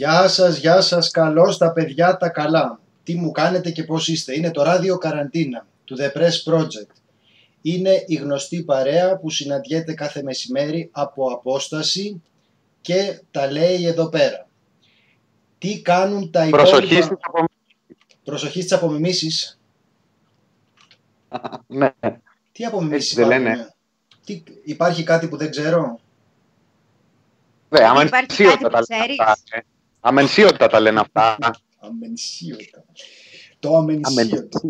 Γεια σας, γεια σας, καλώς τα παιδιά τα καλά. Τι μου κάνετε και πώς είστε. Είναι το ράδιο καραντίνα του The Press Project. Είναι η γνωστή παρέα που συναντιέται κάθε μεσημέρι από απόσταση και τα λέει εδώ πέρα. Τι κάνουν τα υπόλοιπα... Προσοχής στις απομιμήσεις. Προσοχής στις απομιμήσεις. ναι. Τι απομιμήσεις Έτσι δεν υπάρχουν, λένε. ε; Τι, υπάρχει κάτι που δεν ξέρω; Δε, Υπάρχει αμενσίωτα κάτι που τα λένε ξέρεις; αυτά. ε. Αμενσίωτα τα λένε αυτά. Αμενσίωτα. Το αμενσίωτα.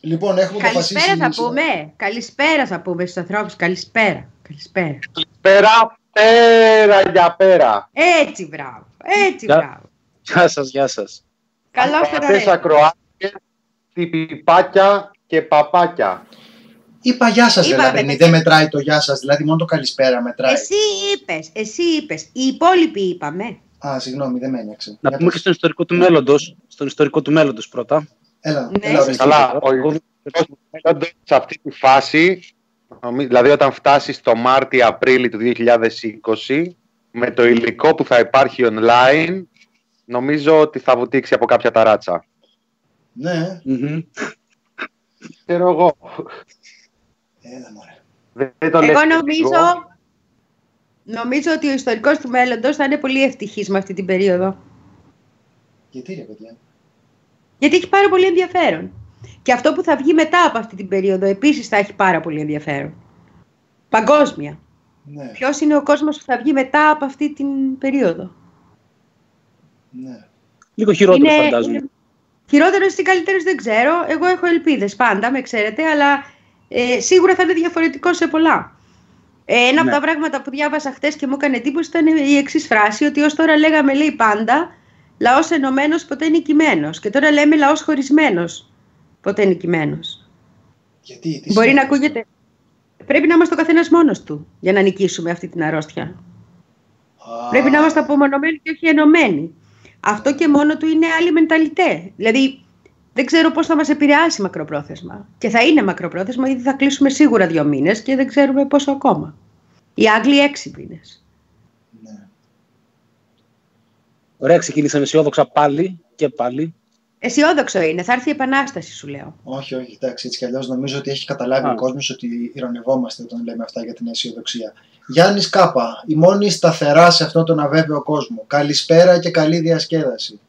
Λοιπόν, έχουμε αποφασίσει... Καλησπέρα θα σήμερα- πούμε. Καλησπέρα θα πούμε στους ανθρώπους. Καλησπέρα. Καλησπέρα. Πέρα, πέρα για πέρα. Έτσι, μπράβο. Έτσι, Γεια- μπράβο. Γεια σας, γεια σας. Καλώς Αυτές ήρθατε. ακροάτες, τυπιπάκια και παπάκια. Είπα γεια σας, Είπαμε, δηλαδή, παιδιά. δεν μετράει το γεια σας, δηλαδή μόνο το καλησπέρα μετράει. Εσύ είπες, εσύ είπες. Οι υπόλοιποι είπαμε. Α, συγγνώμη, δεν με ένιωξε. Να Για πούμε πες. και στον ιστορικό του μέλλοντος. Στον ιστορικό του μέλλοντος πρώτα. Έλα, Ναι, έλα, ορίστε. Καλά, ο ιστορικός μέλλοντος σε αυτή τη φάση, νομι- δηλαδή όταν φτάσει το Μάρτιο-Απρίλιο του 2020, με το υλικό που θα υπάρχει online, νομίζω ότι θα βουτήξει από κάποια ταράτσα. Ναι, Μμμ. Ξέρω εγώ. έλα μωρέ. Δεν το λες Εγώ και νομίζω, λίγο. Νομίζω ότι ο ιστορικός του μέλλοντος θα είναι πολύ ευτυχής με αυτή την περίοδο. Γιατί ρε παιδιά; Γιατί έχει πάρα πολύ ενδιαφέρον. Και αυτό που θα βγει μετά από αυτή την περίοδο επίσης θα έχει πάρα πολύ ενδιαφέρον. Παγκόσμια. Ναι, Ποιος είναι ο κόσμος που θα βγει μετά από αυτή την περίοδο; ναι. Λίγο χειρότερο φαντάζομαι. Χειρότερο ή καλύτερος δεν ξέρω. Εγώ έχω ελπίδες πάντα, με ξέρετε, αλλά ε, σίγουρα θα είναι διαφορετικό σε πολλά. Ε, ένα από Ναι. τα πράγματα που διάβασα χθε και μου έκανε εντύπωση ήταν η εξής φράση: Ότι ως τώρα λέγαμε, λέει πάντα, λαός ενωμένος ποτέ νικημένος. Και τώρα λέμε λαός χωρισμένος ποτέ νικημένος. Γιατί, τι Μπορεί σημαίνει να αυτό; ακούγεται. Πρέπει να είμαστε ο καθένας μόνος του για να νικήσουμε αυτή την αρρώστια. Α, Πρέπει να είμαστε απομονωμένοι και όχι ενωμένοι. Αυτό και μόνο του είναι άλλη μενταλιτέ. Δηλαδή, δεν ξέρω πώς θα μας επηρεάσει μακροπρόθεσμα. Και θα είναι μακροπρόθεσμα, γιατί θα κλείσουμε σίγουρα δύο μήνες και δεν ξέρουμε πόσο ακόμα. Οι Άγγλοι έξι μήνες. Ναι. Ωραία, ξεκινήσαμε αισιόδοξα πάλι και πάλι. Αισιόδοξο είναι, θα έρθει η επανάσταση, σου λέω. Όχι, όχι, εντάξει, έτσι κι αλλιώς νομίζω ότι έχει καταλάβει Α. ο κόσμος ότι ηρωνευόμαστε όταν λέμε αυτά για την αισιοδοξία. Γιάννης Κάπα, η μόνη σταθερά σε αυτόν τον αβέβαιο κόσμο. Καλησπέρα και καλή διασκέδαση.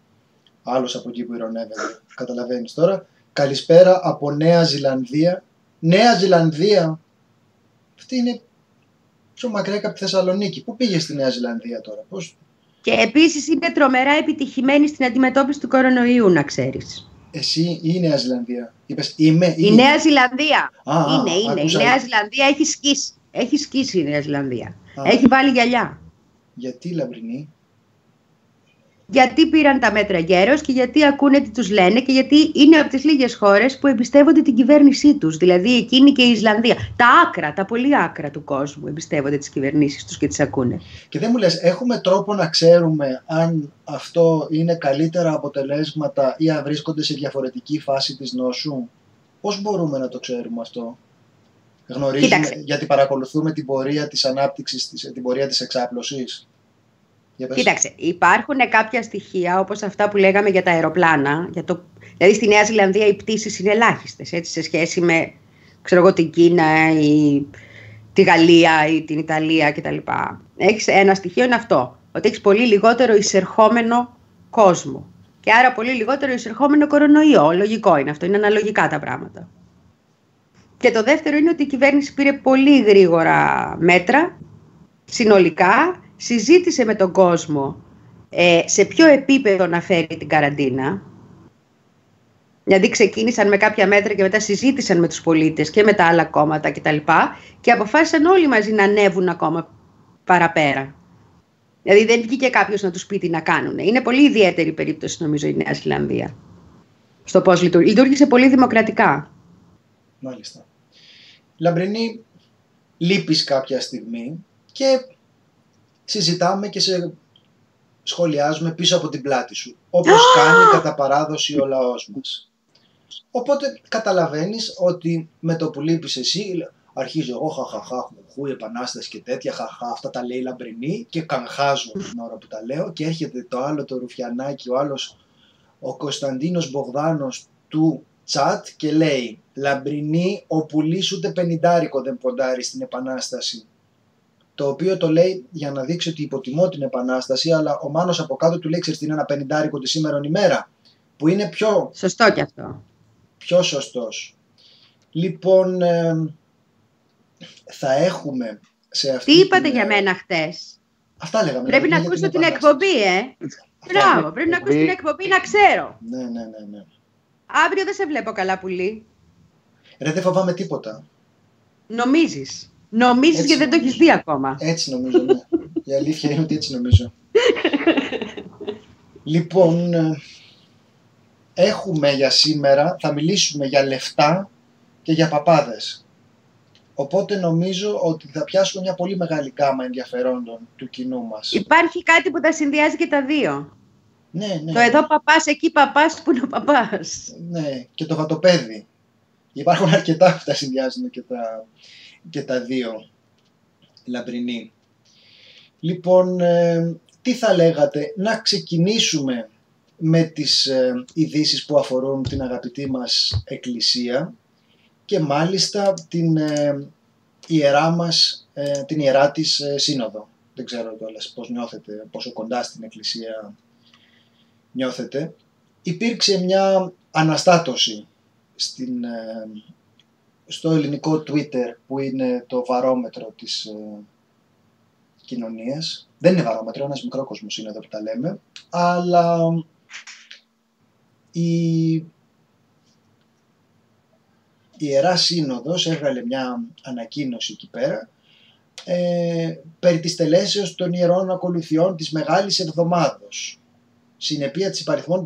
Άλλος από εκεί που ηρωνεύεται. Καταλαβαίνεις τώρα. Καλησπέρα από Νέα Ζηλανδία. Νέα Ζηλανδία. Αυτή είναι πιο μακριά και από τη Θεσσαλονίκη. Πού πήγες στη Νέα Ζηλανδία τώρα, πώς... Και επίσης είναι τρομερά επιτυχημένη στην αντιμετώπιση του κορονοϊού, να ξέρεις. Εσύ ή η Νέα Ζηλανδία; Είπες είμαι ή Η Νέα Ζηλανδία. Α, α, είναι, είναι. άκουσα. Η Νέα Ζηλανδία έχει σκίσει. Έχει σκίσει η Νέα Ζηλανδία. Α, Έχει βάλει γυαλιά. Γιατί λαμπρινή; Γιατί πήραν τα μέτρα γέρος και γιατί ακούνε τι τους λένε και γιατί είναι από τις λίγες χώρες που εμπιστεύονται την κυβέρνησή τους. Δηλαδή εκείνη και η Ισλανδία. Τα άκρα, τα πολύ άκρα του κόσμου εμπιστεύονται τις κυβερνήσεις τους και τις ακούνε. Και δεν μου λες, έχουμε τρόπο να ξέρουμε αν αυτό είναι καλύτερα αποτελέσματα ή αν βρίσκονται σε διαφορετική φάση της νόσου; Πώς μπορούμε να το ξέρουμε αυτό; Γνωρίζουμε, Κοίταξε. γιατί παρακολουθούμε την πορεία της ανάπτυξης, της, την πορεία της εξάπλωσης; Για πες. Κοίταξε, υπάρχουν κάποια στοιχεία όπως αυτά που λέγαμε για τα αεροπλάνα. Για το... Δηλαδή στη Νέα Ζηλανδία οι πτήσεις είναι ελάχιστες έτσι, σε σχέση με ξέρω εγώ, την Κίνα ή τη Γαλλία ή την Ιταλία κτλ. Έχεις ένα στοιχείο είναι αυτό, ότι έχεις πολύ λιγότερο εισερχόμενο κόσμο. Και άρα πολύ λιγότερο εισερχόμενο κορονοϊό. Λογικό είναι αυτό, είναι αναλογικά τα πράγματα. Και το δεύτερο είναι ότι η κυβέρνηση πήρε πολύ γρήγορα μέτρα, συνολικά, συζήτησε με τον κόσμο ε, σε ποιο επίπεδο να φέρει την καραντίνα. Δηλαδή ξεκίνησαν με κάποια μέτρα και μετά συζήτησαν με τους πολίτες και με τα άλλα κόμματα κτλ. Και αποφάσισαν όλοι μαζί να ανέβουν ακόμα παραπέρα. Δηλαδή δεν βγήκε κάποιος να τους πει τι να κάνουν. Είναι πολύ ιδιαίτερη περίπτωση νομίζω η Νέα Ζηλανδία. Στο πώς λειτουργεί. Λειτουργήσε πολύ δημοκρατικά. Μάλιστα. Λαμπρινή, λείπεις κάποια στιγμή και συζητάμε και σε σχολιάζουμε πίσω από την πλάτη σου. Όπως κάνει κατά παράδοση ο λαός μας. Οπότε καταλαβαίνεις ότι με το που λείπεις εσύ, αρχίζω εγώ χαχαχά, χουχού, επανάσταση και τέτοια, χαχά, αυτά τα λέει λαμπρινή και καγχάζω την ώρα που τα λέω και έρχεται το άλλο το ρουφιανάκι, ο άλλος ο Κωνσταντίνος Μπογδάνος του τσάτ και λέει «Λαμπρινή, ο πουλής ούτε πενιντάρικο δεν ποντάρει στην Επανάσταση». Το οποίο το λέει για να δείξει ότι υποτιμώ την Επανάσταση, αλλά ο Μάνος από κάτω του λέει «Ξέρεις τι είναι ένα πενιντάρικο της σήμερα ημέρα» που είναι πιο... Σωστό κι αυτό. Πιο σωστός. Λοιπόν, ε, θα έχουμε σε αυτή Τι είπατε την, για ε, μένα χτες; Αυτά λέγαμε. Πρέπει να λέγαμε για ακούσω την Επανάσταση. εκπομπή, ε. Μπράβο, πρέπει να ακούσω την εκπομπή να ξέρω. Ναι, ναι, ναι, ναι. Αύριο δεν σε βλέπω καλά πουλί. Ρε, δεν φοβάμαι τίποτα. Νομίζεις. Νομίζεις Έτσι και δεν το έχεις δει ακόμα. Έτσι νομίζω, ναι. Η αλήθεια είναι ότι έτσι νομίζω. λοιπόν, ε, έχουμε για σήμερα, θα μιλήσουμε για λεφτά και για παπάδες. Οπότε νομίζω ότι θα πιάσουμε μια πολύ μεγάλη γάμα ενδιαφερόντων του κοινού μας. Υπάρχει κάτι που τα συνδυάζει και τα δύο. Ναι, ναι. Το εδώ παπάς, εκεί παπάς, που είναι ο παπάς. Ναι, και το βατοπέδι. Υπάρχουν αρκετά που τα συνδυάζουν και τα, και τα δύο λαμπρινοί. Λοιπόν, ε, τι θα λέγατε, να ξεκινήσουμε με τις ε, ειδήσεις που αφορούν την αγαπητή μας εκκλησία και μάλιστα την ε, ιερά μας, ε, την ιερά της ε, σύνοδο. Δεν ξέρω κιόλας πώς νιώθετε, πόσο κοντά στην εκκλησία νιώθετε. Υπήρξε μια αναστάτωση στην, ε, στο ελληνικό Twitter που είναι το βαρόμετρο της ε, κοινωνίας. Δεν είναι βαρόμετρο, ένας μικρό κόσμος είναι εδώ που τα λέμε. Αλλά η, η Ιερά Σύνοδος έβγαλε μια ανακοίνωση εκεί πέρα ε, περί της τελέσεως των Ιερών Ακολουθιών της Μεγάλης Εβδομάδος συνεπία της υπαριθμών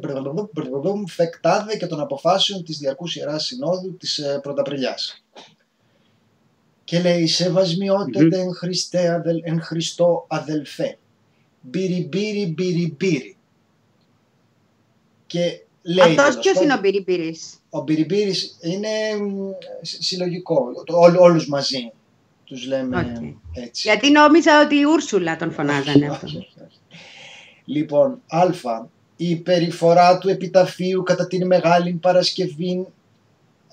μπρδοδούμ φεκτάδε και των αποφάσεων της Διαρκούς Ιεράς Συνόδου της ε, Πρωταπριλιάς. Και λέει «Σεβασμιότατε εν, Χριστέ, αδελ, εν Χριστώ αδελφέ, μπυριμπύρι μπυριμπύρι». Και λέει Αυτός τέλος ποιος πάντων- είναι ο Μπυριμπύρης. ο Μπυριμπύρης είναι μ, συ- συλλογικό, το, ό, όλους μαζί τους λέμε Οκ. έτσι. Γιατί νόμιζα ότι η Ούρσουλα τον φωνάζανε αυτό. Όχι, όχι, όχι. Λοιπόν, α, η περιφορά του επιταφίου κατά την Μεγάλη Παρασκευή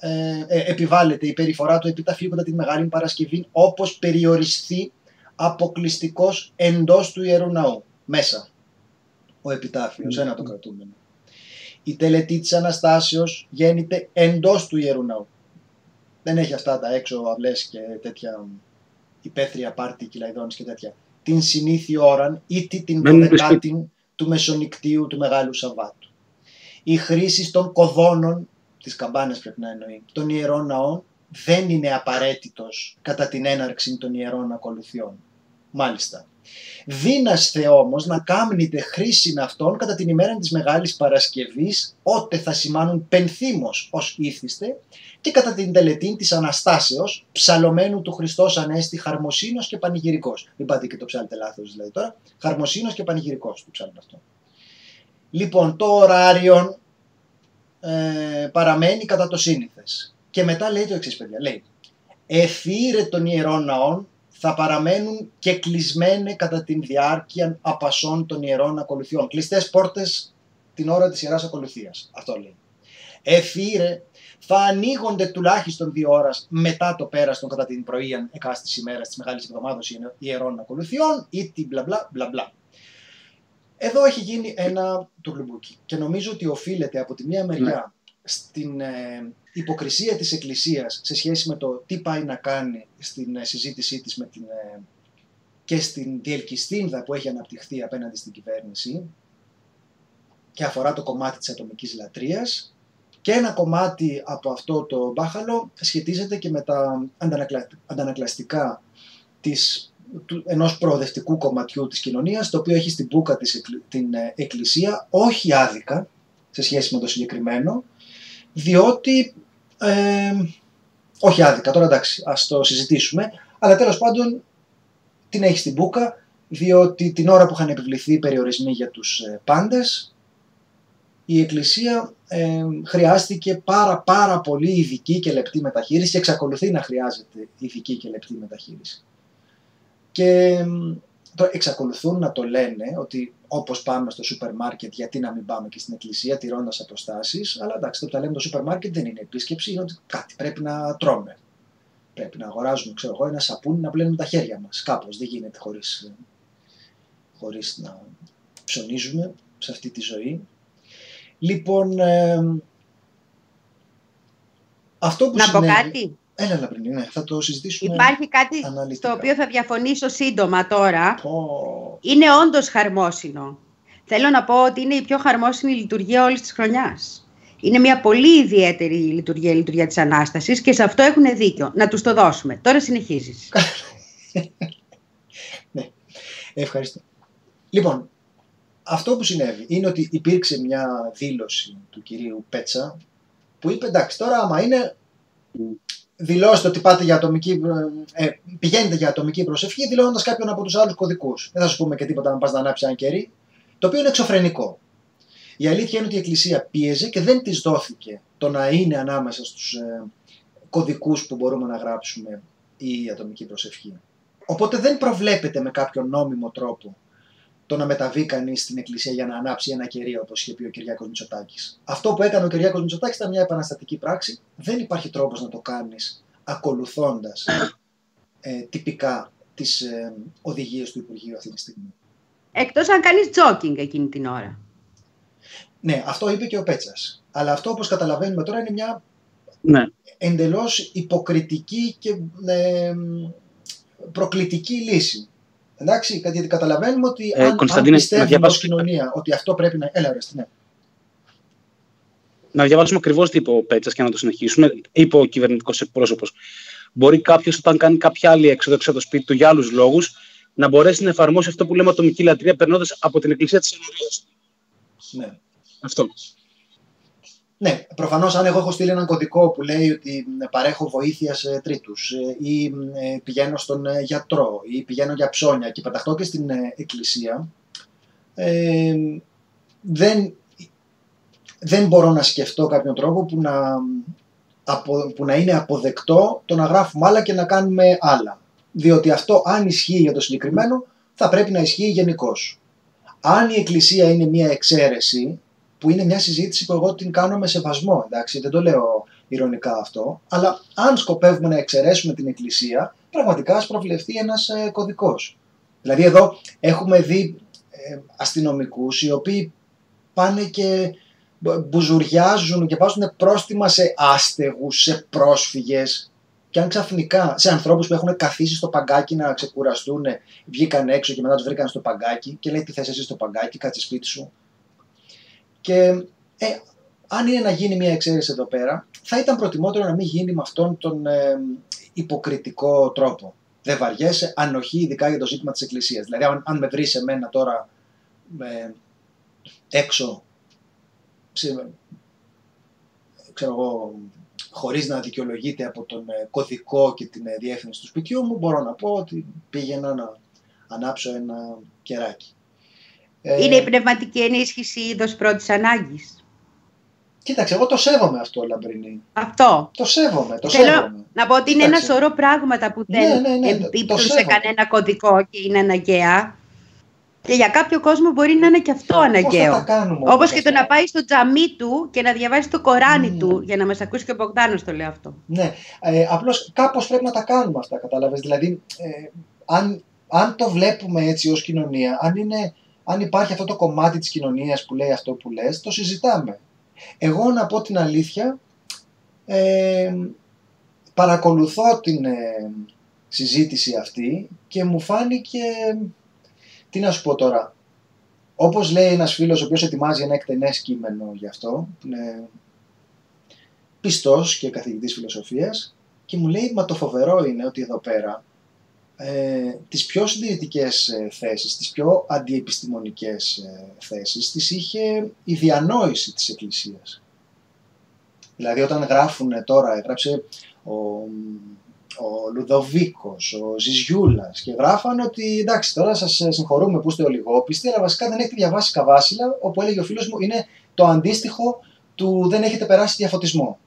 ε, ε, επιβάλλεται η περιφορά του επιταφίου κατά την Μεγάλη Παρασκευή όπως περιοριστεί αποκλειστικός εντός του Ιερού Ναού, μέσα ο επιτάφιος, ένα το κρατούμενο. Η τελετή της Αναστάσεως γέννηται εντός του Ιερού Ναού. Δεν έχει αυτά τα έξω αυλές και τέτοια υπαίθρια πάρτι, κυλαϊδόνες και τέτοια. Την συνήθεια ώραν ή τη την Μένουν στο δωδεκάτη του Μεσονικτίου του Μεγάλου Σαββάτου. Η χρήση των κοδώνων, τις καμπάνες πρέπει να εννοεί, των ιερών ναών δεν είναι απαραίτητος κατά την έναρξη των ιερών ακολουθιών. Μάλιστα. Δίναστε όμως να κάμνετε χρήση αυτών κατά την ημέρα της Μεγάλης Παρασκευής, ότε θα σημάνουν πενθύμος ως ήθιστε, και κατά την τελετή της Αναστάσεως, ψαλωμένου του Χριστός Ανέστη, χαρμοσύνος και πανηγυρικός. Μην πάτε και το ψάλετε λάθος δηλαδή τώρα. Χαρμοσύνος και πανηγυρικός του ψάλετε αυτό. Λοιπόν, το ωράριο ε, παραμένει κατά το σύνηθες. Και μετά λέει το εξής παιδιά, λέει «Εφήρε των ιερών ναών θα παραμένουν και κλεισμένε κατά την διάρκεια απασών των ιερών ακολουθιών. Κλειστές πόρτες την ώρα της ιεράς ακολουθίας. Αυτό λέει. Εφήρε θα ανοίγονται τουλάχιστον δύο ώρες μετά το πέρας των κατά την πρωία εκάστης ημέρας της Μεγάλης Εβδομάδος ιερών ακολουθιών ή την μπλα μπλα μπλα μπλα. Εδώ έχει γίνει ένα τουρλουμπούκι και νομίζω ότι οφείλεται από τη μία μεριά στην ε, υποκρισία της Εκκλησίας σε σχέση με το τι πάει να κάνει στην ε, συζήτησή της με την, ε, και στην διελκυστίνδα που έχει αναπτυχθεί απέναντι στην κυβέρνηση και αφορά το κομμάτι της ατομικής λατρείας. Και ένα κομμάτι από αυτό το μπάχαλο σχετίζεται και με τα αντανακλα... αντανακλαστικά της, του, ενός προοδευτικού κομματιού της κοινωνίας το οποίο έχει στην μπούκα της εκκλη- την ε, εκκλησία όχι άδικα σε σχέση με το συγκεκριμένο διότι ε, όχι άδικα, τώρα εντάξει, ας το συζητήσουμε, αλλά τέλος πάντων την έχεις στην μπούκα, διότι την ώρα που είχαν επιβληθεί οι περιορισμοί για τους ε, πάντες, η Εκκλησία ε, χρειάστηκε πάρα πάρα πολύ ειδική και λεπτή μεταχείριση και εξακολουθεί να χρειάζεται ειδική και λεπτή μεταχείριση. Και το εξακολουθούν να το λένε ότι όπως πάμε στο σούπερ μάρκετ γιατί να μην πάμε και στην εκκλησία τηρώντας αποστάσεις, αλλά εντάξει το που τα λέμε το σούπερ μάρκετ δεν είναι επίσκεψη, είναι ότι κάτι πρέπει να τρώμε. Πρέπει να αγοράζουμε, ξέρω εγώ, ένα σαπούνι να πλένουμε τα χέρια μας. Κάπως δεν γίνεται χωρίς, χωρίς να ψωνίζουμε σε αυτή τη ζωή. Λοιπόν, ε, αυτό που Να πω συνέβη... κάτι; Έλα, Λαμπρινή, ναι, θα το συζητήσουμε Υπάρχει κάτι αναλυτικά. στο οποίο θα διαφωνήσω σύντομα τώρα. Πω. Είναι όντως χαρμόσυνο. Θέλω να πω ότι είναι η πιο χαρμόσυνη λειτουργία όλης της χρονιάς. Είναι μια πολύ ιδιαίτερη λειτουργία, η λειτουργία της Ανάστασης και σε αυτό έχουν δίκιο. Να τους το δώσουμε. Τώρα συνεχίζεις. ναι, ευχαριστώ. Λοιπόν, αυτό που συνέβη είναι ότι υπήρξε μια δήλωση του κυρίου Πέτσα που είπε εντάξει τώρα άμα είναι δηλώστε ότι πάτε για ατομική, ε, ε, πηγαίνετε για ατομική προσευχή δηλώνοντας κάποιον από τους άλλους κωδικούς. Δεν θα σου πούμε και τίποτα να πας να ανάψει ένα κερί, το οποίο είναι εξωφρενικό. Η αλήθεια είναι ότι η Εκκλησία πίεζε και δεν της δόθηκε το να είναι ανάμεσα στους ε, κωδικούς που μπορούμε να γράψουμε η ατομική προσευχή. Οπότε δεν προβλέπεται με κάποιο νόμιμο τρόπο το να μεταβεί κανείς στην εκκλησία για να ανάψει ένα κερί, όπως είχε πει ο Κυριάκος Μητσοτάκης. Αυτό που έκανε ο Κυριάκος Μητσοτάκης ήταν μια επαναστατική πράξη. Δεν υπάρχει τρόπος να το κάνεις ακολουθώντας ε, τυπικά τις ε, οδηγίες του Υπουργείου αυτή τη στιγμή. Εκτός αν κάνεις τζόκινγκ εκείνη την ώρα. Ναι, αυτό είπε και ο Πέτσας. Αλλά αυτό όπως καταλαβαίνουμε τώρα είναι μια Ναι. εντελώς υποκριτική και ε, προκλητική λύση. Εντάξει, γιατί καταλαβαίνουμε ότι Ε, αν, αν Κωνσταντίνε, να πιστεύουμε διαβάσω- ως κοινωνία ότι αυτό πρέπει να... Έλα, ρε, ναι. Να διαβάσουμε ακριβώς τι είπε ο Πέτσας και να το συνεχίσουμε. Είπε ο κυβερνητικός εκπρόσωπος. Μπορεί κάποιος, όταν κάνει κάποια άλλη έξοδο έξω από το σπίτι του για άλλους λόγους, να μπορέσει να εφαρμόσει αυτό που λέμε ατομική λατρεία περνώντας από την εκκλησία της ενορία. ναι. Αυτό. Ναι, προφανώς αν εγώ έχω στείλει έναν κωδικό που λέει ότι μ, παρέχω βοήθεια σε τρίτους ε, ή μ, ε, πηγαίνω στον ε, γιατρό ή πηγαίνω για ψώνια και πεταχτώ και στην ε, εκκλησία, ε, δεν, δεν μπορώ να σκεφτώ κάποιον τρόπο που να, απο, που να είναι αποδεκτό το να γράφουμε άλλα και να κάνουμε άλλα. Διότι αυτό αν ισχύει για το συγκεκριμένο θα πρέπει να ισχύει γενικώς. Αν η εκκλησία είναι μια εξαίρεση, που είναι μια συζήτηση που εγώ την κάνω με σεβασμό, εντάξει, δεν το λέω ηρωνικά αυτό, αλλά αν σκοπεύουμε να εξαιρέσουμε την Εκκλησία, πραγματικά ας προβλεφθεί ένας ε, κωδικός. Δηλαδή εδώ έχουμε δει ε, αστυνομικούς οι οποίοι πάνε και μπου- μπουζουριάζουν και βάζουν πρόστιμα σε άστεγους, σε πρόσφυγες και αν ξαφνικά σε ανθρώπους που έχουν καθίσει στο παγκάκι να ξεκουραστούν, βγήκαν έξω και μετά τους βρήκαν στο παγκάκι και λέει τι θες εσύ στο παγκάκι, κάτσε σπίτι σου. Και ε, αν είναι να γίνει μια εξαίρεση εδώ πέρα, θα ήταν προτιμότερο να μην γίνει με αυτόν τον ε, υποκριτικό τρόπο. Δεν βαριέσαι, ανοχή ειδικά για το ζήτημα της Εκκλησίας. Δηλαδή, αν, αν με βρεις εμένα τώρα ε, έξω, σε, ξέρω εγώ, χωρίς να δικαιολογείται από τον ε, κωδικό και την ε, διεύθυνση του σπιτιού μου, μπορώ να πω ότι πήγαινα να ανάψω ένα κεράκι. Ε, Είναι η πνευματική ενίσχυση είδος πρώτης ανάγκης. Κοίταξε, εγώ το σέβομαι αυτό, Λαμπρινή. Αυτό. Το σέβομαι, το Θέλω σέβομαι. να πω ότι είναι ένα Κοίταξε. σωρό πράγματα που Ναι, δεν ναι, ναι, το- εμπίπτουν το σε σέβομαι. κανένα κωδικό και είναι αναγκαία. Και για κάποιο κόσμο μπορεί να είναι και αυτό Πώς θα τα αναγκαίο. κάνουμε Όπως όμως και το αυτά; να πάει στο τζαμί του και να διαβάσει το Κοράνι Ναι. του, για να μας ακούσει και ο Μπογδάνος το λέω αυτό. Ναι, ε, απλώς κάπως πρέπει να τα κάνουμε αυτά, κατάλαβες. Δηλαδή, ε, αν, αν το βλέπουμε έτσι ως κοινωνία, αν, είναι, αν υπάρχει αυτό το κομμάτι της κοινωνίας που λέει αυτό που λες, το συζητάμε. Εγώ να πω την αλήθεια, ε, παρακολουθώ την ε, συζήτηση αυτή και μου φάνηκε, τι να σου πω τώρα, όπως λέει ένας φίλος ο οποίος ετοιμάζει ένα εκτενές κείμενο γι' αυτό, που είναι πιστός και καθηγητής φιλοσοφίας και μου λέει μα το φοβερό είναι ότι εδώ πέρα ε, τις πιο συντηρητικές ε, θέσεις, τις πιο αντιεπιστημονικές ε, θέσεις τις είχε η διανόηση της Εκκλησίας. Δηλαδή όταν γράφουν τώρα, έγραψε ο, ο Λουδοβίκος, ο Ζιζιούλας και γράφαν ότι εντάξει τώρα σας συγχωρούμε που είστε ολιγόπιστοι αλλά βασικά δεν έχετε διαβάσει Καβάσιλα όπου έλεγε ο φίλος μου είναι το αντίστοιχο του δεν έχετε περάσει διαφωτισμό.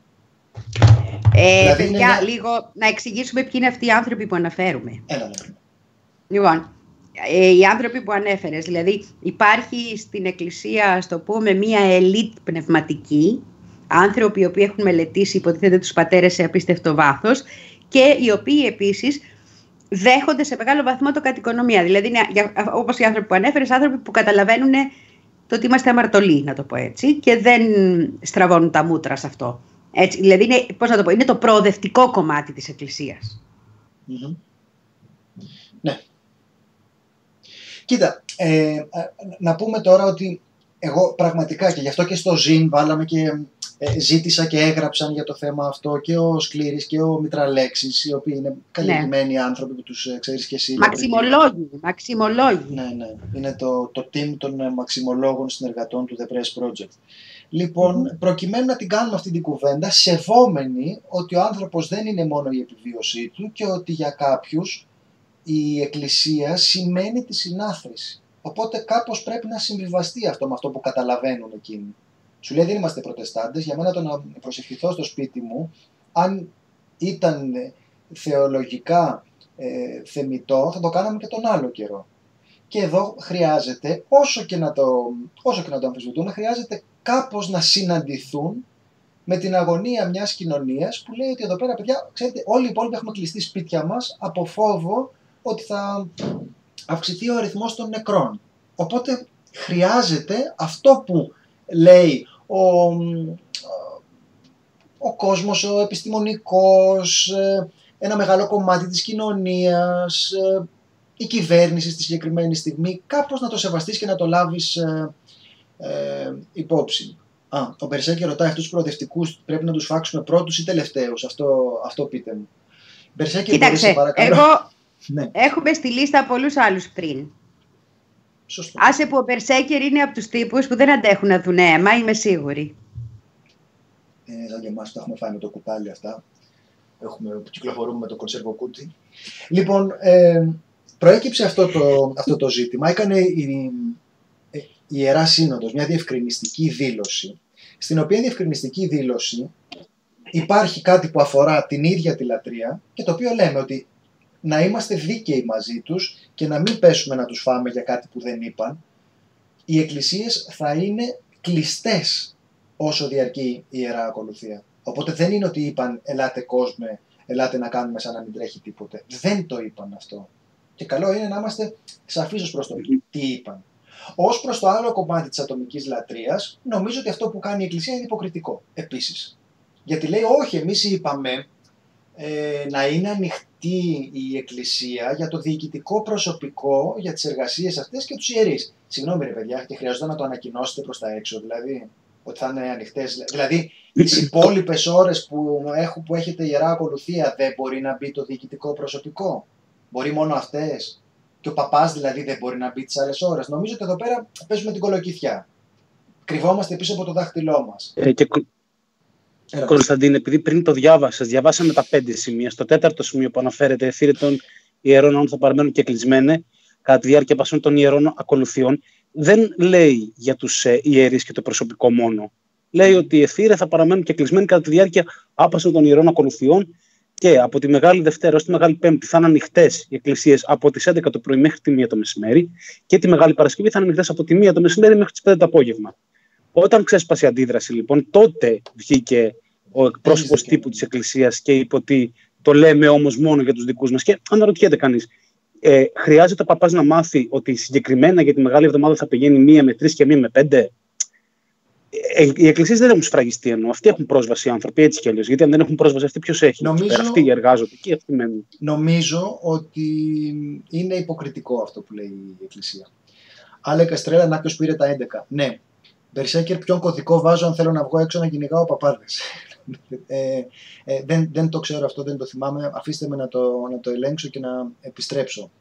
Ε, δηλαδή παιδιά, λίγο να εξηγήσουμε ποιοι είναι αυτοί οι άνθρωποι που αναφέρουμε. Έλα, ναι. Λοιπόν, ε, οι άνθρωποι που ανέφερες, δηλαδή υπάρχει στην Εκκλησία, στο πούμε, μία ελίτ πνευματική, άνθρωποι οι οποίοι έχουν μελετήσει, υποτίθεται τους πατέρες σε απίστευτο βάθος και οι οποίοι επίσης δέχονται σε μεγάλο βαθμό το κατοικονομία. Δηλαδή, όπως οι άνθρωποι που ανέφερες, άνθρωποι που καταλαβαίνουν το ότι είμαστε αμαρτωλοί, να το πω έτσι, και δεν στραβώνουν τα μούτρα σε αυτό. Έτσι, δηλαδή, είναι, πώς να το πω, είναι το προοδευτικό κομμάτι της εκκλησιας Ναι. Κοίτα, ε, να πούμε τώρα ότι εγώ πραγματικά και γι' αυτό και στο Ζήν βάλαμε και ε, ζήτησα και έγραψαν για το θέμα αυτό και ο Σκλήρης και ο Μητραλέξης, οι οποίοι είναι καλλιεργημένοι ναι. άνθρωποι που τους ε, ξέρεις και εσύ. Μαξιμολόγοι, μαξιμολόγοι. Ναι, ναι. Είναι το, το team των ε, μαξιμολόγων συνεργατών του The Press Project. Λοιπόν, προκειμένου να την κάνουμε αυτή την κουβέντα, σεβόμενοι ότι ο άνθρωπος δεν είναι μόνο η επιβίωσή του και ότι για κάποιους η εκκλησία σημαίνει τη συνάθρηση. Οπότε κάπως πρέπει να συμβιβαστεί αυτό με αυτό που καταλαβαίνουν εκείνοι. Σου λέει δεν είμαστε προτεστάντες, για μένα το να προσευχηθώ στο σπίτι μου, αν ήταν θεολογικά ε, θεμητό, θα το κάναμε και τον άλλο καιρό. Και εδώ χρειάζεται, όσο και να το, όσο και να το αμφισβητούμε, χρειάζεται κάπως να συναντηθούν με την αγωνία μιας κοινωνίας που λέει ότι εδώ πέρα, παιδιά, ξέρετε, όλοι οι υπόλοιποι έχουμε κλειστεί σπίτια μας από φόβο ότι θα αυξηθεί ο αριθμός των νεκρών. Οπότε χρειάζεται αυτό που λέει ο, ο κόσμος, ο επιστημονικός, ε, ένα μεγάλο κομμάτι της κοινωνίας, ε, η κυβέρνηση στη συγκεκριμένη στιγμή, κάπως να το σεβαστείς και να το λάβεις ε, ε υπόψη. Α, ο Μπερσέκη ρωτάει αυτούς τους προοδευτικούς πρέπει να τους φάξουμε πρώτους ή τελευταίους, αυτό, αυτό πείτε μου. Μπερσέκη, Κοίταξε, εγώ ναι. έχουμε στη λίστα πολλούς άλλους πριν. Σωστό. Άσε που ο Μπερσέκερ είναι από τους τύπους που δεν αντέχουν να δουν αίμα, είμαι σίγουρη. Ε, σαν και εμάς που τα έχουμε φάει με το κουτάλι αυτά. Έχουμε, κυκλοφορούμε με το κονσερβοκούτι. Λοιπόν, ε, προέκυψε αυτό το, αυτό το ζήτημα. Έκανε η, η Ιερά Σύνοδος μια διευκρινιστική δήλωση, στην οποία διευκρινιστική δήλωση υπάρχει κάτι που αφορά την ίδια τη λατρεία και το οποίο λέμε ότι να είμαστε δίκαιοι μαζί τους και να μην πέσουμε να τους φάμε για κάτι που δεν είπαν, οι εκκλησίες θα είναι κλειστές όσο διαρκεί η Ιερά Ακολουθία. Οπότε δεν είναι ότι είπαν ελάτε κόσμε, ελάτε να κάνουμε σαν να μην τρέχει τίποτε. Δεν το είπαν αυτό. Και καλό είναι να είμαστε σαφείς ως προς το τι είπαν. Ω προς το άλλο κομμάτι της ατομικής λατρείας, νομίζω ότι αυτό που κάνει η Εκκλησία είναι υποκριτικό επίσης. Γιατί λέει, Όχι, εμείς είπαμε ε, να είναι ανοιχτή η Εκκλησία για το διοικητικό προσωπικό, για τις εργασίες αυτές και τους ιερείς. Συγγνώμη ρε παιδιά, και χρειαζόταν να το ανακοινώσετε προς τα έξω, δηλαδή ότι θα είναι ανοιχτές. Δηλαδή, τις υπόλοιπες ώρες που, που έχετε ιερά ακολουθία δεν μπορεί να μπει το διοικητικό προσωπικό. Μπορεί μόνο αυτές. Και ο παπάς δηλαδή δεν μπορεί να μπει τις άλλες ώρες. Νομίζω ότι εδώ πέρα παίζουμε την κολοκυθιά. Κρυβόμαστε πίσω από το δάχτυλό μας. Ε, και Κωνσταντίν, επειδή πριν το διάβασα, διαβάσαμε τα πέντε σημεία. Στο τέταρτο σημείο που αναφέρεται, θύρε των ιερών αν θα παραμένουν και κλεισμένε κατά τη διάρκεια πασών των ιερών ακολουθιών, δεν λέει για τους ε, ιερείς και το προσωπικό μόνο. Λέει ότι οι εθήρε θα παραμένουν και κλεισμένοι κατά τη διάρκεια άπασων των ιερών ακολουθιών και από τη Μεγάλη Δευτέρα ως τη Μεγάλη Πέμπτη θα είναι ανοιχτές οι εκκλησίες από τις 11 το πρωί μέχρι τη 1 το μεσημέρι και τη Μεγάλη Παρασκευή θα είναι ανοιχτές από τη 1 το μεσημέρι μέχρι τις 5 το απόγευμα. Όταν ξέσπασε η αντίδραση, λοιπόν, τότε βγήκε ο εκπρόσωπος τύπου της Εκκλησίας και είπε ότι το λέμε όμως μόνο για τους δικούς μας. Και αναρωτιέται κανείς, ε, χρειάζεται ο παπάς να μάθει ότι συγκεκριμένα για τη μεγάλη εβδομάδα θα πηγαίνει μία με τρεις και μία με πέντε; Ε, οι εκκλησίες δεν έχουν σφραγιστεί ενώ. Αυτοί έχουν πρόσβαση οι άνθρωποι έτσι κι αλλιώς. Γιατί αν δεν έχουν πρόσβαση, αυτοί ποιος έχει; Νομίζω, αυτοί εργάζονται και αυτοί μένουν. Νομίζω ότι είναι υποκριτικό αυτό που λέει η Εκκλησία. Άλλα Καστρέλα, να ποιος πήρε τα 11. Ναι. Μπερσέκερ, ποιον κωδικό βάζω αν θέλω να βγω έξω να κυνηγάω παπάδες; Ε, ε, δεν, δεν το ξέρω αυτό, δεν το θυμάμαι. Αφήστε με να το, να το ελέγξω και να επιστρέψω.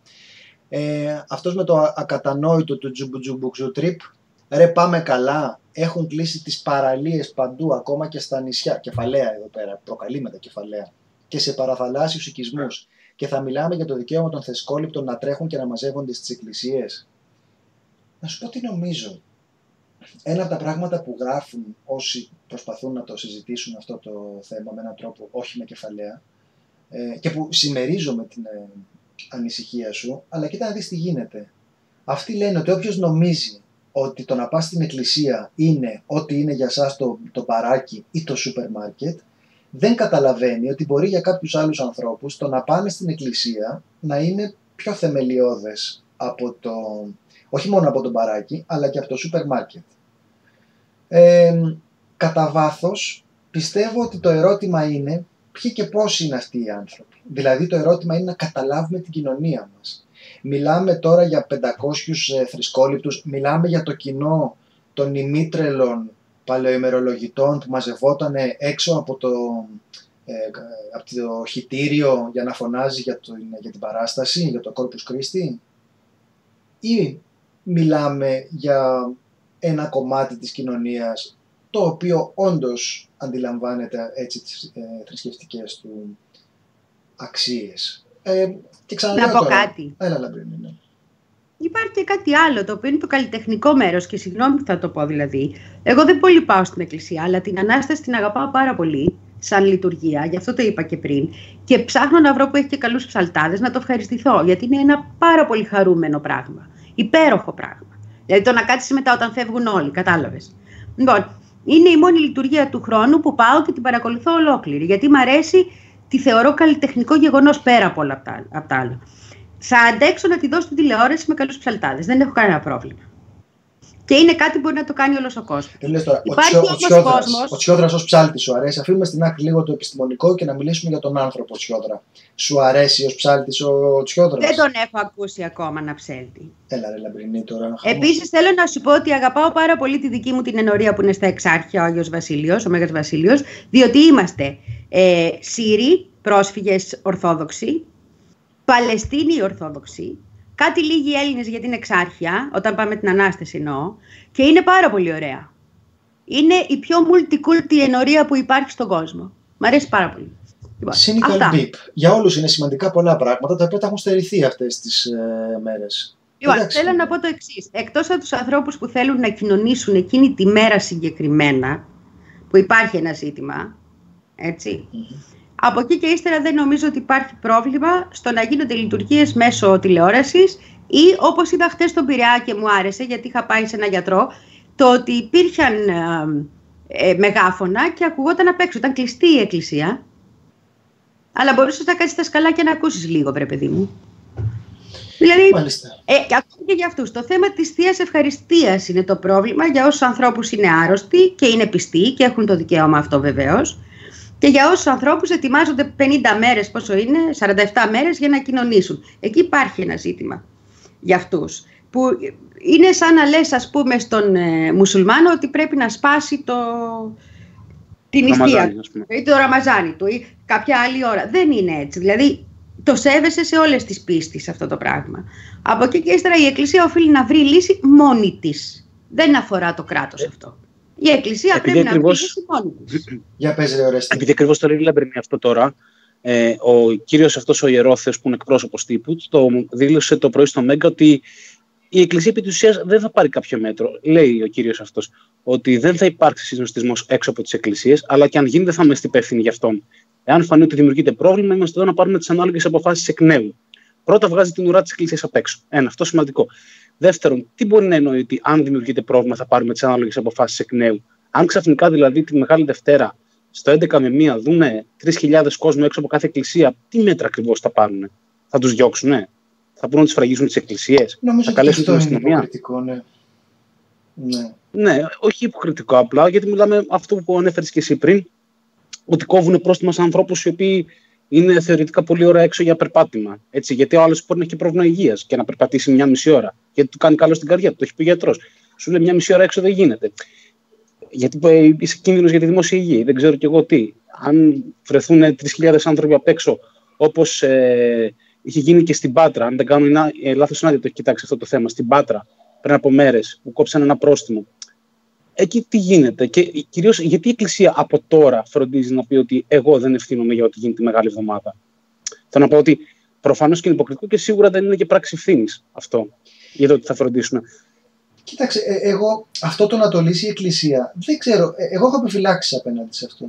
Ε, αυτός με το ακατανόητο του τζουμπουτζουμπουτζου τρίπ, ρε πάμε καλά, έχουν κλείσει τις παραλίες παντού, ακόμα και στα νησιά, κεφαλαία εδώ πέρα, προκαλεί με τα κεφαλαία, και σε παραθαλάσσιους οικισμούς. Και θα μιλάμε για το δικαίωμα των θεσκόληπτων να τρέχουν και να μαζεύονται στις εκκλησίες. Να σου πω τι νομίζω. ένα από τα πράγματα που γράφουν όσοι προσπαθούν να το συζητήσουν αυτό το θέμα με έναν τρόπο όχι με κεφαλαία ε, και που συμμερίζομαι την ε, ανησυχία σου, αλλά κοίτα να δεις τι γίνεται. Αυτοί λένε ότι όποιος νομίζει ότι το να πας στην εκκλησία είναι ό,τι είναι για σας το, το παράκι ή το σούπερ μάρκετ, δεν καταλαβαίνει ότι μπορεί για κάποιους άλλους ανθρώπους το να πάνε στην εκκλησία να είναι πιο θεμελιώδες από το, όχι μόνο από τον παράκι, αλλά και από το σούπερ μάρκετ. Ε, κατά βάθος, πιστεύω ότι το ερώτημα είναι ποιοι και πώς είναι αυτοί οι άνθρωποι. Δηλαδή το ερώτημα είναι να καταλάβουμε την κοινωνία μας. Μιλάμε τώρα για 500 ε, θρησκόληπτους, μιλάμε για το κοινό των ημίτρελων παλαιοημερολογητών που μαζευόταν έξω από το, ε, από το χιτήριο για να φωνάζει για, το, για την παράσταση, για το Corpus Christi ή μιλάμε για ένα κομμάτι της κοινωνίας το οποίο όντως αντιλαμβάνεται έτσι τις ε, θρησκευτικές του αξίες. Ε, και να πω τώρα. κάτι. Έλα, Λαμπρίνη, ναι. Υπάρχει και κάτι άλλο, το οποίο είναι το καλλιτεχνικό μέρος και συγγνώμη που θα το πω δηλαδή. Εγώ δεν πολύ πάω στην εκκλησία, αλλά την Ανάσταση την αγαπάω πάρα πολύ σαν λειτουργία, γι' αυτό το είπα και πριν. Και ψάχνω να βρω που έχει και καλούς ψαλτάδες να το ευχαριστηθώ, γιατί είναι ένα πάρα πολύ χαρούμενο πράγμα. Υπέροχο πράγμα. Δηλαδή το να κάτσεις μετά όταν φεύγουν όλοι, κατάλαβες. Λοιπόν, είναι η μόνη λειτουργία του χρόνου που πάω και την παρακολουθώ ολόκληρη. Γιατί μου αρέσει, τη θεωρώ καλλιτεχνικό γεγονός πέρα από όλα από τα άλλα. Θα αντέξω να τη δώσω στην τηλεόραση με καλούς ψαλτάδες. Δεν έχω κανένα πρόβλημα. Και είναι κάτι που μπορεί να το κάνει όλος ο κόσμος. Υπάρχει ο κόσμο. Ο Τσιόδρας ως ψάλτης σου αρέσει; Αφήνουμε στην άκρη λίγο το επιστημονικό και να μιλήσουμε για τον άνθρωπο Τσιόδρα. Σου αρέσει ως ψάλτης ο Τσιόδρας; Δεν τον έχω ακούσει ακόμα να ψέλτει. Έλα, ρε λαμπρινή τώρα. Επίσης θέλω να σου πω ότι αγαπάω πάρα πολύ τη δική μου την ενορία που είναι στα Εξάρχεια, ο Άγιος Βασίλειος, ο Μέγας Βασίλειος, διότι είμαστε ε, Σύριοι, πρόσφυγες Ορθόδοξοι, Παλαιστίνοι Ορθόδοξοι, κάτι λίγοι Έλληνες για την εξάρχεια, όταν πάμε την Ανάσταση εννοώ, και είναι πάρα πολύ ωραία. Είναι η πιο multiculti ενορία που υπάρχει στον κόσμο. Μ' αρέσει πάρα πολύ. Λοιπόν, Cynical Beep. Για όλους είναι σημαντικά πολλά πράγματα τα οποία τα έχουν στερηθεί αυτές τις ε, μέρες. Λοιπόν, θέλω να πω το εξής. Εκτός από τους ανθρώπους που θέλουν να κοινωνήσουν εκείνη τη μέρα συγκεκριμένα, που υπάρχει ένα ζήτημα, έτσι, από εκεί και ύστερα δεν νομίζω ότι υπάρχει πρόβλημα στο να γίνονται λειτουργίες μέσω τηλεόρασης ή όπως είδα χτε στον Πειραιά και μου άρεσε, γιατί είχα πάει σε ένα γιατρό, το ότι υπήρχαν ε, ε μεγάφωνα και ακουγόταν απ' έξω. Ήταν κλειστή η εκκλησία. Αλλά μπορούσε να κάτσεις τα σκαλάκια να ακούσεις λίγο, βρε παιδί μου. Δηλαδή, ε, και ακόμη και για αυτούς. Το θέμα της θείας ευχαριστίας είναι το πρόβλημα για όσους ανθρώπους είναι άρρωστοι και είναι πιστοί και έχουν το δικαίωμα αυτό βεβαίως. Και για όσους ανθρώπους ετοιμάζονται 50 μέρες, πόσο είναι, 47 μέρες για να κοινωνήσουν. Εκεί υπάρχει ένα ζήτημα για αυτούς. Που είναι σαν να λες, ας πούμε, στον ε, μουσουλμάνο ότι πρέπει να σπάσει το, την νηστεία του ή το ραμαζάνι του ή κάποια άλλη ώρα. Δεν είναι έτσι. Δηλαδή, το σέβεσαι σε όλες τις πίστεις αυτό το πράγμα. Από εκεί και ύστερα η Εκκλησία οφείλει να βρει λύση μόνη της. Δεν αφορά το κράτος αυτό. Η Εκκλησία Επειδή πρέπει ακριβώς... να μόνη της. Για πες, ρε, Επειδή ακριβώς το λέει αυτό τώρα, ε, ο κύριος αυτός ο Ιερόθεος που είναι εκπρόσωπος τύπου, το δήλωσε το πρωί στο Μέγκα ότι η Εκκλησία επί της ουσίας δεν θα πάρει κάποιο μέτρο. Λέει ο κύριος αυτός ότι δεν θα υπάρξει συνοστισμό έξω από τις εκκλησίες, αλλά και αν γίνεται θα είμαστε υπεύθυνοι γι' αυτόν. Εάν φανεί ότι δημιουργείται πρόβλημα, είμαστε εδώ να πάρουμε τις ανάλογες αποφάσεις εκ νέου. Πρώτα βγάζει την ουρά της Εκκλησίας απ' έξω. Ένα, αυτό σημαντικό. Δεύτερον, τι μπορεί να εννοεί ότι αν δημιουργείται πρόβλημα θα πάρουμε τις ανάλογες αποφάσεις εκ νέου. Αν ξαφνικά δηλαδή τη Μεγάλη Δευτέρα στο 11 με 1 δούνε 3.000 κόσμο έξω από κάθε εκκλησία, τι μέτρα ακριβώς θα πάρουν. Θα τους διώξουν, θα πούν να τους φραγίσουν τις εκκλησίες, θα καλέσουν την αστυνομία; Ναι. ναι. Ναι, όχι υποκριτικό απλά, γιατί μιλάμε αυτό που ανέφερες και εσύ πριν, ότι κόβουν πρόστιμα σε ανθρώπους οι οποίοι είναι θεωρητικά πολύ ώρα έξω για περπάτημα. Έτσι, γιατί ο άλλος μπορεί να έχει πρόβλημα υγείας και να περπατήσει μια μισή ώρα. Γιατί του κάνει καλό στην καρδιά του, το έχει πει ο γιατρός. Σου λέει μια μισή ώρα έξω δεν γίνεται. Γιατί είσαι κίνδυνος για τη δημόσια υγεία. Δεν ξέρω κι εγώ τι. Αν βρεθούν 3.000 άνθρωποι απ' έξω, όπως ε, είχε γίνει και στην Πάτρα, αν δεν κάνω ε, λάθος συνάδεια, το έχει κοιτάξει αυτό το θέμα, στην Πάτρα πριν από μέρες που κόψαν ένα πρόστιμο εκεί τι γίνεται. Και κυρίως γιατί η Εκκλησία από τώρα φροντίζει να πει ότι εγώ δεν ευθύνομαι για ό,τι γίνει τη Μεγάλη Εβδομάδα. Θέλω να πω ότι προφανώς και είναι υποκριτικό και σίγουρα δεν είναι και πράξη ευθύνης αυτό για το ότι θα φροντίσουν. Κοίταξε, ε, εγώ αυτό το να το λύσει η Εκκλησία, δεν ξέρω, ε, εγώ έχω επιφυλάξεις απέναντι σε αυτό.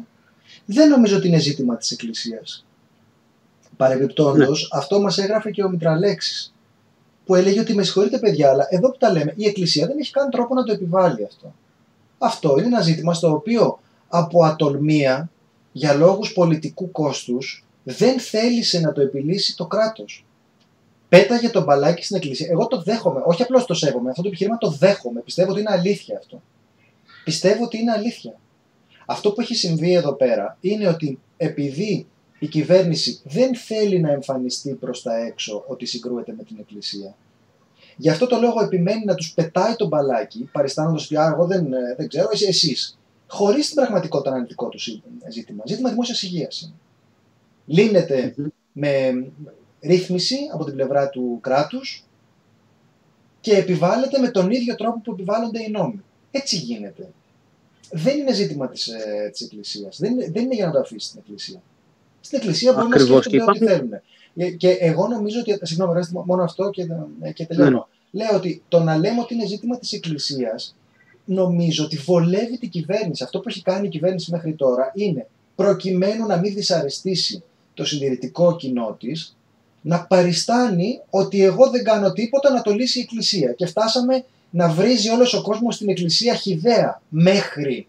Δεν νομίζω ότι είναι ζήτημα της Εκκλησίας. Παρεμπιπτόντως, αυτό μας έγραφε και ο Μητραλέξης, που έλεγε ότι με συγχωρείτε παιδιά, αλλά εδώ που τα λέμε, η Εκκλησία δεν έχει καν τρόπο να το επιβάλλει αυτό. Αυτό είναι ένα ζήτημα στο οποίο από ατολμία, για λόγους πολιτικού κόστους, δεν θέλησε να το επιλύσει το κράτος. Πέταγε τον μπαλάκι στην εκκλησία. Εγώ το δέχομαι. Όχι απλώς το σέβομαι. Αυτό το επιχείρημα το δέχομαι. Πιστεύω ότι είναι αλήθεια αυτό. Πιστεύω ότι είναι αλήθεια. Αυτό που έχει συμβεί εδώ πέρα είναι ότι επειδή η κυβέρνηση δεν θέλει να εμφανιστεί προς τα έξω ότι συγκρούεται με την Εκκλησία, γι' αυτό το λόγο επιμένει να τους πετάει τον μπαλάκι, παριστάνοντας ότι εγώ δεν, ε, δεν ξέρω, εσείς, εσείς χωρίς την πραγματικότητα να είναι δικό του ζήτημα. Ζήτημα δημόσιας υγείας. Λύνεται με ρύθμιση από την πλευρά του κράτους και επιβάλλεται με τον ίδιο τρόπο που επιβάλλονται οι νόμοι. Έτσι γίνεται. Δεν είναι ζήτημα της, ε, της Εκκλησίας. Δεν, δεν είναι για να το αφήσει στην Εκκλησία. Στην Εκκλησία μπορούν να σκέφτονται ό,τι θέλουν. Ε, και εγώ νομίζω ότι. Συγγνώμη, ρέστε μόνο αυτό και, ε, και τελειώνω. Ναι, ναι. Λέω ότι το να λέμε ότι είναι ζήτημα της Εκκλησίας, νομίζω ότι βολεύει την κυβέρνηση. Αυτό που έχει κάνει η κυβέρνηση μέχρι τώρα είναι προκειμένου να μην δυσαρεστήσει το συντηρητικό κοινό της, να παριστάνει ότι εγώ δεν κάνω τίποτα να το λύσει η Εκκλησία. Και φτάσαμε να βρίζει όλος ο κόσμος στην Εκκλησία χιδέα μέχρι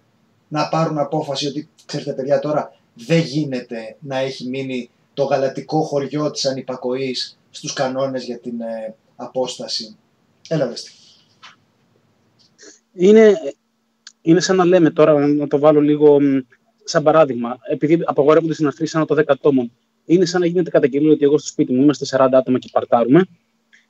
να πάρουν απόφαση ότι, ξέρετε παιδιά τώρα, δεν γίνεται να έχει μείνει το γαλατικό χωριό της ανυπακοής στους κανόνες για την ε, απόσταση. Έλα δέστε. Είναι, είναι σαν να λέμε τώρα, να το βάλω λίγο σαν παράδειγμα, επειδή απαγορεύονται συναθρήσεις ανά το 10 ατόμων, είναι σαν να γίνεται καταγγελία ότι εγώ στο σπίτι μου είμαστε 40 άτομα και παρτάρουμε,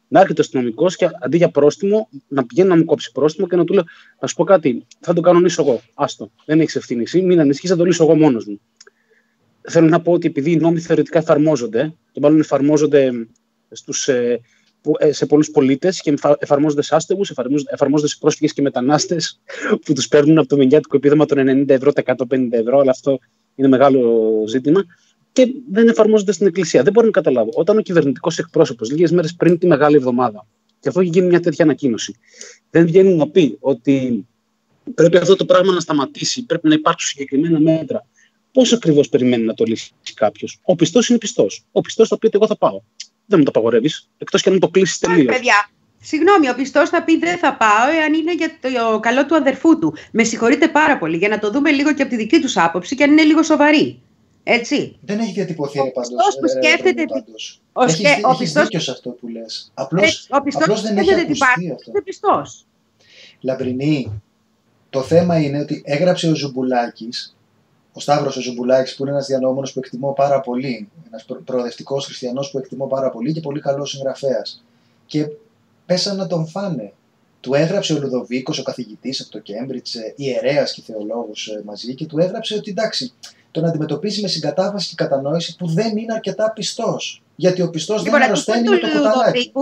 να έρχεται ο αστυνομικός και αντί για πρόστιμο, να πηγαίνει να μου κόψει πρόστιμο και να του λέω: Να σου πω κάτι, θα το κανονίσω εγώ. Άστο, δεν έχεις ευθύνη εσύ, μην ανησυχείς, θα το λύσω εγώ μόνος μου. Θέλω να πω ότι επειδή οι νόμοι θεωρητικά εφαρμόζονται, και μάλλον εφαρμόζονται στους, ε, ε, σε πολλούς πολίτες και εφαρμόζονται σε άστεγους, εφαρμόζονται σε πρόσφυγες και μετανάστες που τους παίρνουν από το μηνιάτικο επίδομα των 90 ευρώ, τα 150 ευρώ, αλλά αυτό είναι μεγάλο ζήτημα και δεν εφαρμόζονται στην Εκκλησία. Δεν μπορώ να καταλάβω. Όταν ο κυβερνητικός εκπρόσωπος λίγες μέρες πριν τη Μεγάλη Εβδομάδα, και αυτό έχει γίνει μια τέτοια ανακοίνωση, δεν βγαίνει να πει ότι πρέπει αυτό το πράγμα να σταματήσει, πρέπει να υπάρξουν συγκεκριμένα μέτρα. Πώς ακριβώς περιμένει να το λύσει κάποιος; Ο πιστός είναι πιστός. Ο πιστός θα πει ότι εγώ θα πάω. Δεν μου το απαγορεύεις, εκτός και αν το κλείσεις τελείως. Παιδιά, Συγγνώμη, ο πιστός θα πει δεν θα πάω εάν είναι για το καλό του αδερφού του. Με συγχωρείτε πάρα πολύ για να το δούμε λίγο και από τη δική τους άποψη και αν είναι λίγο σοβαρή. Έτσι. Δεν έχει διατυπωθεί ο πάντως. που σκέφτεται... Ο, έχεις, ο έχεις πιστός... δίκιο σε αυτό που λες. Απλώς, ο πιστός απλώς δεν έχει ακουστεί αυτό. Είναι πιστός. Λαμπρινή, το θέμα είναι ότι έγραψε ο Ζουμπουλάκης, ο Σταύρος ο Ζουμπουλάκης που είναι ένας διανοούμενος που εκτιμώ πάρα πολύ, ένας προοδευτικός χριστιανός που εκτιμώ πάρα πολύ και πολύ καλός συγγραφέας. Και πέσαν να τον φάνε. Του έγραψε ο Λουδοβίκος, ο καθηγητής από το Κέμπριτς, ε, ιερέας και θεολόγος ε, μαζί και του έγραψε ότι εντάξει, τον αντιμετωπίζει με συγκατάβαση και κατανόηση που δεν είναι αρκετά πιστός. Γιατί ο πιστός δεν λοιπόν, αρρωσταίνει με το κουταλάκι.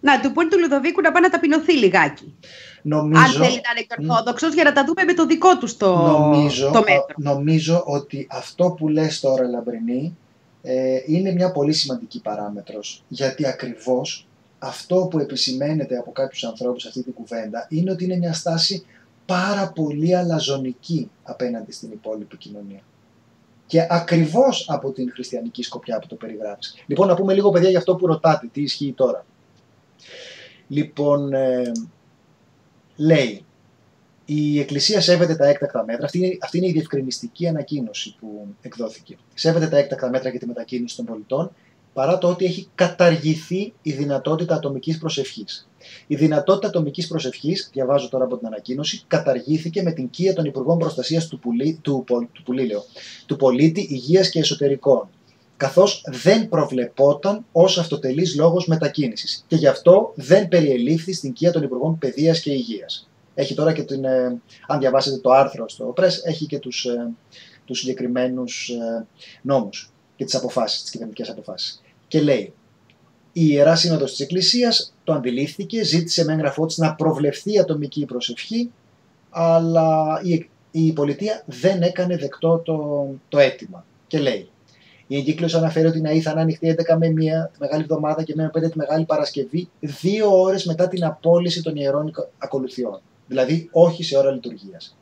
Να του πούνε του Λουδοβίκου να πάει να ταπεινωθεί λιγάκι. Νομίζω, Αν θέλει να είναι ορθόδοξος, για να τα δούμε με το δικό του το, νομίζω, το μέτρο. Νομίζω ότι αυτό που λες τώρα, Λαμπρινή, ε, είναι μια πολύ σημαντική παράμετρος. Γιατί ακριβώς αυτό που επισημαίνεται από κάποιους ανθρώπους σε αυτή την κουβέντα είναι ότι είναι μια στάση πάρα πολύ αλαζονική απέναντι στην υπόλοιπη κοινωνία και ακριβώς από την χριστιανική σκοπιά που το περιγράφεις. Λοιπόν, να πούμε λίγο, παιδιά, για αυτό που ρωτάτε, τι ισχύει τώρα. Λοιπόν, ε, λέει, η Εκκλησία σέβεται τα έκτακτα μέτρα. Αυτή είναι, αυτή είναι η διευκρινιστική ανακοίνωση που εκδόθηκε. Σέβεται τα έκτακτα μέτρα για τη μετακίνηση των πολιτών παρά το ότι έχει καταργηθεί η δυνατότητα ατομικής προσευχής. Η δυνατότητα ατομικής προσευχής, διαβάζω τώρα από την ανακοίνωση, καταργήθηκε με την κία των Υπουργών Προστασίας του, πουλί, του, του, του Πολίτη Υγείας και Εσωτερικών, καθώς δεν προβλεπόταν ως αυτοτελής λόγος μετακίνησης και γι' αυτό δεν περιελήφθη στην κία των Υπουργών Παιδείας και Υγείας. Έχει τώρα και την, ε, αν διαβάσετε το άρθρο στο Press, έχει και τους, ε, τους συγκεκριμένους ε, νόμους και τις αποφάσεις, τις κυβερνητικές αποφάσεις. Και λέει, η Ιερά Σύνοδος της Εκκλησίας το αντιλήφθηκε, ζήτησε με έγγραφό της να προβλεφθεί ατομική προσευχή, αλλά η, η πολιτεία δεν έκανε δεκτό το, το αίτημα. Και λέει, Η εγκύκλωση αναφέρει ότι η ΝΑΗ θα είναι ανοιχτή 11 με 1 τη Μεγάλη Εβδομάδα και με 5 τη Μεγάλη Παρασκευή, δύο ώρες μετά την απόλυση των ιερών ακολουθιών. Δηλαδή, όχι σε ώρα λειτουργίας.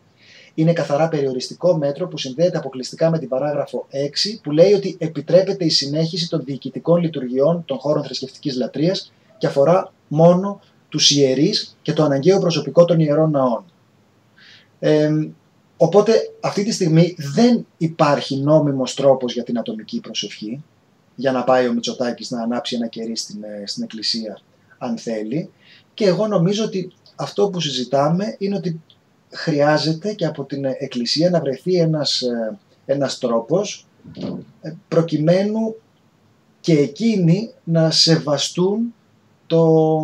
Είναι καθαρά περιοριστικό μέτρο που συνδέεται αποκλειστικά με την παράγραφο 6, που λέει ότι επιτρέπεται η συνέχιση των διοικητικών λειτουργιών των χώρων θρησκευτικής λατρείας και αφορά μόνο τους ιερείς και το αναγκαίο προσωπικό των ιερών ναών. Ε, οπότε αυτή τη στιγμή δεν υπάρχει νόμιμος τρόπος για την ατομική προσευχή για να πάει ο Μητσοτάκης να ανάψει ένα κερί στην, ε, στην εκκλησία αν θέλει. Και εγώ νομίζω ότι αυτό που συζητάμε είναι ότι χρειάζεται και από την εκκλησία να βρεθεί ένας, ε, ένας τρόπος ε, προκειμένου και εκείνοι να σεβαστούν το,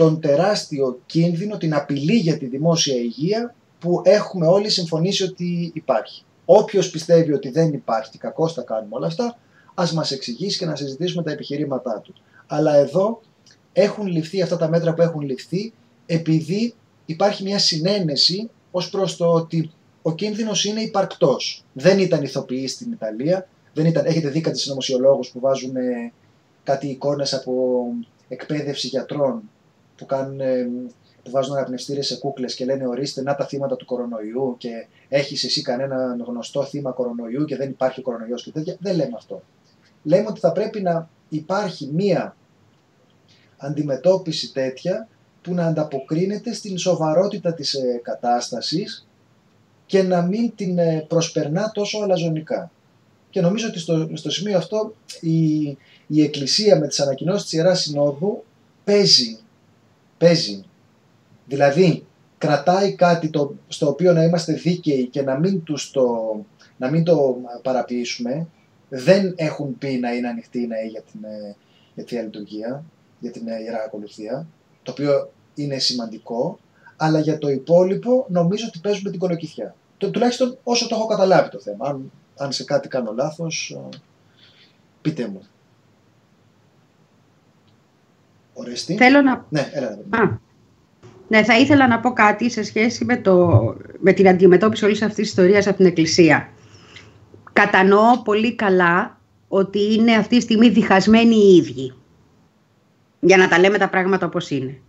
τον τεράστιο κίνδυνο, την απειλή για τη δημόσια υγεία που έχουμε όλοι συμφωνήσει ότι υπάρχει. Όποιος πιστεύει ότι δεν υπάρχει και κακώς θα κάνουμε όλα αυτά, ας μας εξηγήσει και να συζητήσουμε τα επιχειρήματά του. Αλλά εδώ έχουν ληφθεί αυτά τα μέτρα που έχουν ληφθεί επειδή υπάρχει μια συνένεση ως προς το ότι ο κίνδυνος είναι υπαρκτός. Δεν ήταν ηθοποιοί στην Ιταλία, δεν ήταν, έχετε δει κάτι συνωμοσιολόγους που βάζουν κάτι εικόνες από εκπαίδευση γιατρών που, κάνουν, που βάζουν αναπνευστήρες σε κούκλες και λένε ορίστε να τα θύματα του κορονοϊού και έχεις εσύ κανένα γνωστό θύμα κορονοϊού και δεν υπάρχει κορονοϊός και τέτοια. Δεν λέμε αυτό. Λέμε ότι θα πρέπει να υπάρχει μία αντιμετώπιση τέτοια που να ανταποκρίνεται στην σοβαρότητα της ε, κατάστασης και να μην την ε, προσπερνά τόσο αλαζονικά. Και νομίζω ότι στο, στο σημείο αυτό η, η Εκκλησία με τις ανακοινώσεις της Ιεράς Συνόδου παίζει παίζει. Δηλαδή, κρατάει κάτι το, στο οποίο να είμαστε δίκαιοι και να μην, τους το, να μην το παραποιήσουμε. Δεν έχουν πει να είναι ανοιχτή η ΝΑΗ για την, ε, για τη λειτουργία, για την ε, Ιερά Ακολουθία, το οποίο είναι σημαντικό, αλλά για το υπόλοιπο νομίζω ότι παίζουμε την κολοκυθιά. Το, τουλάχιστον όσο το έχω καταλάβει το θέμα. Αν, αν σε κάτι κάνω λάθος, ε, πείτε μου. Θέλω να... Ναι, έλα, ναι, θα ήθελα να πω κάτι σε σχέση με, το, με την αντιμετώπιση όλης αυτής της ιστορίας από την Εκκλησία. Κατανοώ πολύ καλά ότι είναι αυτή τη στιγμή διχασμένοι οι ίδιοι. Για να τα λέμε τα πράγματα όπως είναι.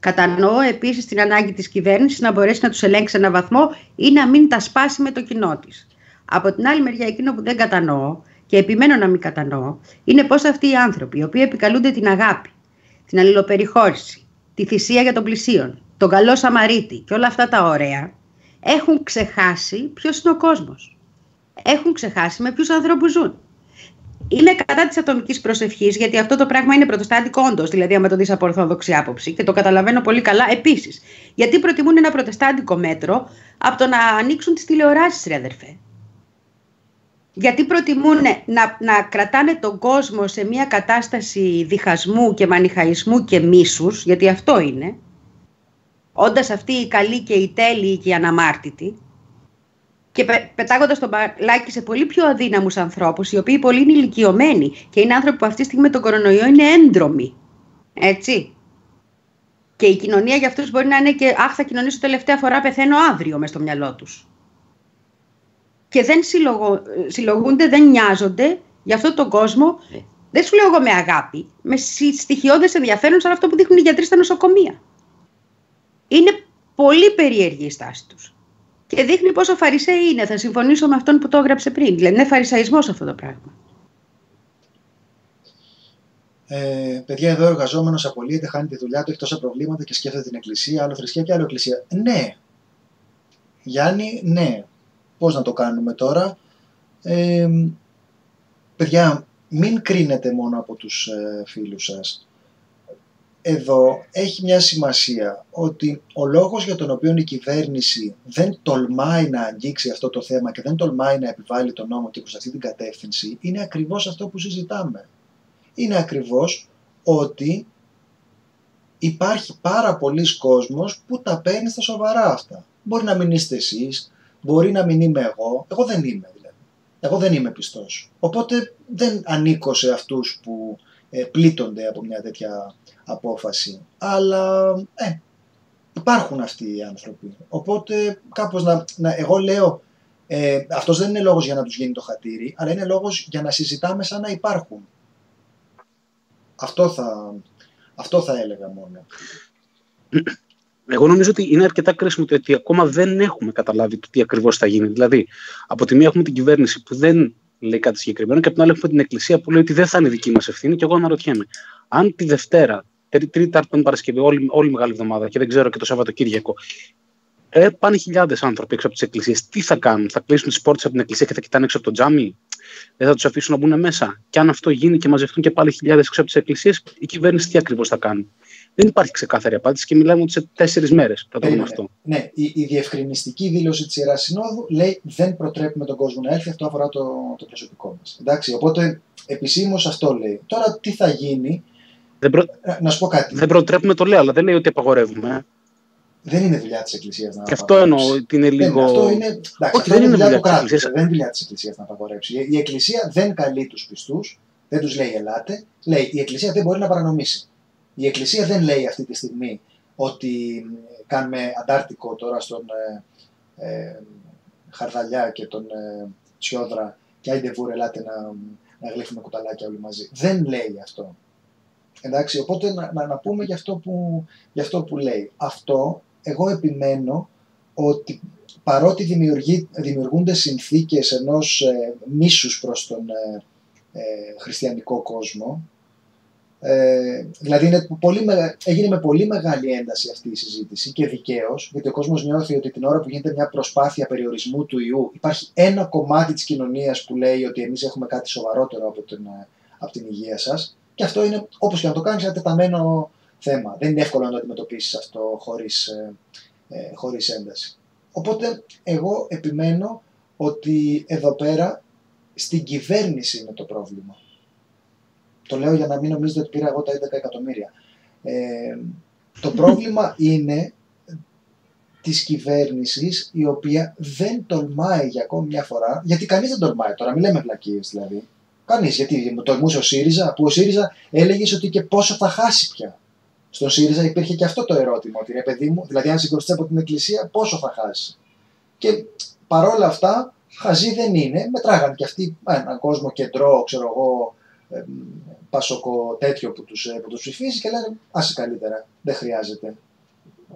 Κατανοώ επίσης την ανάγκη της κυβέρνησης να μπορέσει να τους ελέγξει ένα βαθμό ή να μην τα σπάσει με το κοινό της. Από την άλλη μεριά εκείνο που δεν κατανοώ και επιμένω να μην κατανοώ είναι πώς αυτοί οι άνθρωποι οι οποίοι επικαλούνται την αγάπη την αλληλοπεριχώρηση, τη θυσία για τον πλησίον, τον καλό Σαμαρίτη και όλα αυτά τα ωραία, έχουν ξεχάσει ποιος είναι ο κόσμος. Έχουν ξεχάσει με ποιους ανθρώπους ζουν. Είναι κατά της ατομικής προσευχής, γιατί αυτό το πράγμα είναι πρωτοστάτικο όντως, δηλαδή άμα το δεις από ορθόδοξη άποψη, και το καταλαβαίνω πολύ καλά επίσης. Γιατί προτιμούν ένα πρωτοστάτικο μέτρο από το να ανοίξουν τις τηλεοράσεις, ρε αδερφέ γιατί προτιμούν να, να κρατάνε τον κόσμο σε μια κατάσταση διχασμού και μανιχαϊσμού και μίσους, γιατί αυτό είναι, όντας αυτοί οι καλοί και οι τέλειοι και οι αναμάρτητοι, και πε, πετάγοντας τον μπαλάκι σε πολύ πιο αδύναμους ανθρώπους, οι οποίοι πολύ είναι ηλικιωμένοι και είναι άνθρωποι που αυτή τη στιγμή με τον κορονοϊό είναι έντρομοι. Έτσι. Και η κοινωνία για αυτούς μπορεί να είναι και «Αχ, θα κοινωνήσω τελευταία φορά, πεθαίνω αύριο» μες στο μυαλό τους και δεν συλλογω, συλλογούνται, δεν νοιάζονται για αυτόν τον κόσμο. Δεν σου λέω εγώ με αγάπη, με στοιχειώδες ενδιαφέρον σαν αυτό που δείχνουν οι γιατροί στα νοσοκομεία. Είναι πολύ περίεργη η στάση τους. Και δείχνει πόσο φαρισαίοι είναι. Θα συμφωνήσω με αυτόν που το έγραψε πριν. Δηλαδή είναι φαρισαϊσμός αυτό το πράγμα. Ε, παιδιά, εδώ ο εργαζόμενος απολύεται, χάνει τη δουλειά του, έχει τόσα προβλήματα και σκέφτεται την εκκλησία, άλλο θρησκεία και άλλο εκκλησία. Ναι. Γιάννη, ναι πώς να το κάνουμε τώρα. Ε, παιδιά, μην κρίνετε μόνο από τους ε, φίλους σας. Εδώ έχει μια σημασία ότι ο λόγος για τον οποίο η κυβέρνηση δεν τολμάει να αγγίξει αυτό το θέμα και δεν τολμάει να επιβάλλει τον νόμο και προς αυτή την κατεύθυνση είναι ακριβώς αυτό που συζητάμε. Είναι ακριβώς ότι υπάρχει πάρα πολλοί κόσμος που τα παίρνει στα σοβαρά αυτά. Μπορεί να μην είστε εσείς, Μπορεί να μην είμαι εγώ, εγώ δεν είμαι δηλαδή. Εγώ δεν είμαι πιστός. Οπότε δεν ανήκω σε αυτούς που ε, πλήττονται από μια τέτοια απόφαση. Αλλά ε, υπάρχουν αυτοί οι άνθρωποι. Οπότε κάπως να, να εγώ λέω Ε, αυτός δεν είναι λόγος για να τους γίνει το χατήρι, αλλά είναι λόγος για να συζητάμε σαν να υπάρχουν. Αυτό θα, αυτό θα έλεγα μόνο. Εγώ νομίζω ότι είναι αρκετά κρίσιμο ότι ακόμα δεν έχουμε καταλάβει το τι ακριβώς θα γίνει. Δηλαδή, από τη μία έχουμε την κυβέρνηση που δεν λέει κάτι συγκεκριμένο και από την άλλη έχουμε την Εκκλησία που λέει ότι δεν θα είναι δική μας ευθύνη. Και εγώ αναρωτιέμαι, αν τη Δευτέρα, Τρίτη, Τετάρτη, Παρασκευή, όλη, όλη η μεγάλη εβδομάδα και δεν ξέρω και το Σαββατοκύριακο, ε, πάνε χιλιάδες άνθρωποι έξω από τις εκκλησίες. Τι θα κάνουν, θα κλείσουν τις πόρτες από την εκκλησία και θα κοιτάνε έξω από το τζάμι, δεν θα τους αφήσουν να μπουν μέσα. Και αν αυτό γίνει και μαζευτούν και πάλι χιλιάδες έξω από τις εκκλησίες, η κυβέρνηση τι ακριβώς θα κάνει; Δεν υπάρχει ξεκάθαρη απάντηση και μιλάμε ότι σε τέσσερις μέρες θα το δούμε αυτό. Ναι, η, η διευκρινιστική δήλωση της Ιεράς Συνόδου λέει δεν προτρέπουμε τον κόσμο να έρθει, αυτό αφορά το, το προσωπικό μας. Εντάξει, οπότε επισήμως αυτό λέει. Τώρα τι θα γίνει; Δεν προ... Να σου πω κάτι. Δεν προτρέπουμε το λέει, αλλά δεν λέει ότι απαγορεύουμε. Δεν είναι δουλειά της Εκκλησίας να Και αυτό εννοώ ότι είναι λίγο. Δεν, αυτό είναι, εντάξει, Όχι, αυτό δεν είναι δουλειά του κράτους. Δεν είναι δουλειά της Εκκλησίας να απαγορεύσει. Η Εκκλησία δεν καλεί τους πιστούς, δεν τους λέει ελάτε. Λέει η Εκκλησία δεν μπορεί να παρανομήσει. Η Εκκλησία δεν λέει αυτή τη στιγμή ότι κάνουμε αντάρτικο τώρα στον ε, ε, Χαρδαλιά και τον ε, Σιόδρα και άιντε βούρ, ελάτε να, να γλύφουμε κουταλάκια όλοι μαζί. Δεν λέει αυτό. Εντάξει, οπότε να, να, να πούμε για αυτό, που, για αυτό που λέει. Αυτό εγώ επιμένω ότι παρότι δημιουργούνται συνθήκες ενός ε, μίσους προς τον ε, ε, χριστιανικό κόσμο, ε, δηλαδή είναι πολύ, έγινε με πολύ μεγάλη ένταση αυτή η συζήτηση και δικαίως, γιατί ο κόσμος νιώθει ότι την ώρα που γίνεται μια προσπάθεια περιορισμού του ιού, υπάρχει ένα κομμάτι της κοινωνίας που λέει ότι εμείς έχουμε κάτι σοβαρότερο από την, από την υγεία σας. Και αυτό είναι, όπως και να το κάνεις, ένα τεταμένο θέμα. Δεν είναι εύκολο να το αντιμετωπίσεις αυτό χωρίς ε, ε, χωρίς ένταση. Οπότε εγώ επιμένω ότι εδώ πέρα στην κυβέρνηση είναι το πρόβλημα. Το λέω για να μην νομίζετε ότι πήρα εγώ τα 11 εκατομμύρια. Ε, το πρόβλημα είναι της κυβέρνησης η οποία δεν τολμάει για ακόμη μια φορά, γιατί κανείς δεν τολμάει τώρα, μην λέμε βλακίες δηλαδή. Κανείς, γιατί τολμούσε ο ΣΥΡΙΖΑ, που ο ΣΥΡΙΖΑ έλεγε ότι και πόσο θα χάσει πια. Στον ΣΥΡΙΖΑ υπήρχε και αυτό το ερώτημα, ότι ρε παιδί μου, δηλαδή αν συγκρουστεί από την Εκκλησία, πόσο θα χάσει. Και παρόλα αυτά, χαζοί δεν είναι, μετράγαν και αυτοί έναν κόσμο κεντρό, ξέρω εγώ, πασοκο τέτοιο που τους, ε, που τους ψηφίζει και λένε άσε καλύτερα, δεν χρειάζεται.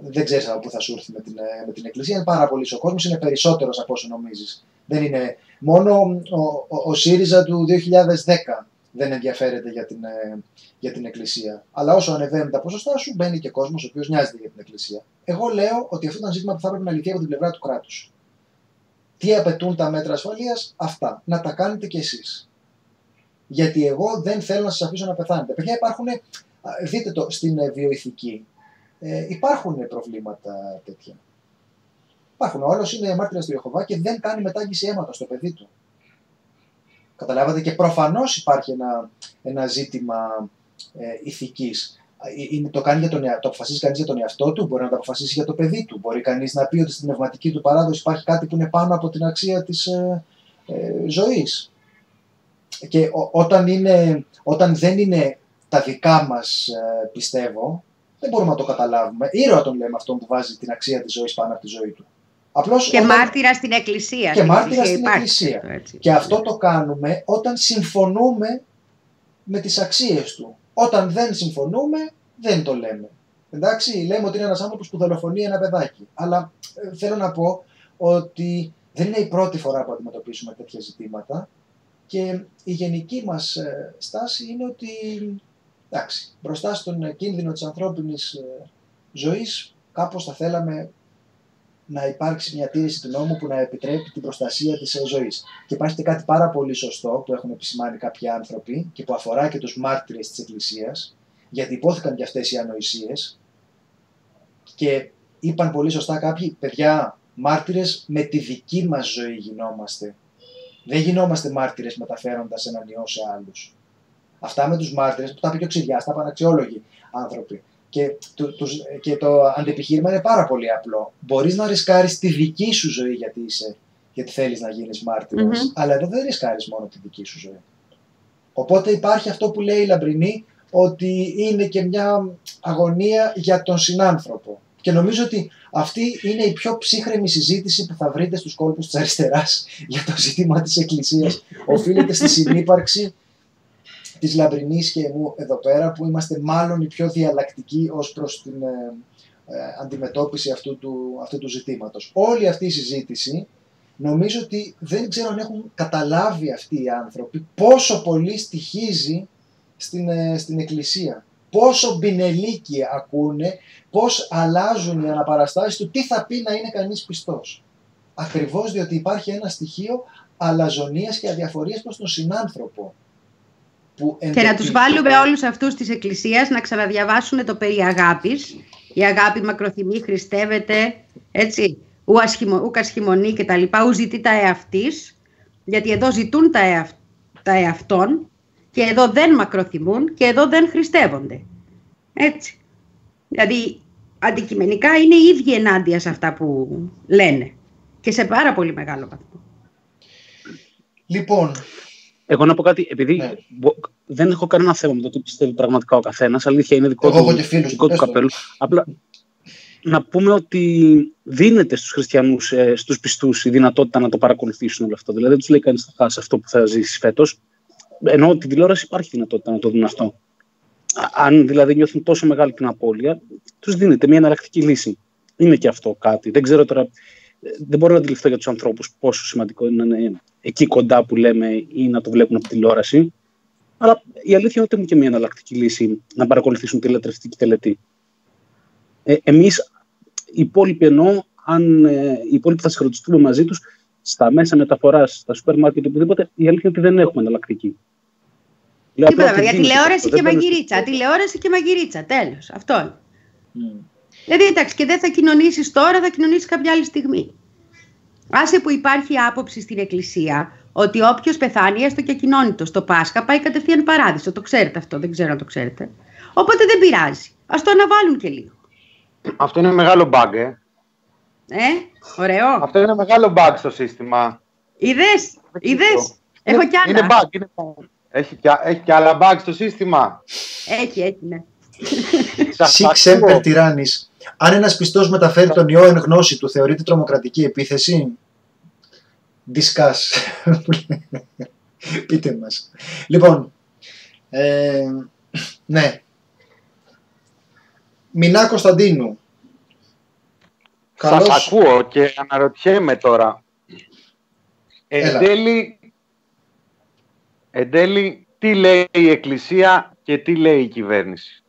Δεν ξέρεις από πού θα σου έρθει με την, ε, με την Εκκλησία. Είναι πάρα πολύ ο κόσμος, είναι περισσότερος από όσο νομίζεις. Δεν είναι. Μόνο ο, ο, ο ΣΥΡΙΖΑ του 2010 δεν ενδιαφέρεται για την, ε, για την Εκκλησία. Αλλά όσο ανεβαίνουν τα ποσοστά σου, μπαίνει και κόσμος ο οποίος νοιάζεται για την Εκκλησία. Εγώ λέω ότι αυτό ήταν ζήτημα που θα έπρεπε να λυθεί από την πλευρά του κράτους. Τι απαιτούν τα μέτρα ασφαλείας, αυτά. Να τα κάνετε κι εσείς γιατί εγώ δεν θέλω να σας αφήσω να πεθάνετε. Παιδιά υπάρχουν, δείτε το στην ε, βιοειθική, ε, υπάρχουν προβλήματα τέτοια. Υπάρχουν. Ο άλλος είναι μάρτυρας του Ιεχωβά και δεν κάνει μετάγγιση αίματος στο παιδί του. Καταλάβατε και προφανώς υπάρχει ένα, ένα ζήτημα ε, ηθικής. Ε, το, κάνει για τον, το αποφασίζει κανείς για τον εαυτό του, μπορεί να το αποφασίσει για το παιδί του. Μπορεί κανείς να πει ότι στην πνευματική του παράδοση υπάρχει κάτι που είναι πάνω από την αξία της ε, ε, ζωής και όταν, είναι, όταν δεν είναι τα δικά μας ε, πιστεύω, δεν μπορούμε να το καταλάβουμε. Ήρωα τον λέμε αυτόν που βάζει την αξία της ζωής πάνω από τη ζωή του. Απλώς και όταν... μάρτυρα στην εκκλησία. Και μάρτυρα στην εκκλησία. Και αυτό το κάνουμε όταν συμφωνούμε με τις αξίες του. Όταν δεν συμφωνούμε, δεν το λέμε. Εντάξει, λέμε ότι είναι ένας άνθρωπος που δολοφονεί ένα παιδάκι. Αλλά ε, θέλω να πω ότι δεν είναι η πρώτη φορά που αντιμετωπίσουμε τέτοια ζητήματα και η γενική μας ε, στάση είναι ότι εντάξει, μπροστά στον κίνδυνο της ανθρώπινης ε, ζωής κάπως θα θέλαμε να υπάρξει μια τήρηση του νόμου που να επιτρέπει την προστασία της ε, ζωής. Και υπάρχει και κάτι πάρα πολύ σωστό που έχουν επισημάνει κάποιοι άνθρωποι και που αφορά και τους μάρτυρες της Εκκλησίας, γιατί υπόθηκαν και αυτές οι ανοησίες και είπαν πολύ σωστά κάποιοι, παιδιά, μάρτυρες με τη δική μας ζωή γινόμαστε δεν γινόμαστε μάρτυρες μεταφέροντας έναν ιό σε άλλους. Αυτά με τους μάρτυρες που τα πει και ο Ξηδιά, τα είπαν αξιόλογοι άνθρωποι. Και το, τους, και το αντεπιχείρημα είναι πάρα πολύ απλό. Μπορείς να ρισκάρεις τη δική σου ζωή γιατί είσαι, γιατί θέλεις να γίνεις μάρτυρα, mm-hmm. αλλά εδώ δεν ρισκάρεις μόνο τη δική σου ζωή. Οπότε υπάρχει αυτό που λέει η Λαμπρινή, ότι είναι και μια αγωνία για τον συνάνθρωπο. Και νομίζω ότι αυτή είναι η πιο ψύχρεμη συζήτηση που θα βρείτε στους κόλπους της αριστεράς για το ζήτημα της Εκκλησίας. Οφείλεται στη συνύπαρξη της Λαμπρινής και μου εδώ πέρα που είμαστε μάλλον οι πιο διαλλακτικοί ως προς την ε, ε, αντιμετώπιση αυτού του, αυτού του ζητήματος. Όλη αυτή η συζήτηση νομίζω ότι δεν ξέρω αν έχουν καταλάβει αυτοί οι άνθρωποι πόσο πολύ στοιχίζει στην, ε, στην Εκκλησία. Πόσο μπινελίκι ακούνε, πώς αλλάζουν οι αναπαραστάσεις του, τι θα πει να είναι κανείς πιστός. Ακριβώς διότι υπάρχει ένα στοιχείο αλαζονίας και αδιαφορίας προς τον συνάνθρωπο. Που και να τους βάλουμε όλους αυτούς της Εκκλησίας να ξαναδιαβάσουν το περί αγάπης. Η αγάπη μακροθυμεί, χριστεύεται, έτσι, ου, ασχημο, ου κασχημονεί και τα λοιπά, ου ζητεί τα εαυτής, γιατί εδώ ζητούν τα, εαυτ, τα εαυτών και εδώ δεν μακροθυμούν και εδώ δεν χριστεύονται. Έτσι. Δηλαδή, αντικειμενικά είναι οι ίδιοι ενάντια σε αυτά που λένε και σε πάρα πολύ μεγάλο βαθμό. Λοιπόν, εγώ να πω κάτι, επειδή ναι. δεν έχω κανένα θέμα με το τι πιστεύει πραγματικά ο καθένας. Αλήθεια είναι δικό, του, δικό του καπέλο. Απλά να πούμε ότι δίνεται στους χριστιανούς, ε, στους πιστούς η δυνατότητα να το παρακολουθήσουν όλο αυτό. Δηλαδή δεν τους λέει κανείς θα χάσει αυτό που θα ζήσει φέτος. Ενώ την τηλεόραση υπάρχει δυνατότητα να το δουν αυτό. Αν δηλαδή νιώθουν τόσο μεγάλη την απώλεια, τους δίνεται μια εναλλακτική λύση. Είναι και αυτό κάτι. Δεν ξέρω τώρα, δεν μπορώ να αντιληφθώ για τους ανθρώπους πόσο σημαντικό είναι να είναι εκεί κοντά που λέμε ή να το βλέπουν από τηλεόραση. Αλλά η αλήθεια είναι ότι έχουν και μια εναλλακτική λύση να παρακολουθήσουν τηλετρεφτική τελετή. Ε, εμείς οι υπόλοιποι εννοώ, αν ε, οι υπόλοιποι θα συγχρονιστούμε μαζί τους στα μέσα μεταφοράς, στα σούπερ μάρκετ, οπουδήποτε, η αλήθεια είναι ότι δεν έχουμε εναλλακτική. Τίποτα, για τηλεόραση και μαγειρίτσα. Τηλεόραση και μαγειρίτσα. Τέλος. Αυτό. Mm. Δηλαδή, εντάξει, και δεν θα κοινωνήσεις τώρα, θα κοινωνήσεις κάποια άλλη στιγμή. Άσε που υπάρχει άποψη στην Εκκλησία ότι όποιος πεθάνει, έστω και κοινώνητος στο Πάσχα, πάει κατευθείαν παράδεισο. Το ξέρετε αυτό, δεν ξέρω αν το ξέρετε. Οπότε δεν πειράζει. Α το αναβάλουν και λίγο. Αυτό είναι μεγάλο bug, ε. Ε, ωραίο. Αυτό είναι μεγάλο bug στο σύστημα. Είδες, είδες. Έχω κι άλλα. Είναι bug, είναι bug. Έχει κι, έχει κι άλλα bug στο σύστημα; Έχει, έχει, ναι. Σιξ έμπερ τυράννης. Αν ένας πιστός μεταφέρει τον ιό εν γνώση του, θεωρείται τρομοκρατική επίθεση; Discuss. Πείτε μας. Λοιπόν, ε, ναι, Μινά Κωνσταντίνου. Καλώς... Σας ακούω και αναρωτιέμαι τώρα. Εν τέλει, τι λέει η Εκκλησία και τι λέει η κυβέρνηση;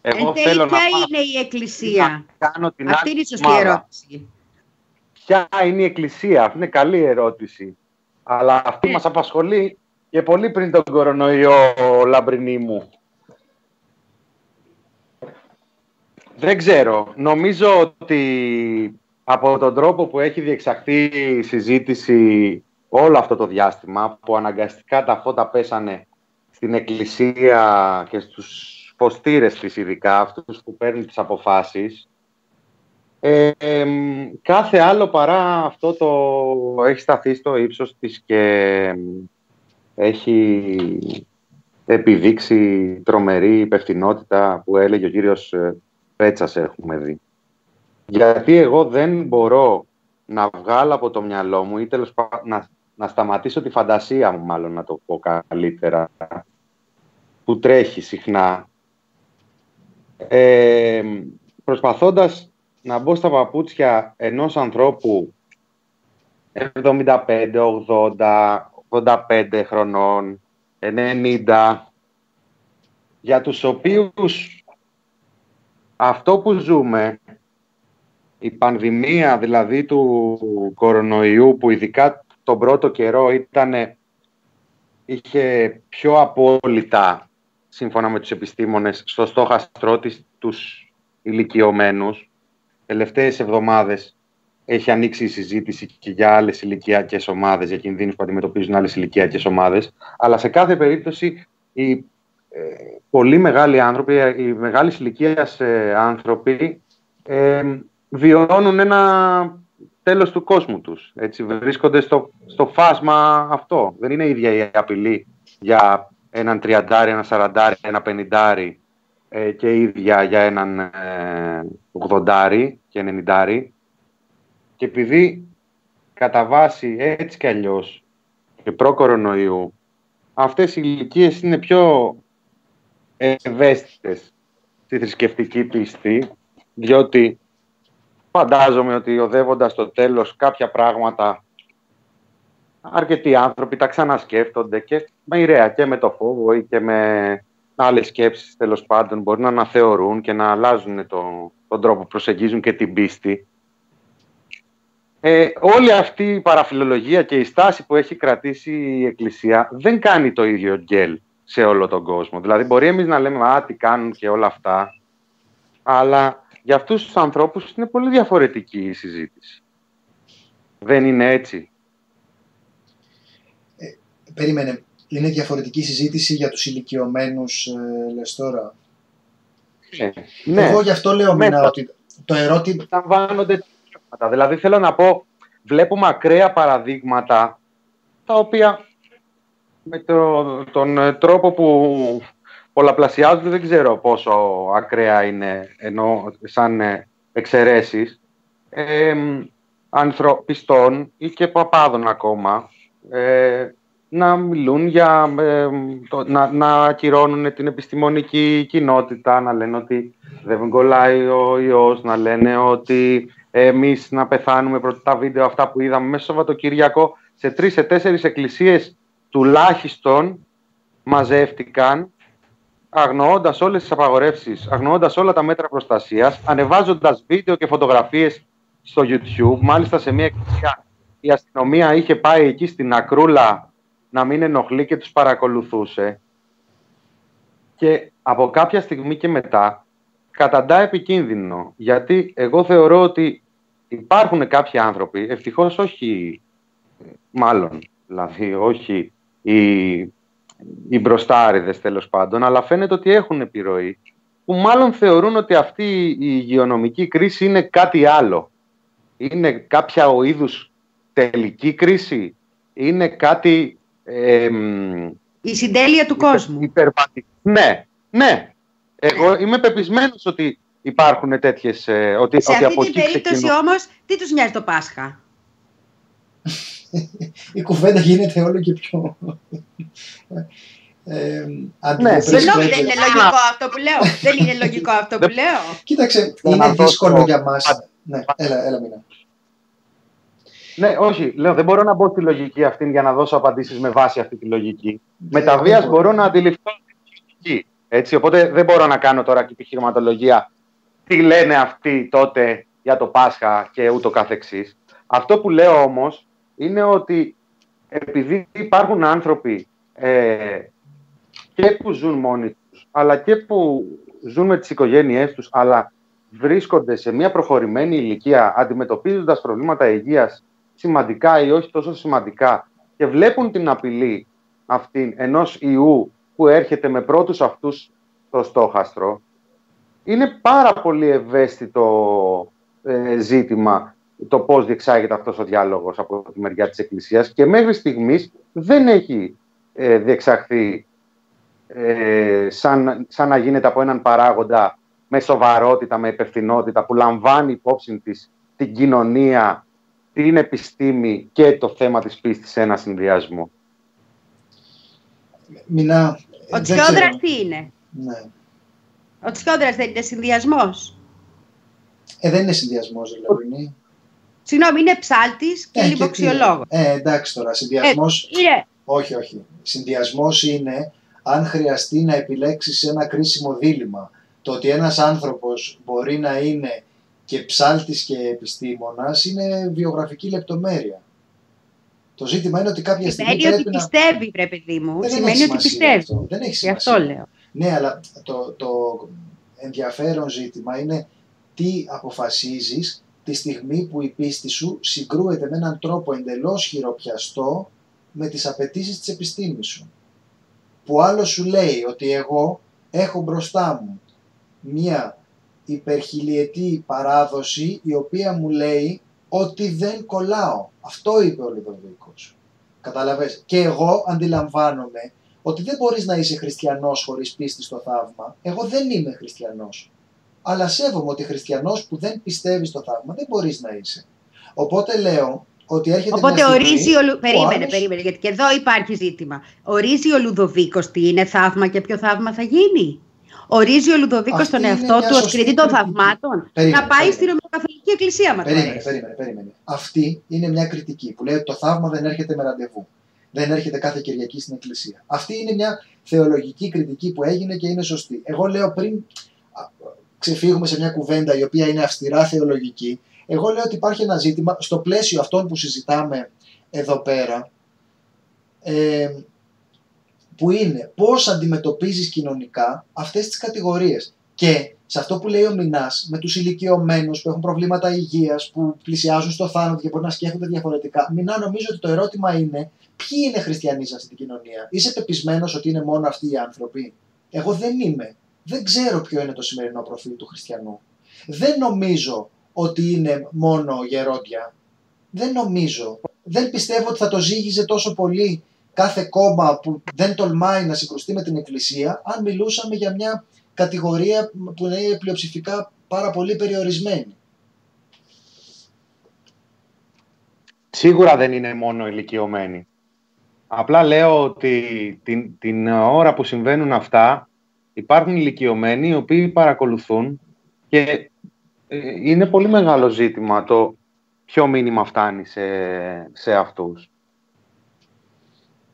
Εγώ εν θέλω ποια να είναι η Εκκλησία; κάνω την Αυτή είναι η σωστή ερώτηση. Ποια είναι η Εκκλησία; Αυτή είναι καλή ερώτηση. Αλλά αυτή ε. μας απασχολεί και πολύ πριν τον κορονοϊό, λαμπρινή μου. Δεν ξέρω. Νομίζω ότι από τον τρόπο που έχει διεξαχθεί η συζήτηση όλο αυτό το διάστημα, που αναγκαστικά τα φώτα πέσανε στην εκκλησία και στους ποστήρες της ειδικά, αυτούς που παίρνουν τις αποφάσεις, ε, κάθε άλλο παρά αυτό το έχει σταθεί στο ύψος της και έχει επιδείξει τρομερή υπευθυνότητα που έλεγε ο κύριος ε, πέτσας έχουμε δει. Γιατί εγώ δεν μπορώ να βγάλω από το μυαλό μου ή τέλος να, να σταματήσω τη φαντασία μου μάλλον να το πω καλύτερα που τρέχει συχνά ε, προσπαθώντας να μπω στα παπούτσια ενός ανθρώπου 75, 80, 85 χρονών, 90 για τους οποίους αυτό που ζούμε, η πανδημία δηλαδή του κορονοϊού που ειδικά τον πρώτο καιρό ήταν, είχε πιο απόλυτα σύμφωνα με τους επιστήμονες στο στόχαστρό της τους ηλικιωμένους. Τελευταίες εβδομάδες έχει ανοίξει η συζήτηση και για άλλες ηλικιακές ομάδες, για κινδύνους που αντιμετωπίζουν άλλες ηλικιακές ομάδες. Αλλά σε κάθε περίπτωση η πολύ μεγάλοι άνθρωποι, οι μεγάλης ηλικίας ε, άνθρωποι ε, βιώνουν ένα τέλος του κόσμου τους. Έτσι, βρίσκονται στο, στο φάσμα αυτό. Δεν είναι η ίδια η απειλή για έναν τριαντάρι, ένα σαραντάρι, ένα πενηντάρι ε, και ίδια για έναν ε, 80 και 90 και επειδή κατά βάση έτσι κι αλλιώς και προ-κορονοϊού αυτές οι ηλικίες είναι πιο ευαίσθητες στη θρησκευτική πίστη διότι φαντάζομαι ότι οδεύοντας στο τέλος κάποια πράγματα αρκετοί άνθρωποι τα ξανασκέφτονται και με και με το φόβο ή και με άλλες σκέψεις τέλος πάντων μπορεί να αναθεωρούν και να αλλάζουν το, τον τρόπο που προσεγγίζουν και την πίστη. Ε, όλη αυτή η παραφιλολογία και η στάση που έχει κρατήσει η Εκκλησία δεν κάνει το ίδιο γκέλ σε όλο τον κόσμο. Δηλαδή μπορεί εμείς να λέμε «Α, τι κάνουν» και όλα αυτά, αλλά για αυτούς τους ανθρώπους είναι πολύ διαφορετική η συζήτηση. Δεν είναι έτσι; Ε, περίμενε. Είναι διαφορετική συζήτηση για τους ηλικιωμένους, ε, λες τώρα; Ναι, ναι. Εγώ γι' αυτό λέω ναι, μήνα, ότι το ερώτημα... Λαμβάνονται Δηλαδή θέλω να πω, βλέπουμε ακραία παραδείγματα τα οποία με τον ε, τρόπο που πολλαπλασιάζονται δεν ξέρω πόσο ακραία είναι ενώ σαν ε, εξαιρέσεις. Ε, ανθρωπιστών ή και παπάδων ακόμα ε, να μιλούν για, να, να ακυρώνουν την επιστημονική κοινότητα, να λένε ότι δεν κολλάει ο ιός, να λένε ότι εμείς να πεθάνουμε πρώτα τα βίντεο αυτά που είδαμε μέσα στο Σαββατοκύριακο. Σε τρεις, σε τέσσερις εκκλησίες τουλάχιστον μαζεύτηκαν αγνοώντας όλες τις απαγορεύσεις, αγνοώντας όλα τα μέτρα προστασίας, ανεβάζοντας βίντεο και φωτογραφίες στο YouTube. Μάλιστα σε μια εκκλησία η αστυνομία είχε πάει εκεί στην Ακρούλα να μην ενοχλεί και τους παρακολουθούσε. Και από κάποια στιγμή και μετά καταντά επικίνδυνο. Γιατί εγώ θεωρώ ότι υπάρχουν κάποιοι άνθρωποι, ευτυχώς όχι, μάλλον, δηλαδή όχι οι, οι μπροστάριδες τέλος πάντων, αλλά φαίνεται ότι έχουν επιρροή, που μάλλον θεωρούν ότι αυτή η υγειονομική κρίση είναι κάτι άλλο. Είναι κάποια ο είδους τελική κρίση, είναι κάτι... η συντέλεια του κόσμου. Ναι, ναι. Εγώ είμαι πεπισμένος ότι υπάρχουν τέτοιες. Ε, ότι, Σε ότι αυτή την περίπτωση όμως, τι τους μοιάζει το Πάσχα; Η κουβέντα γίνεται όλο και πιο. Ε, ναι, Συγγνώμη, δεν είναι λογικό αυτό που λέω. δεν είναι λογικό αυτό που λέω. Κοίταξε, είναι δύσκολο για μας. Ναι, έλα, έλα, μήνα. Ναι, όχι. Λέω, δεν μπορώ να μπω στη λογική αυτή για να δώσω απαντήσεις με βάση αυτή τη λογική. Με τα βίας μπορώ να αντιληφθώ τη λογική. Έτσι, οπότε δεν μπορώ να κάνω τώρα και επιχειρηματολογία τι λένε αυτοί τότε για το Πάσχα και ούτω καθεξής. Αυτό που λέω όμως είναι ότι επειδή υπάρχουν άνθρωποι ε, και που ζουν μόνοι τους, αλλά και που ζουν με τις οικογένειές τους, αλλά βρίσκονται σε μια προχωρημένη ηλικία αντιμετωπίζοντας προβλήματα υγείας σημαντικά ή όχι τόσο σημαντικά και βλέπουν την απειλή αυτή ενός ιού που έρχεται με πρώτους αυτούς το στόχαστρο, είναι πάρα πολύ ευαίσθητο ε, ζήτημα το πώς διεξάγεται αυτός ο διάλογος από τη μεριά της Εκκλησίας και μέχρι στιγμής δεν έχει ε, διεξαχθεί ε, σαν, σαν να γίνεται από έναν παράγοντα με σοβαρότητα, με υπευθυνότητα που λαμβάνει υπόψη της την κοινωνία, την επιστήμη και το θέμα της πίστης σε ένα συνδυασμό. Μινά, ο Τσιόδρας τι είναι; Ναι. Ο Τσιόδρας δεν είναι συνδυασμός; Ε, δεν είναι συνδυασμός, δηλαδή. Συγγνώμη, είναι ψάλτης και ε, λιποξιολόγος. Ε, εντάξει τώρα, συνδυασμό. Ε, είναι. Όχι, όχι. Συνδυασμός είναι αν χρειαστεί να επιλέξεις ένα κρίσιμο δίλημα. Το ότι ένας άνθρωπος μπορεί να είναι και ψάλτης και επιστήμονας είναι βιογραφική λεπτομέρεια. Το ζήτημα είναι ότι κάποια στιγμή. Σημαίνει ότι πιστεύει, βρε παιδί μου. Σημαίνει ότι πιστεύει. Δεν έχει σημασία. Γι' αυτό λέω. Ναι, αλλά το, το ενδιαφέρον ζήτημα είναι τι αποφασίζεις τη στιγμή που η πίστη σου συγκρούεται με έναν τρόπο εντελώς χειροπιαστό με τις απαιτήσεις της επιστήμης σου. Που άλλο σου λέει ότι εγώ έχω μπροστά μου μία υπερχιλιετή παράδοση η οποία μου λέει ότι δεν κολλάω. Αυτό είπε ο Λιδοβίκος. Καταλαβες; Και εγώ αντιλαμβάνομαι ότι δεν μπορείς να είσαι χριστιανός χωρίς πίστη στο θαύμα. Εγώ δεν είμαι χριστιανός. Αλλά σέβομαι ότι χριστιανός που δεν πιστεύει στο θαύμα δεν μπορείς να είσαι. Οπότε λέω ότι έρχεται Οπότε μια στιγμή ορίζει ο Λου... Περίμενε, άλλος- περίμενε, γιατί και εδώ υπάρχει ζήτημα. Ορίζει ο Λουδοβίκος τι είναι θαύμα και ποιο θαύμα θα γίνει. Ορίζει ο Λουδοβίκος Αυτή τον είναι εαυτό μια του ως σωστή κριτή των κριτική. θαυμάτων. Περίμενε, να πάει περίμενε. στη Ρωμαιοκαθολική Εκκλησία, μα του Περίμενε, αρέσει. περίμενε, περίμενε. Αυτή είναι μια κριτική που λέει ότι το θαύμα δεν έρχεται με ραντεβού. Δεν έρχεται κάθε Κυριακή στην Εκκλησία. Αυτή είναι μια θεολογική κριτική που έγινε και είναι σωστή. Εγώ λέω πριν α, ξεφύγουμε σε μια κουβέντα η οποία είναι αυστηρά θεολογική, εγώ λέω ότι υπάρχει ένα ζήτημα στο πλαίσιο αυτών που συζητάμε εδώ πέρα, ε, που είναι πώς αντιμετωπίζεις κοινωνικά αυτές τις κατηγορίες. Και σε αυτό που λέει ο Μινάς, με τους ηλικιωμένους που έχουν προβλήματα υγείας, που πλησιάζουν στο θάνατο και μπορεί να σκέφτονται διαφορετικά, Μινά, νομίζω ότι το ερώτημα είναι ποιοι είναι χριστιανοί σε αυτή την κοινωνία; Είσαι πεπισμένος ότι είναι μόνο αυτοί οι άνθρωποι; Εγώ δεν είμαι. Δεν ξέρω ποιο είναι το σημερινό προφίλ του χριστιανού. Δεν νομίζω ότι είναι μόνο γερόντια. Δεν νομίζω. Δεν πιστεύω ότι θα το ζήγιζε τόσο πολύ κάθε κόμμα που δεν τολμάει να συγκρουστεί με την Εκκλησία αν μιλούσαμε για μια κατηγορία που είναι πλειοψηφικά πάρα πολύ περιορισμένη. Σίγουρα δεν είναι μόνο ηλικιωμένοι. Απλά λέω ότι την, την ώρα που συμβαίνουν αυτά υπάρχουν ηλικιωμένοι οι οποίοι παρακολουθούν και ε, είναι πολύ μεγάλο ζήτημα το ποιο μήνυμα φτάνει σε, σε αυτούς.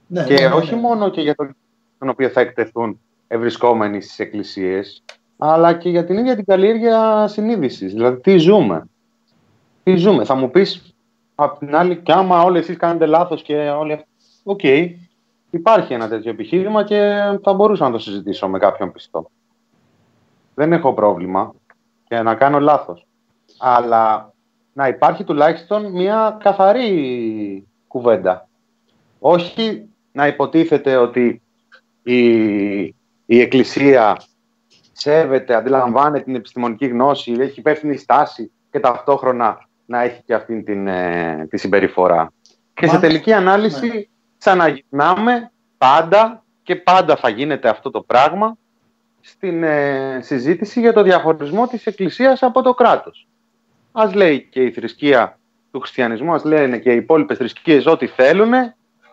Ναι, και ναι, ναι, όχι ναι. μόνο και για τον, τον οποίο θα εκτεθούν ευρισκόμενοι στις εκκλησίες, αλλά και για την ίδια την καλλιέργεια συνείδησης. Δηλαδή, τι ζούμε; Τι ζούμε; Θα μου πεις, απ' την άλλη, και άμα όλοι εσείς κάνετε λάθος και όλοι αυτοί... Οκ, υπάρχει ένα τέτοιο επιχείρημα και θα μπορούσα να το συζητήσω με κάποιον πιστό. Δεν έχω πρόβλημα και να κάνω λάθος. Αλλά να υπάρχει τουλάχιστον μια καθαρή κουβέντα. Όχι να υποτίθεται ότι η, η Εκκλησία σέβεται, αντιλαμβάνεται την επιστημονική γνώση, έχει υπεύθυνη στάση και ταυτόχρονα να έχει και αυτή την, ε, τη συμπεριφορά. Και σε Μα- τελική ανάλυση ναι. Ξαναγυρνάμε πάντα και πάντα θα γίνεται αυτό το πράγμα στην ε, συζήτηση για το διαχωρισμό της Εκκλησίας από το κράτος. Ας λέει και η θρησκεία του χριστιανισμού, ας λένε και οι υπόλοιπες θρησκείες ό,τι θέλουν,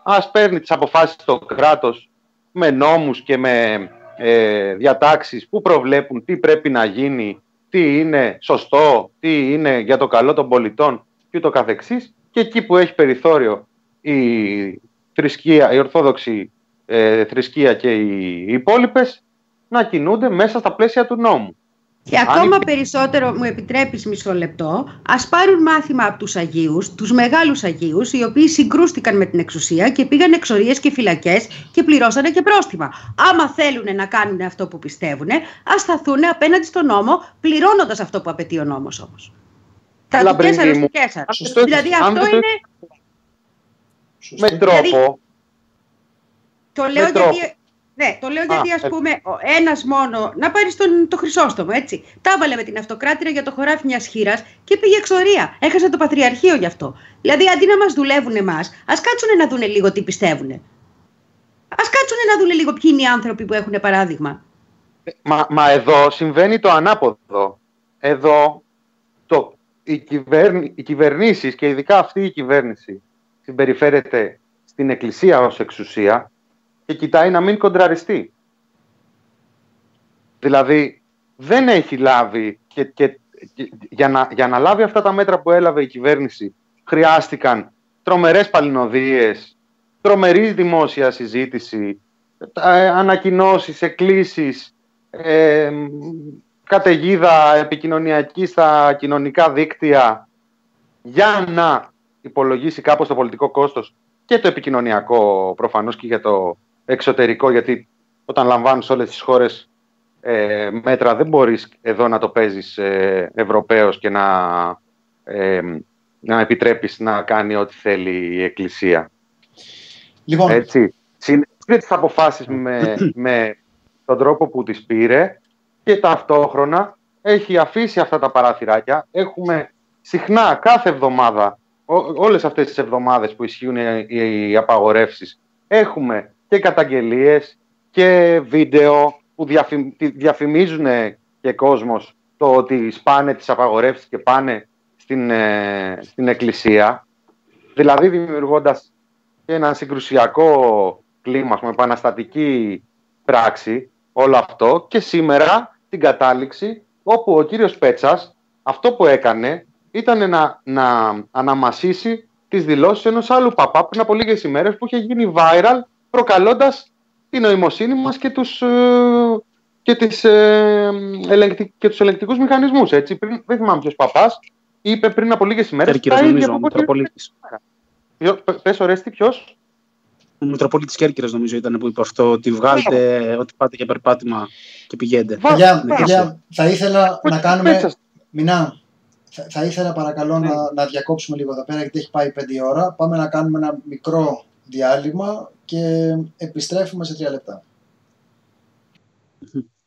ας παίρνει τις αποφάσεις το κράτος με νόμους και με ε, διατάξεις που προβλέπουν τι πρέπει να γίνει, τι είναι σωστό, τι είναι για το καλό των πολιτών και ούτω καθεξής και εκεί που έχει περιθώριο η θρησκεία, η ορθόδοξη ε, θρησκεία και οι υπόλοιπες να κινούνται μέσα στα πλαίσια του νόμου. Και Αν ακόμα υπή- περισσότερο, μου επιτρέπεις μισό λεπτό, ας πάρουν μάθημα από τους Αγίους, τους μεγάλους Αγίους, οι οποίοι συγκρούστηκαν με την εξουσία και πήγαν εξορίες και φυλακές και πληρώσανε και πρόστιμα. Άμα θέλουν να κάνουν αυτό που πιστεύουν, ας σταθούν απέναντι στον νόμο, πληρώνοντας αυτό που απαιτεί ο νόμος όμως. Τα Αλλά, του Κέσσαρος Μπρινγκί του μου, Κέσσαρος. Σωστό. Δηλαδή Αν αυτό δεν το- είναι, Σωστό. Με τρόπο. το λέω με τρόπο. γιατί... Ναι, το λέω γιατί ας ε. πούμε ο ένας μόνο, να πάρεις τον, το Χρυσόστομο έτσι, τα έβαλε με την αυτοκράτηρα για το χωράφι μιας χείρας και πήγε εξορία. Έχασε το Πατριαρχείο γι' αυτό. Δηλαδή αντί να μας δουλεύουν εμάς, ας κάτσουν να δούνε λίγο τι πιστεύουν. Ας κάτσουν να δούνε λίγο ποιοι είναι οι άνθρωποι που έχουν παράδειγμα. Μα, μα εδώ συμβαίνει το ανάποδο. Εδώ το, οι, κυβέρνη, οι κυβερνήσεις και ειδικά αυτή η κυβέρνηση συμπεριφέρεται στην Εκκλησία ως εξουσία και κοιτάει να μην κοντραριστεί. Δηλαδή δεν έχει λάβει και, και, και- για, να, για να λάβει αυτά τα μέτρα που έλαβε η κυβέρνηση χρειάστηκαν τρομερές παλινοδίες, τρομερή δημόσια συζήτηση, ε, ανακοινώσεις, εκκλήσεις, ε, καταιγίδα επικοινωνιακή στα κοινωνικά δίκτυα για να υπολογίσει κάπως το πολιτικό κόστος και το επικοινωνιακό προφανώς και για το εξωτερικό γιατί όταν λαμβάνουν σε όλες τις χώρες ε, μέτρα δεν μπορείς εδώ να το παίζεις ε, Ευρωπαίος και να, ε, να επιτρέπεις να κάνει ό,τι θέλει η Εκκλησία. Λοιπόν, Έτσι. Συνέχισε τις αποφάσεις με, με τον τρόπο που τις πήρε και ταυτόχρονα έχει αφήσει αυτά τα παράθυράκια. Έχουμε συχνά κάθε εβδομάδα, ό, όλες αυτές τις εβδομάδες που ισχύουν οι, οι απαγορεύσεις, έχουμε και καταγγελίες και βίντεο που διαφημίζουν και κόσμος το ότι σπάνε τις απαγορεύσεις και πάνε στην, ε, στην εκκλησία, δηλαδή δημιουργώντας ένα συγκρουσιακό κλίμα, με επαναστατική πράξη, όλο αυτό και σήμερα την κατάληξη όπου ο κύριος Πέτσας αυτό που έκανε ήταν να, να αναμασίσει τις δηλώσεις ενός άλλου παπά πριν από λίγες ημέρες που είχε γίνει viral προκαλώντας την νοημοσύνη μας και τους, ε, και, τις, ε, ελεγκτικ, και τους ελεγκτικούς μηχανισμούς. Έτσι. Πριν, δεν θυμάμαι ποιος παπάς, είπε πριν από λίγες ημέρες... Κέρκυρας νομίζω, ο Μητροπολίτης. Πες Ορέστη, ποιος; Ο Μητροπολίτης Κέρκυρας νομίζω ήταν που είπε αυτό, ότι βγάλετε, ότι πάτε για περπάτημα και πηγαίνετε. Παιδιά, παιδιά θα ήθελα να κάνουμε... Μινά, θα, θα ήθελα παρακαλώ να, ναι. να διακόψουμε λίγο εδώ πέρα γιατί έχει πάει 5 ώρα. Πάμε να κάνουμε ένα μικρό διάλειμμα και επιστρέφουμε σε 3 λεπτά.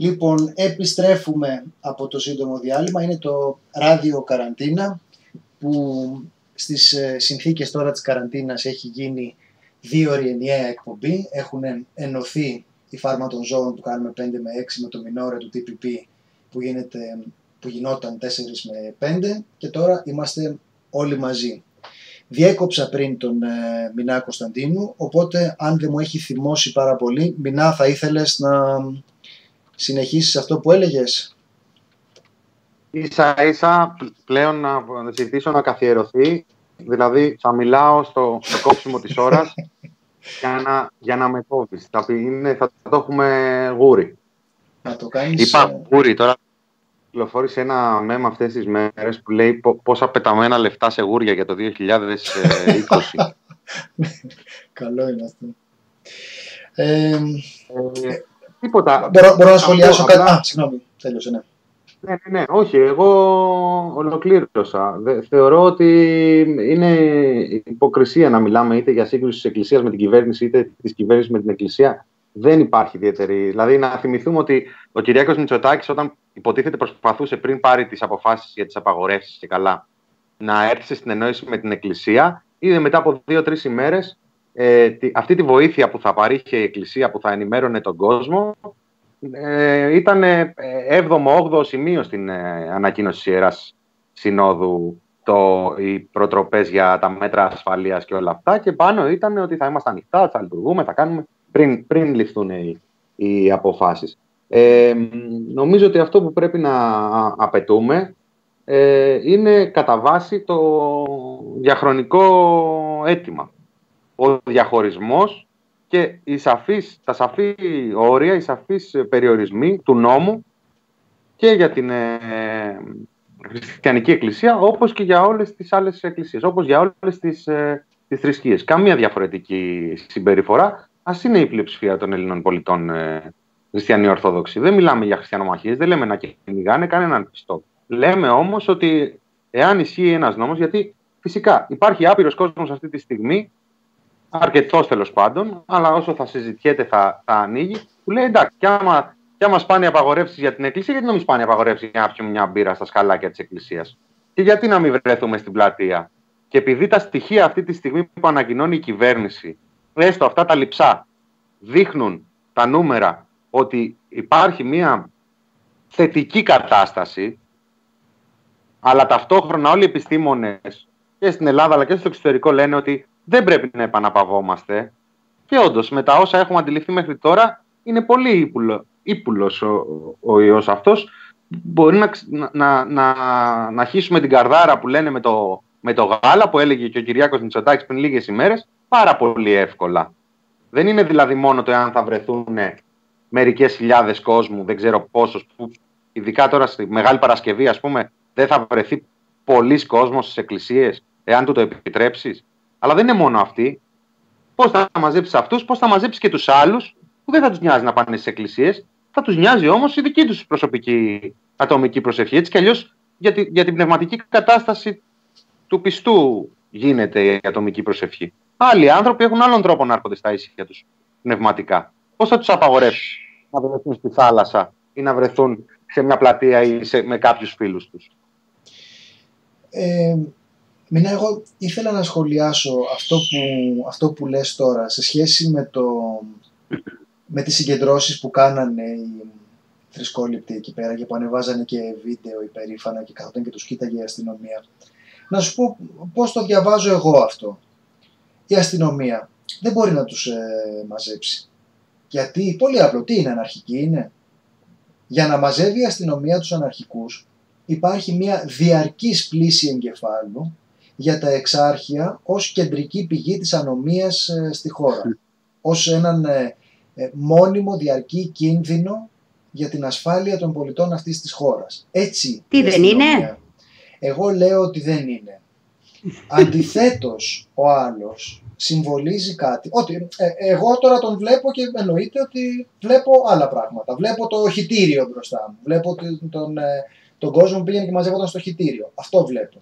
Λοιπόν, επιστρέφουμε από το σύντομο διάλειμμα. Είναι το ράδιο καραντίνα που στις ε, συνθήκες τώρα της καραντίνας έχει γίνει δύο ώρη ενιαία εκπομπή. Έχουν ενωθεί η φάρμα των ζώων που κάνουμε 5 με 6 με το μινόρε του TPP που, γίνεται, που γινόταν 4 με 5 και τώρα είμαστε όλοι μαζί. Διέκοψα πριν τον ε, Μινά Κωνσταντίνου, οπότε αν δεν μου έχει θυμώσει πάρα πολύ, Μινά θα ήθελες να συνεχίσεις αυτό που έλεγες; Ίσα ίσα πλέον να ζητήσω να καθιερωθεί, δηλαδή θα μιλάω στο, στο κόψιμο της ώρας για να, για να με κόβεις. Θα, είναι, θα το έχουμε γούρι. Να το κάνεις... Είπα ε, γούρι, τώρα κυκλοφόρησε ένα μέμα αυτές τις μέρες που λέει πόσα πεταμένα λεφτά σε γούρια για το 2020. Καλό είναι αυτό. Ε, ε, Τίποτα. Μπορώ, μπορώ να σχολιάσω κάτι. Α, συγγνώμη, τέλειωσε, ναι. Ναι, ναι, ναι, όχι, εγώ ολοκλήρωσα. Θεωρώ ότι είναι υποκρισία να μιλάμε είτε για σύγκρουση της Εκκλησίας με την κυβέρνηση είτε της κυβέρνησης με την Εκκλησία. Δεν υπάρχει ιδιαίτερη. Δηλαδή, να θυμηθούμε ότι ο Κυριάκος Μητσοτάκης, όταν υποτίθεται προσπαθούσε πριν πάρει τις αποφάσεις για τις απαγορεύσεις και καλά, να έρθει στην εννόηση με την Εκκλησία, είδε μετά από δύο-τρεις ημέρες ε, αυτή τη βοήθεια που θα παρήχε η Εκκλησία, που θα ενημέρωνε τον κόσμο, ε, ήταν 7ο-8ο σημείο στην ε, ανακοίνωση της Ιεράς Συνόδου το, οι προτροπές για τα μέτρα ασφαλείας και όλα αυτά και πάνω ήταν ότι θα είμαστε ανοιχτά, θα λειτουργούμε, θα κάνουμε πριν, πριν ληφθούν οι, οι αποφάσεις. Ε, νομίζω ότι αυτό που πρέπει να απαιτούμε ε, είναι κατά βάση το διαχρονικό αίτημα ο διαχωρισμός και οι σαφείς, τα σαφή όρια, οι σαφείς περιορισμοί του νόμου και για την ε, χριστιανική εκκλησία όπως και για όλες τις άλλες εκκλησίες, όπως για όλες τις, ε, τις θρησκείες. Καμία διαφορετική συμπεριφορά, ας είναι η πλειοψηφία των Ελλήνων πολιτών ε, χριστιανοί Ορθόδοξοι. Δεν μιλάμε για χριστιανομαχίες, δεν λέμε να κυνηγάνε κανέναν πιστό. Λέμε όμως ότι εάν ισχύει ένας νόμος, γιατί Φυσικά υπάρχει άπειρος κόσμος αυτή τη στιγμή, αρκετός τέλος πάντων, αλλά όσο θα συζητιέται θα, θα ανοίγει, που λέει εντάξει, κι άμα, κι άμα σπάνε απαγορεύσεις για την Εκκλησία, γιατί να μην σπάνε απαγορεύσεις για να πιούμε μια μπύρα στα σκαλάκια της Εκκλησίας; Και γιατί να μην βρεθούμε στην πλατεία; Και επειδή τα στοιχεία αυτή τη στιγμή που ανακοινώνει η κυβέρνηση, έστω αυτά τα λειψά, δείχνουν τα νούμερα ότι υπάρχει μια θετική κατάσταση, αλλά ταυτόχρονα όλοι οι επιστήμονες και στην Ελλάδα αλλά και στο εξωτερικό λένε ότι δεν πρέπει να επαναπαυόμαστε και όντως με τα όσα έχουμε αντιληφθεί μέχρι τώρα είναι πολύ ύπουλο, ύπουλος ο, ο ιός αυτός μπορεί να, να, να, να χύσουμε την καρδάρα που λένε με το, με το γάλα που έλεγε και ο Κυριάκος Μητσοτάκης πριν λίγες ημέρες πάρα πολύ εύκολα. Δεν είναι δηλαδή μόνο το εάν θα βρεθούν μερικές χιλιάδες κόσμου, δεν ξέρω πόσος, που ειδικά τώρα στη Μεγάλη Παρασκευή ας πούμε δεν θα βρεθεί πολλοί κόσμος στις εκκλησίες εάν του το επιτρέψεις. Αλλά δεν είναι μόνο αυτοί. Πώς θα μαζέψεις αυτούς, πώς θα μαζέψεις και τους άλλους που δεν θα τους νοιάζει να πάνε στις εκκλησίες, θα τους νοιάζει όμως η δική τους προσωπική ατομική προσευχή. Έτσι κι αλλιώς για, για την πνευματική κατάσταση του πιστού γίνεται η ατομική προσευχή. Άλλοι άνθρωποι έχουν άλλον τρόπο να έρχονται στα ήσυχια τους πνευματικά. Πώς θα τους απαγορεύσεις να βρεθούν στη θάλασσα ή να βρεθούν σε μια πλατεία ή σε, με κάποιους φίλους τους; Ε, Μινά, εγώ ήθελα να σχολιάσω αυτό που, αυτό που λες τώρα σε σχέση με, το, με τις συγκεντρώσεις που κάνανε οι θρησκόληπτοι εκεί πέρα και που ανεβάζανε και βίντεο υπερήφανα και καθόταν και τους κοίταγε η αστυνομία. Να σου πω πώς το διαβάζω εγώ αυτό η αστυνομία δεν μπορεί να τους ε, μαζέψει. Γιατί, πολύ απλό, τι είναι, αναρχική είναι; Για να μαζεύει η αστυνομία τους αναρχικούς υπάρχει μια διαρκής πλήση εγκεφάλου για τα εξάρχεια ως κεντρική πηγή της ανομίας ε, στη χώρα. Ως έναν ε, μόνιμο διαρκή κίνδυνο για την ασφάλεια των πολιτών αυτής της χώρας. Έτσι. Τι δεν είναι; Εγώ λέω ότι δεν είναι. Αντιθέτως, ο άλλος συμβολίζει κάτι. Ότι, ε, εγώ τώρα τον βλέπω και εννοείται ότι βλέπω άλλα πράγματα. Βλέπω το χιτήριο μπροστά μου. Βλέπω τον, ε, τον κόσμο που πήγαινε και μαζεύονταν στο χιτήριο. Αυτό βλέπω.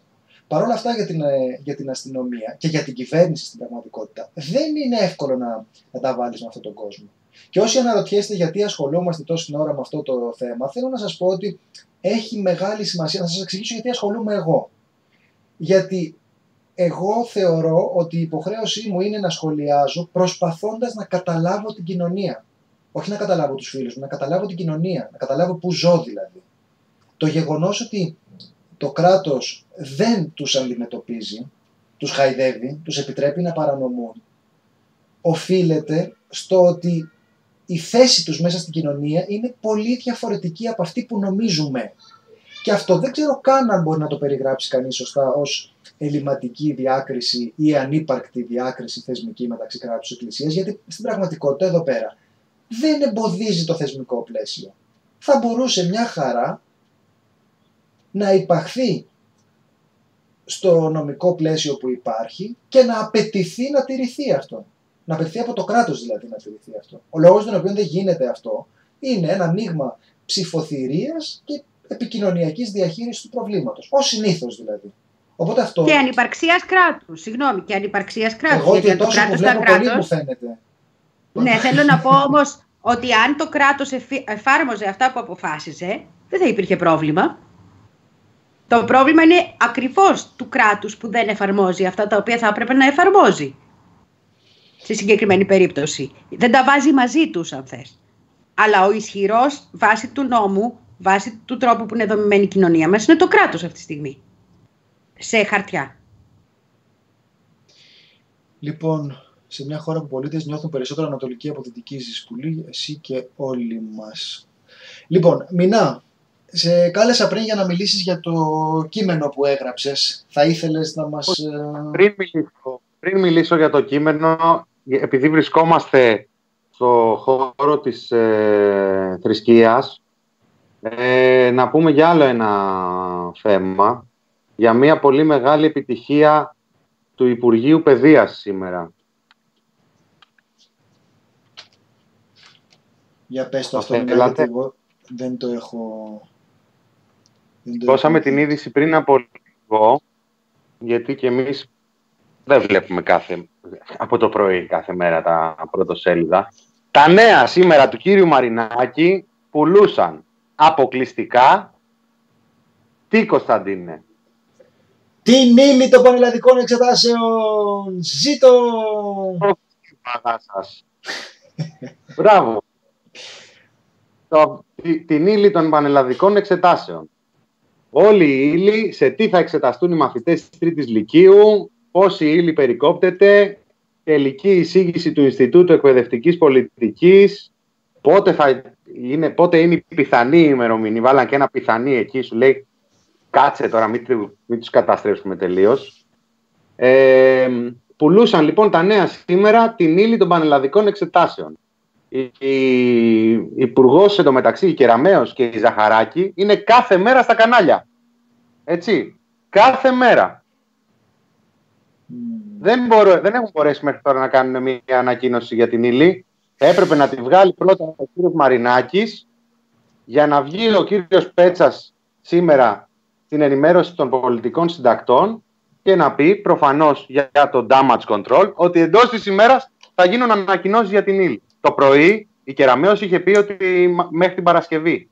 Παρ' όλα αυτά για την, ε, για την αστυνομία και για την κυβέρνηση στην πραγματικότητα δεν είναι εύκολο να, να τα βάλεις με αυτόν τον κόσμο. Και όσοι αναρωτιέστε γιατί ασχολούμαστε τόση ώρα με αυτό το θέμα, θέλω να σας πω ότι έχει μεγάλη σημασία να σας εξηγήσω γιατί ασχολούμαι εγώ. Γιατί εγώ θεωρώ ότι η υποχρέωσή μου είναι να σχολιάζω προσπαθώντας να καταλάβω την κοινωνία. Όχι να καταλάβω τους φίλους μου, να καταλάβω την κοινωνία, να καταλάβω πού ζω δηλαδή. Το γεγονός ότι το κράτος δεν τους αντιμετωπίζει, τους χαϊδεύει, τους επιτρέπει να παρανομούν, οφείλεται στο ότι η θέση τους μέσα στην κοινωνία είναι πολύ διαφορετική από αυτή που νομίζουμε. Και αυτό δεν ξέρω καν αν μπορεί να το περιγράψει κανείς σωστά ως ελληματική διάκριση ή ανύπαρκτη διάκριση θεσμική μεταξύ κράτους και εκκλησίας, γιατί στην πραγματικότητα εδώ πέρα δεν εμποδίζει το θεσμικό πλαίσιο. Θα μπορούσε μια χαρά να υπαχθεί στο νομικό πλαίσιο που υπάρχει και να απαιτηθεί να τηρηθεί αυτό. Να απαιτηθεί από το κράτος δηλαδή να τηρηθεί αυτό. Ο λόγος τον οποίο δεν γίνεται αυτό είναι ένα μείγμα ψηφοθυρίας και επικοινωνιακής διαχείρισης του προβλήματος. Ως συνήθως δηλαδή. Οπότε αυτό... Και ανυπαρξίας κράτους. Συγγνώμη, και ανυπαρξίας κράτους. Εγώ γιατί το κράτος στα κράτο. μου φαίνεται. Ναι, θέλω να πω όμως ότι αν το κράτος εφάρμοζε αυτά που αποφάσιζε, δεν θα υπήρχε πρόβλημα. Το πρόβλημα είναι ακριβώς του κράτους που δεν εφαρμόζει αυτά τα οποία θα έπρεπε να εφαρμόζει. Στη συγκεκριμένη περίπτωση. Δεν τα βάζει μαζί τους, αν θες. Αλλά ο ισχυρός βάσει του νόμου, βάσει του τρόπου που είναι δομημένη η κοινωνία μας, είναι το κράτος αυτή τη στιγμή σε χαρτιά. Λοιπόν, σε μια χώρα που πολίτες νιώθουν περισσότερο ανατολική από δυτική ζυσκουλή, εσύ και όλοι μας. Λοιπόν, Μινά, σε κάλεσα πριν για να μιλήσεις για το κείμενο που έγραψες. Θα ήθελες να μας... Ε, πριν μιλήσω, πριν μιλήσω για το κείμενο, επειδή βρισκόμαστε στο χώρο της ε, θρησκείας, ε, να πούμε για άλλο ένα θέμα για μια πολύ μεγάλη επιτυχία του Υπουργείου Παιδείας σήμερα. Για πες το αυτό, γιατί εγώ δεν το έχω... Δώσαμε την είδηση πριν από λίγο γιατί και εμείς δεν βλέπουμε κάθε, από το πρωί κάθε μέρα τα πρωτοσέλιδα. Τα νέα σήμερα του κύριου Μαρινάκη πουλούσαν αποκλειστικά τι Κωνσταντίνε; Την ύλη των πανελλαδικών εξετάσεων. Ζήτω! σας. Μπράβο. Το, την ύλη των πανελλαδικών εξετάσεων. Όλη η ύλη, σε τι θα εξεταστούν οι μαθητές της Τρίτης Λυκείου, πώς η ύλη περικόπτεται, τελική εισήγηση του Ινστιτούτου Εκπαιδευτικής Πολιτικής, πότε, θα είναι, πότε είναι η πιθανή ημερομηνία. Βάλαν και ένα πιθανή εκεί, σου λέει κάτσε τώρα, μην, μην τους καταστρέψουμε τελείως. Ε, πουλούσαν λοιπόν τα νέα σήμερα την ύλη των πανελλαδικών εξετάσεων. Η, η Υπουργός εντωμεταξύ, η Κεραμαίο και η Ζαχαράκη είναι κάθε μέρα στα κανάλια. Έτσι. Κάθε μέρα. Δεν, μπορώ, δεν έχουν μπορέσει μέχρι τώρα να κάνουν μια ανακοίνωση για την ύλη. Έπρεπε να τη βγάλει πρώτα ο κύριος Μαρινάκης για να βγει ο κύριος Πέτσας σήμερα την ενημέρωση των πολιτικών συντακτών και να πει προφανώς για το damage control ότι εντός της ημέρας θα γίνουν ανακοινώσεις για την ύλη. Το πρωί η Κεραμέως είχε πει ότι μέχρι την Παρασκευή.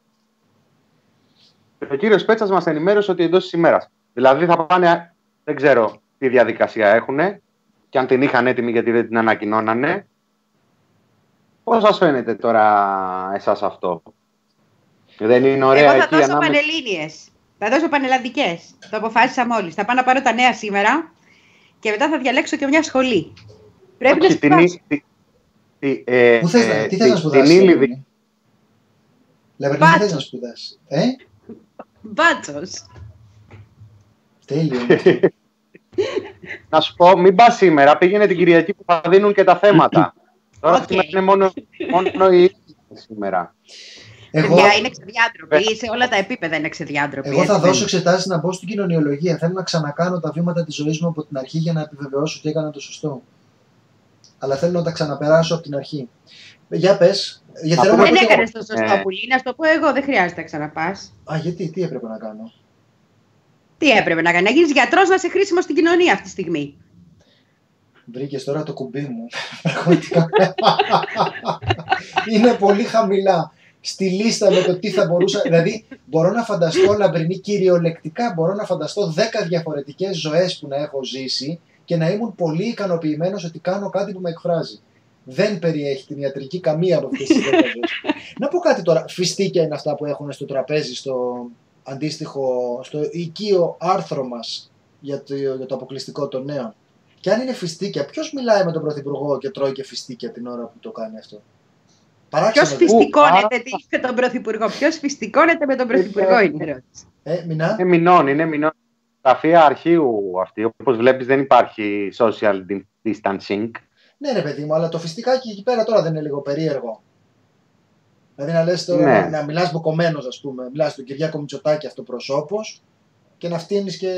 Ο κύριος Πέτσας μας ενημέρωσε ότι εντός της ημέρας. Δηλαδή θα πάνε, δεν ξέρω τι διαδικασία έχουν και αν την είχαν έτοιμη γιατί δεν την ανακοινώνανε. Πώς σας φαίνεται τώρα εσάς αυτό; Δεν είναι ωραία Εγώ θα εκεί δώσω ανάμεσα... πανελλήνιες. Θα δώσω πανελλαδικές. Το αποφάσισα μόλις. Θα πάω να πάρω τα νέα σήμερα και μετά θα διαλέξω και μια σχολή. Πρέπει να Όχι, την, σπουδάσω. Τι, τι, ε, Πού θες, να- ε, τι θες να την- σπουδάσεις. την ύλη Λεβερνή; Λεβερνή, τι Μπάτσο. θες να σπουδάσεις. Ε, Μπάτσο. τέλειο. Να σου πω, μην πας σήμερα, πήγαινε την Κυριακή που θα δίνουν και τα θέματα. Τώρα Οκ. σήμερα είναι μόνο, μόνο η ύλη σήμερα. Εγώ, Παιδιά, είναι ξεδιάντροποι. Σε όλα τα επίπεδα είναι ξεδιάντροποι. εγώ θα έτσι δώσω δεν εξετάσεις να μπω στην κοινωνιολογία. Θέλω να ξανακάνω τα βήματα της ζωής μου από την αρχή για να επιβεβαιώσω ότι έκανα το σωστό. Αλλά θέλω να τα ξαναπεράσω από την αρχή. Για πες. Για θέλω Αυτό να είναι. πω Δεν και εγώ- έκανες το σωστό Ε. πουλί. Να σου το πω εγώ, δεν χρειάζεται να ξαναπάς. Α, γιατί, τι έπρεπε να κάνω; Τι έπρεπε να κάνεις, να γίνεις γιατρός, να είσαι χρήσιμο στην κοινωνία αυτή τη στιγμή. Βρήκες τώρα το κουμπί μου. Πραγματικά. Είναι πολύ χαμηλά στη λίστα με το τι θα μπορούσα. Δηλαδή, μπορώ να φανταστώ λαμπρινή κυριολεκτικά. Μπορώ να φανταστώ 10 διαφορετικές ζωές που να έχω ζήσει και να ήμουν πολύ ικανοποιημένος ότι κάνω κάτι που με εκφράζει. Δεν περιέχει την ιατρική καμία από αυτές τις 10 ζωές. Να πω κάτι τώρα. Φιστίκια είναι αυτά που έχουν στο τραπέζι, στο αντίστοιχο, στο οικείο άρθρο μας για το, για το αποκλειστικό των νέων. Και αν είναι φιστίκια, ποιος μιλάει με τον Πρωθυπουργό και τρώει και φιστίκια την ώρα που το κάνει αυτό; Ποιο Παράξενο. δεν- φυστικώνεται τι- με τον Πρωθυπουργό, Ποιος φυστικώνεται με τον Πρωθυπουργό είναι η ερώτηση. Ε, Μινά. Είναι μηνών, είναι μηνών. Γραφεία αρχείου αυτή. Όπως βλέπεις, δεν υπάρχει social distancing. Ναι, ρε παιδί μου, αλλά το φιστικάκι εκεί πέρα τώρα δεν είναι λίγο περίεργο. Δηλαδή να λες τώρα Ναι. να, να μιλάς μποκομένος ας πούμε, μιλάς στον Κυριάκο Μητσοτάκη αυτοπροσώπος και να φτύνεις και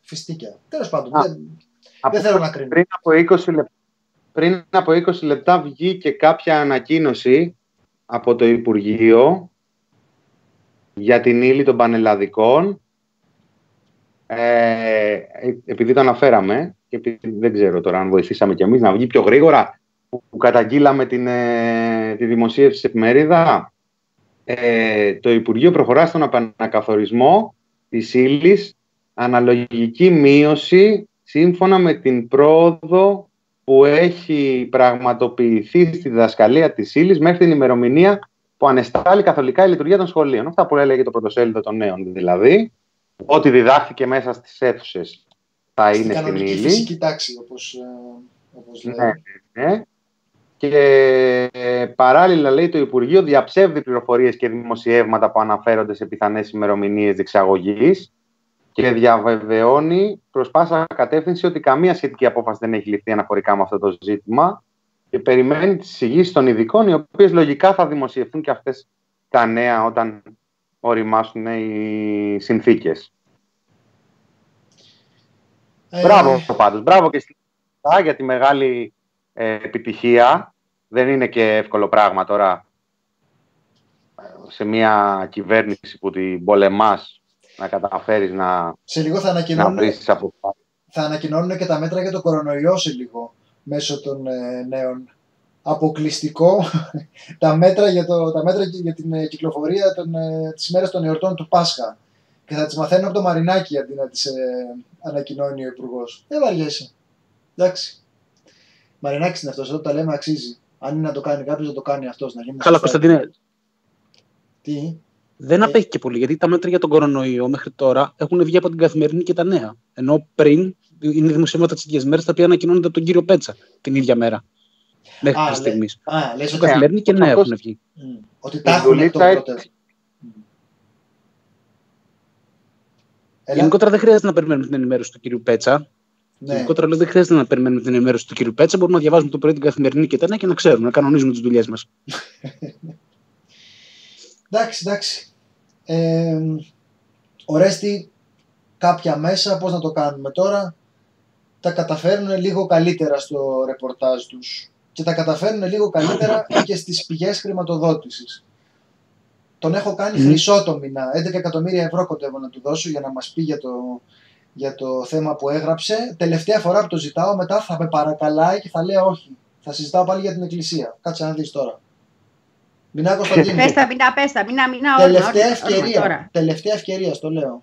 φιστίκια. Τέλος πάντων, Α. δεν, Από- δεν θέλω να κρίνω. πριν, από 20 λεπτά, πριν από 20 λεπτά βγήκε κάποια ανακοίνωση από το Υπουργείο για την ύλη των πανελλαδικών. Ε, επειδή το αναφέραμε και επειδή δεν ξέρω τώρα αν βοηθήσαμε κι εμείς να βγει πιο γρήγορα που, που καταγγείλαμε την, ε, τη δημοσίευση σε εφημερίδα ε, το Υπουργείο προχωρά στον επανακαθορισμό της ύλης αναλογική μείωση σύμφωνα με την πρόοδο που έχει πραγματοποιηθεί στη διδασκαλία της ύλης μέχρι την ημερομηνία που ανεστάλλει καθολικά η λειτουργία των σχολείων. Αυτά που έλεγε το πρωτοσέλιδο των νέων δηλαδή. Ό,τι διδάχθηκε μέσα στις αίθουσες θα Στην είναι στην κανονική ύλη. φυσική τάξη, όπως, ε, όπως λέει. Ναι, ναι. Και ε, παράλληλα λέει το Υπουργείο διαψεύδει πληροφορίες και δημοσιεύματα που αναφέρονται σε πιθανές ημερομηνίες διεξαγωγής και διαβεβαιώνει προς πάσα κατεύθυνση ότι καμία σχετική απόφαση δεν έχει ληφθεί αναφορικά με αυτό το ζήτημα και περιμένει τις εισηγήσεις των ειδικών οι οποίες λογικά θα δημοσιευθούν και αυτές τα νέα όταν οριμάσουν οι συνθήκες. Ε, Μπράβο πάντως. Μπράβο και στην Ελλάδα για τη μεγάλη ε, επιτυχία. Δεν είναι και εύκολο πράγμα τώρα ε, σε μια κυβέρνηση που την πολεμάς να καταφέρεις να, Σε λίγο θα να ανακοινώνουν βρεις τις αποφάσεις. θα ανακοινώνουν και τα μέτρα για το κορονοϊό σε λίγο μέσω των ε, νέων. Αποκλειστικό τα μέτρα για, το, τα μέτρα για την ε, κυκλοφορία των, ε, τις ημέρες των εορτών του Πάσχα. Και θα τις μαθαίνουν από το Μαρινάκι αντί να τις ε, ανακοινώνει ο υπουργός. Δεν βαριέσαι. Εντάξει. Μαρινάκη είναι αυτός, εδώ τα λέμε αξίζει. Αν είναι να το κάνει κάποιος, να το κάνει αυτός. Καλά, Κωνσταντίνε. Τι; Δεν απέχει και πολύ, γιατί τα μέτρα για τον κορονοϊό μέχρι τώρα έχουν βγει από την καθημερινή και τα νέα. Ενώ πριν είναι δημοσιεύματα τις ίδιες μέρες τα οποία ανακοινώνονται από τον κύριο Πέτσα την ίδια μέρα. Μέχρι τη στιγμή. Α, λες ότι καθημερινή και νέα έχουν βγει. Μμ. Ότι τα έχουν εκ των προτέρων. Έλα. Γενικότερα δεν χρειάζεται να περιμένουμε την ενημέρωση του κύριου Πέτσα. Ναι. Γενικότερα λέω, δεν χρειάζεται να περιμένουμε την ενημέρωση του κύριου Πέτσα. Μπορούμε να διαβάζουμε το πρωί την καθημερινή και τα νέα και να ξέρουμε, να κανονίζουμε τις δουλειές μας. Εντάξει, εντάξει. Ε, Ορέστη, κάποια μέσα, πώς να το κάνουμε τώρα, τα καταφέρνουν λίγο καλύτερα στο ρεπορτάζ τους και τα καταφέρνουν λίγο καλύτερα και στις πηγές χρηματοδότησης. Τον έχω κάνει Μμμ. χρυσό το μήνα, 11 εκατομμύρια ευρώ κοντεύω να του δώσω για να μας πει για το, για το θέμα που έγραψε. Τελευταία φορά που το ζητάω, μετά θα με παρακαλάει και θα λέω όχι. Θα συζητάω πάλι για την εκκλησία. Κάτσε να δεις τώρα. Μινά Κωνσταντίνου. Πες τα, μηνά, πες τα, μηνά, μηνά, όλα, Τελευταία όλα, όλα ευκαιρία. τώρα. Τελευταία ευκαιρία, στο λέω.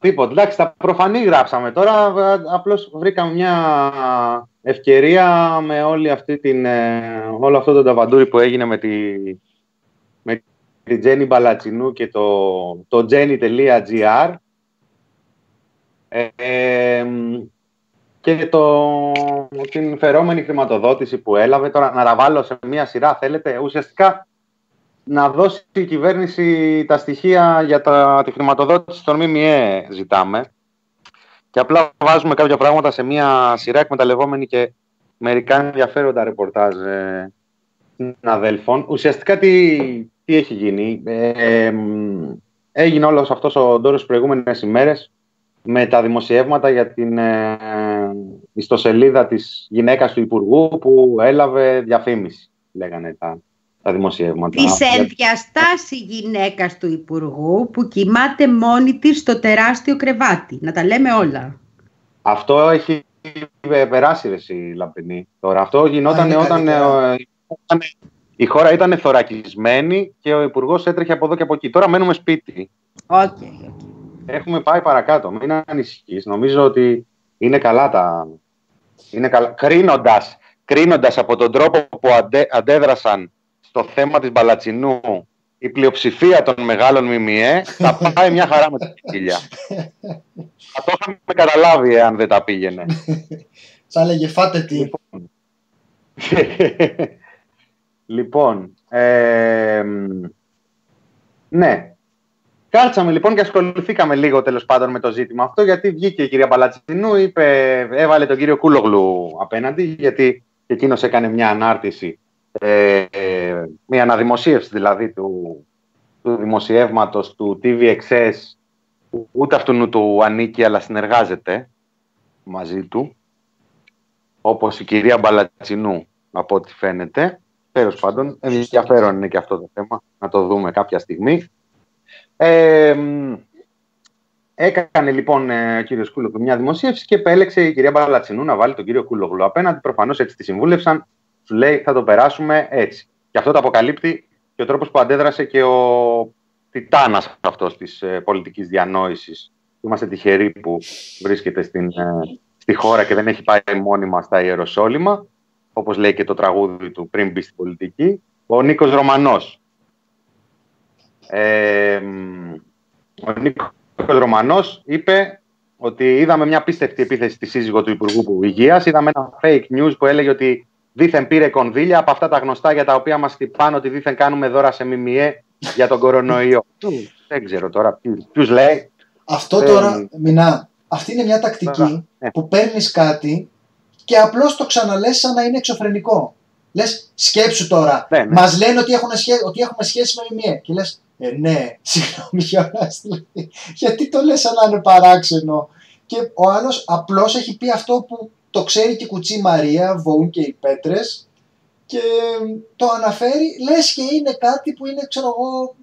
Τίποτα. Εντάξει, τα προφανή γράψαμε. Τώρα ε, απλώς βρήκαμε μια ευκαιρία με όλη αυτή την, ε, όλο αυτό το ταβαντούρι που έγινε με τη, με τη Τζέννη Μπαλατσινού και το, το jenny.gr ε, ε, και το, την φερόμενη χρηματοδότηση που έλαβε. Τώρα να τα βάλω σε μια σειρά, θέλετε. Ουσιαστικά να δώσει η κυβέρνηση τα στοιχεία για τα, τη χρηματοδότηση των ΜΜΕ ζητάμε. Και απλά βάζουμε κάποια πράγματα σε μια σειρά εκμεταλλευόμενη και μερικά ενδιαφέροντα ρεπορτάζ ε, συναδέλφων. Ουσιαστικά τι, τι έχει γίνει. Ε, ε, μ, έγινε όλος αυτός ο ντόρος προηγούμενες ημέρες με τα δημοσιεύματα για την ε, ιστοσελίδα της γυναίκας του Υπουργού που έλαβε διαφήμιση, λέγανε τα, τα δημοσιεύματα. Τη Για- εν διαστάσει γυναίκας του Υπουργού που κοιμάται μόνη της στο τεράστιο κρεβάτι. Να τα λέμε όλα. Αυτό έχει ε, περάσει ρε, εσύ, Λαμπρινή. Τώρα, αυτό γινόταν είναι όταν ε, καλύτερα. ήταν- η χώρα ήταν θωρακισμένη και ο Υπουργός έτρεχε από εδώ και από εκεί. Τώρα μένουμε σπίτι. OK. OK. Έχουμε πάει παρακάτω. Μην ανησυχείς. Νομίζω ότι είναι καλά τα. Είναι καλά. Κρίνοντας, κρίνοντας από τον τρόπο που αντε, αντέδρασαν στο θέμα της Μπαλατσινού η πλειοψηφία των μεγάλων ΜΜΕ θα πάει μια χαρά με τα χίλια. θα το είχαμε καταλάβει εάν δεν τα πήγαινε. Θα έλεγε φάτε τι. λοιπόν, ε, μ, ναι. Κάτσαμε λοιπόν και ασχοληθήκαμε λίγο τέλος πάντων με το ζήτημα αυτό γιατί βγήκε η κυρία Παλατσινού, είπε, έβαλε τον κύριο Κούλογλου απέναντι γιατί εκείνος έκανε μια ανάρτηση, ε, ε, μια αναδημοσίευση δηλαδή του, του δημοσιεύματος του TVXS που ούτε αυτού του ανήκει αλλά συνεργάζεται μαζί του όπως η κυρία Μπαλατσινού από ό,τι φαίνεται. Τέλος πάντων, ενδιαφέρον είναι και αυτό το θέμα, να το δούμε κάποια στιγμή. Ε, μ, έκανε λοιπόν ε, ο κύριος Κούλογλου μια δημοσίευση και επέλεξε η κυρία Μπαλατσινού να βάλει τον κύριο Κούλογλου απέναντι. Προφανώς έτσι τη συμβούλευσαν. Σου λέει θα το περάσουμε έτσι. Και αυτό το αποκαλύπτει και ο τρόπος που αντέδρασε και ο τιτάνας αυτός της ε, πολιτικής διανόησης. Είμαστε τυχεροί που βρίσκεται στην, ε, στη χώρα και δεν έχει πάει μόνιμα στα Ιεροσόλυμα, όπως λέει και το τραγούδι του πριν μπει στην πολιτική, ο Νίκος Ρωμανός. Ε, μ, ο Νίκος Ρωμανός είπε ότι είδαμε μια πίστευτη επίθεση στη σύζυγο του Υπουργού Υγείας, είδαμε ένα fake news που έλεγε ότι δήθεν πήρε κονδύλια από αυτά τα γνωστά για τα οποία μας χτυπάνε ότι δήθεν κάνουμε δώρα σε ΜΜΕ για τον κορονοϊό. δεν ξέρω τώρα ποιους λέει. Αυτό Ε, τώρα, Μινά, αυτή είναι μια τακτική Τώρα, ναι. που παίρνεις κάτι και απλώς το ξαναλες σαν να είναι εξωφρενικό. Λες, σκέψου τώρα, Ναι, ναι. μας λένε ότι, έχουν σχέ- ότι έχουμε σχέση με ΜΜΕ. Και λες, ε, ναι, συγγνώμη κιόλας, δηλαδή. γιατί το λες σαν να είναι παράξενο. Και ο άλλος απλώς έχει πει αυτό που το ξέρει και η Κουτσή Μαρία, Βοούν και οι Πέτρες και το αναφέρει, λες και είναι κάτι που είναι, ξέρω εγώ,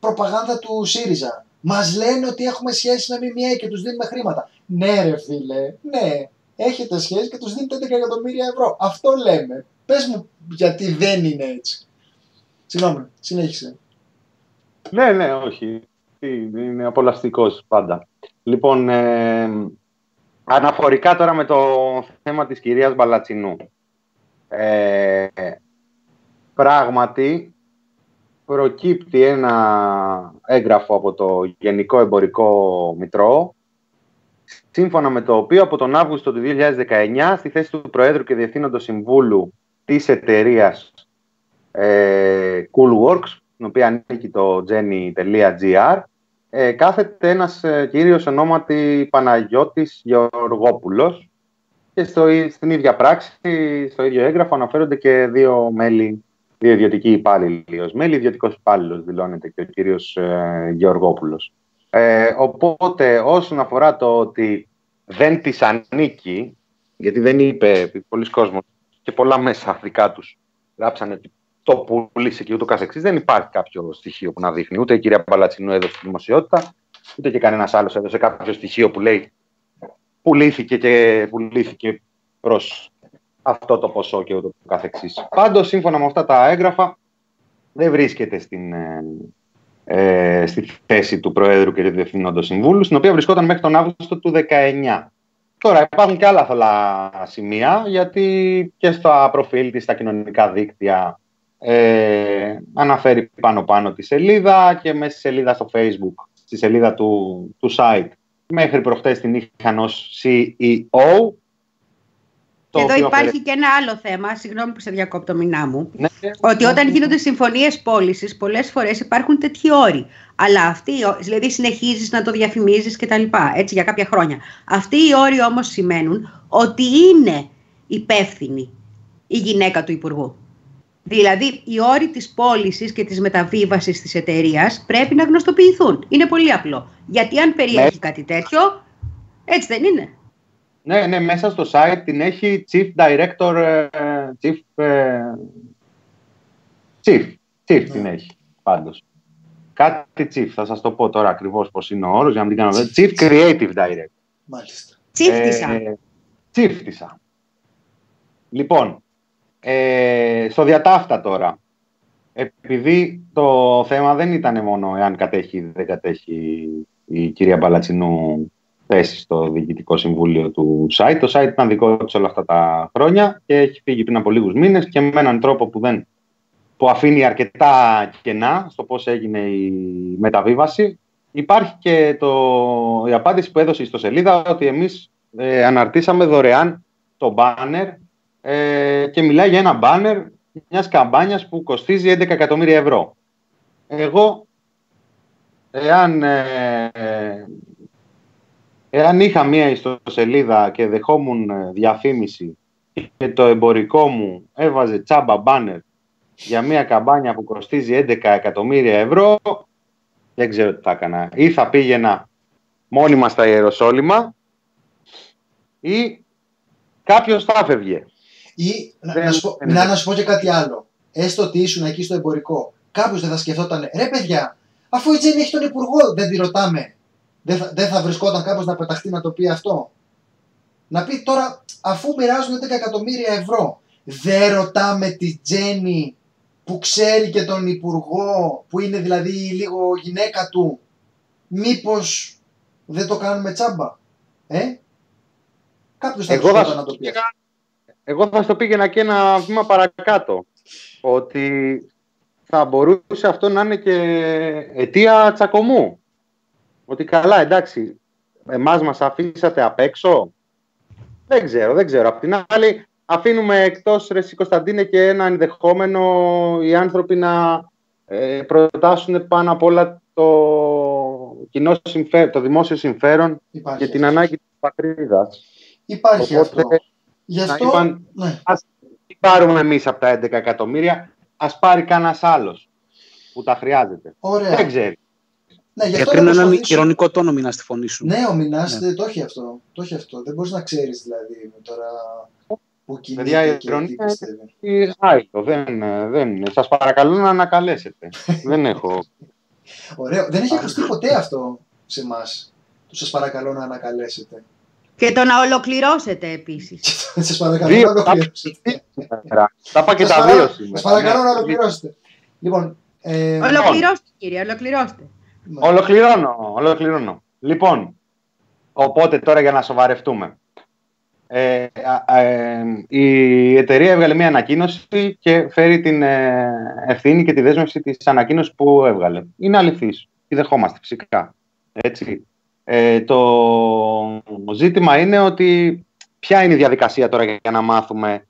προπαγάνδα του ΣΥΡΙΖΑ. Μας λένε ότι έχουμε σχέση με ΜΜΕ και τους δίνουμε χρήματα. Ναι, ρε φίλε, ναι. Έχετε σχέση και τους δίνετε 11 εκατομμύρια ευρώ. Αυτό λέμε. Πες μου γιατί δεν είναι έτσι. Συγγνώμη, συνέχισε. Ναι, ναι, όχι. Είναι απολαστικός πάντα. Λοιπόν, ε, αναφορικά τώρα με το θέμα της κυρίας Μπαλατσινού. Ε, πράγματι, προκύπτει ένα έγγραφο από το Γενικό Εμπορικό Μητρό, σύμφωνα με το οποίο από τον Αύγουστο του 2019, στη θέση του Προέδρου και Διευθύνοντος Συμβούλου της εταιρείας ε, Coolworks, την οποία ανήκει το jenny.gr, ε, κάθεται ένας ε, κύριος ονόματι Παναγιώτης Γεωργόπουλος και στο, στην ίδια πράξη, στο ίδιο έγγραφο αναφέρονται και δύο μέλη, δύο ιδιωτικοί υπάλληλοι. Ως μέλη ιδιωτικός υπάλληλος δηλώνεται και ο κύριος ε, Γεωργόπουλος. Ε, οπότε όσον αφορά το ότι δεν της ανήκει, γιατί δεν είπε πολλοί κόσμος και πολλά μέσα δικά τους γράψανε ότι το πουλήσει και ούτω καθεξής. Δεν υπάρχει κάποιο στοιχείο που να δείχνει. Ούτε η κυρία Παλατσινού έδωσε τη δημοσιότητα, ούτε και κανένας άλλος έδωσε κάποιο στοιχείο που λέει πουλήθηκε και πουλήθηκε προς αυτό το ποσό και ούτω καθεξής. Πάντως, σύμφωνα με αυτά τα έγγραφα, δεν βρίσκεται στην, ε, ε στη θέση του Προέδρου και του Διευθύνοντος Συμβούλου, στην οποία βρισκόταν μέχρι τον Αύγουστο του 19. Τώρα υπάρχουν και άλλα θολά σημεία, γιατί και στα προφίλ της, στα κοινωνικά δίκτυα, ε, αναφέρει πάνω-πάνω τη σελίδα και μέσα στη σελίδα στο facebook, στη σελίδα του, του site. Μέχρι προχτές την είχαν ως CEO. Και εδώ υπάρχει και ένα άλλο θέμα, συγγνώμη που σε διακόπτω το μηνά μου, ναι, ότι όταν γίνονται συμφωνίες πώλησης, πολλές φορές υπάρχουν τέτοιοι όροι. Αλλά αυτοί, δηλαδή συνεχίζεις να το διαφημίζεις και τα λοιπά, έτσι για κάποια χρόνια. Αυτοί οι όροι όμως σημαίνουν ότι είναι υπεύθυνη η γυναίκα του Υπουργού. Δηλαδή, οι όροι της πώλησης και της μεταβίβασης της εταιρείας πρέπει να γνωστοποιηθούν. Είναι πολύ απλό. Γιατί αν περιέχει ναι. κάτι τέτοιο, έτσι δεν είναι. Ναι, ναι, μέσα στο site την έχει Chief Director, ε, Chief, ε, Chief, Chief την ναι. έχει πάντως. Κάτι Chief, θα σας το πω τώρα ακριβώς πώς είναι ο όρος, για να μην την κάνω. Chief Creative Director. Μάλιστα. Τσίφτησα. Ε, τσίφτησα. Λοιπόν, ε, στο διατάφτα τώρα. Επειδή το θέμα δεν ήταν μόνο εάν κατέχει ή δεν κατέχει η κυρία Μπαλατσινού θέση στο Διοικητικό Συμβούλιο του site. Το site ήταν δικό της όλα αυτά τα χρόνια και έχει φύγει πριν από λίγους μήνες και με έναν τρόπο που, δεν, που αφήνει αρκετά κενά στο πώς έγινε η μεταβίβαση. Υπάρχει και το, η απάντηση που έδωσε στο σελίδα ότι εμείς ε, αναρτήσαμε δωρεάν το banner ε, και μιλάει για ένα μπάνερ μιας καμπάνιας που κοστίζει 11 εκατομμύρια ευρώ. Εγώ, εάν, ε, εάν είχα μία ιστοσελίδα και δεχόμουν ε, διαφήμιση και το εμπορικό μου έβαζε τσάμπα μπάνερ για μία καμπάνια που κοστίζει 11 εκατομμύρια ευρώ, δεν ξέρω τι θα έκανα. Ή θα πήγαινα μόνιμα στα Ιεροσόλυμα ή κάποιος θα έφευγε. Ή να, να, σου πω, να, να σου πω και κάτι άλλο. Έστω ότι ήσουν εκεί στο εμπορικό. Κάποιος δεν θα σκεφτόταν, ρε παιδιά, αφού η Τζέννη έχει τον υπουργό, δεν τη ρωτάμε. Δεν θα, δεν θα βρισκόταν κάποιο να πεταχτεί να το πει αυτό. Να πει τώρα, αφού μοιράζουν 11 εκατομμύρια ευρώ, δεν ρωτάμε τη Τζέννη που ξέρει και τον υπουργό, που είναι δηλαδή λίγο γυναίκα του, μήπως δεν το κάνουμε τσάμπα. Ε; Κάποιος θα Εγώ να το πει. Εγώ θα στο πήγαινα και ένα βήμα παρακάτω. Ότι θα μπορούσε αυτό να είναι και αιτία τσακωμού. Ότι καλά, εντάξει, εμάς μας αφήσατε απ' έξω. Δεν ξέρω, δεν ξέρω. Απ' την άλλη, αφήνουμε εκτός Ρεσί Κωνσταντίνε και ένα ενδεχόμενο οι άνθρωποι να ε, προτάσουν πάνω απ' όλα το, κοινό συμφέρον, το δημόσιο συμφέρον Υπάρχει και την ανάγκη της πατρίδας. Υπάρχει Οπότε, αυτό. Γι' αυτό, είπαν, ναι. ας πάρουμε εμείς από τα 11 εκατομμύρια, ας πάρει κανένας άλλος που τα χρειάζεται. Ωραία. Δεν ξέρει. Ναι, Γιατί είναι ένα ηρωνικό τόνο μηνά στη φωνή σου. Ναι, ο μηνά ναι. το έχει αυτό. Το έχει αυτό. Δεν μπορείς να ξέρεις δηλαδή τώρα που κινείται και τι πιστεύει. Άλλο, δεν, δεν. Σας παρακαλώ να ανακαλέσετε. δεν έχω. Ωραίο. Δεν έχει ακουστεί ποτέ αυτό σε εμάς. Του σας παρακαλώ να ανακαλέσετε. Και το να ολοκληρώσετε επίσης. Σας παρακαλώ Δύο, να ολοκληρώσετε. Τα είπα και Σας τα παρα- δύο Σας σήμερα. παρακαλώ να Ναι. ολοκληρώσετε. Λοιπόν, ε, Ολοκληρώστε κύριε, ολοκληρώστε. ναι. Ολοκληρώνω, ολοκληρώνω. Λοιπόν, οπότε τώρα για να σοβαρευτούμε. Ε, α, ε, η εταιρεία έβγαλε μια ανακοίνωση και φέρει την ε, ευθύνη και τη δέσμευση της ανακοίνωσης που έβγαλε. Είναι αληθής. Τη δεχόμαστε φυσικά. Έτσι. Ε, το ζήτημα είναι ότι ποια είναι η διαδικασία τώρα για να μάθουμε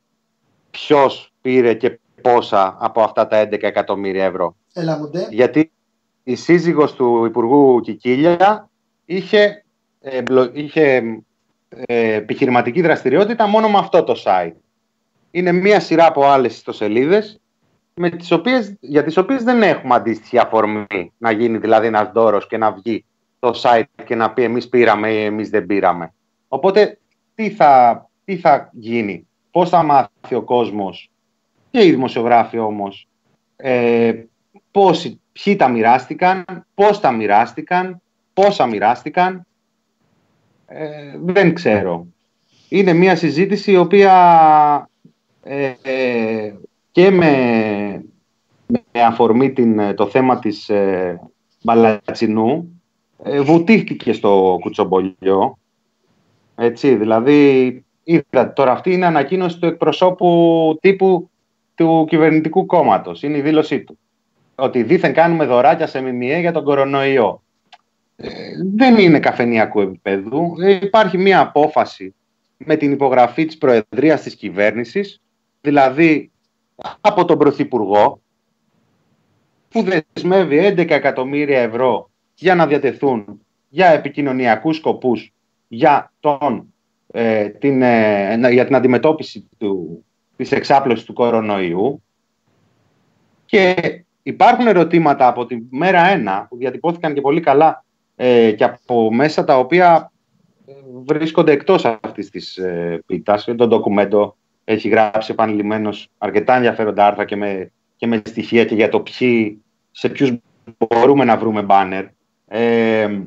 ποιος πήρε και πόσα από αυτά τα 11 εκατομμύρια ευρώ. Έλα μου ντε. Γιατί η σύζυγος του Υπουργού Κικίλια είχε, ε, μπλο- είχε ε, επιχειρηματική δραστηριότητα μόνο με αυτό το site. Είναι μία σειρά από άλλες ιστοσελίδες με τις οποίες, για τις οποίες δεν έχουμε αντίστοιχη αφορμή να γίνει δηλαδή ένας δώρος και να βγει το site και να πει εμείς πήραμε ή εμείς δεν πήραμε. Οπότε τι θα, τι θα γίνει, πώς θα μάθει ο κόσμος και οι δημοσιογράφοι όμως ε, πόσοι, ποιοι τα μοιράστηκαν, πώς τα μοιράστηκαν, πόσα μοιράστηκαν. Ε, δεν ξέρω. Είναι μια συζήτηση η οποία ε, ε, και με, με αφορμή την, το θέμα της ε, Μπαλατσινού ε, βουτήχτηκε στο κουτσομπολιό. Έτσι, δηλαδή, είδα, τώρα αυτή είναι ανακοίνωση του εκπροσώπου τύπου του κυβερνητικού κόμματος. Είναι η δήλωσή του. Ότι δήθεν κάνουμε δωράκια σε ΜΜΕ για τον κορονοϊό. Ε, δεν είναι καφενειακού επίπεδου. Ε, υπάρχει μία απόφαση με την υπογραφή της Προεδρίας της κυβέρνησης, δηλαδή από τον Πρωθυπουργό, που δεσμεύει 11 εκατομμύρια ευρώ για να διατεθούν για επικοινωνιακούς σκοπούς για, τον, ε, την, ε, για την αντιμετώπιση του, της εξάπλωσης του κορονοϊού και υπάρχουν ερωτήματα από τη μέρα 1 που διατυπώθηκαν και πολύ καλά ε, και από μέσα τα οποία ε, βρίσκονται εκτός αυτής της ε, πίτας. Το ντοκουμέντο έχει γράψει επανειλημμένως αρκετά ενδιαφέροντα άρθρα και με, και με στοιχεία και για το ποιοι, σε ποιους μπορούμε να βρούμε μπάνερ. Ε,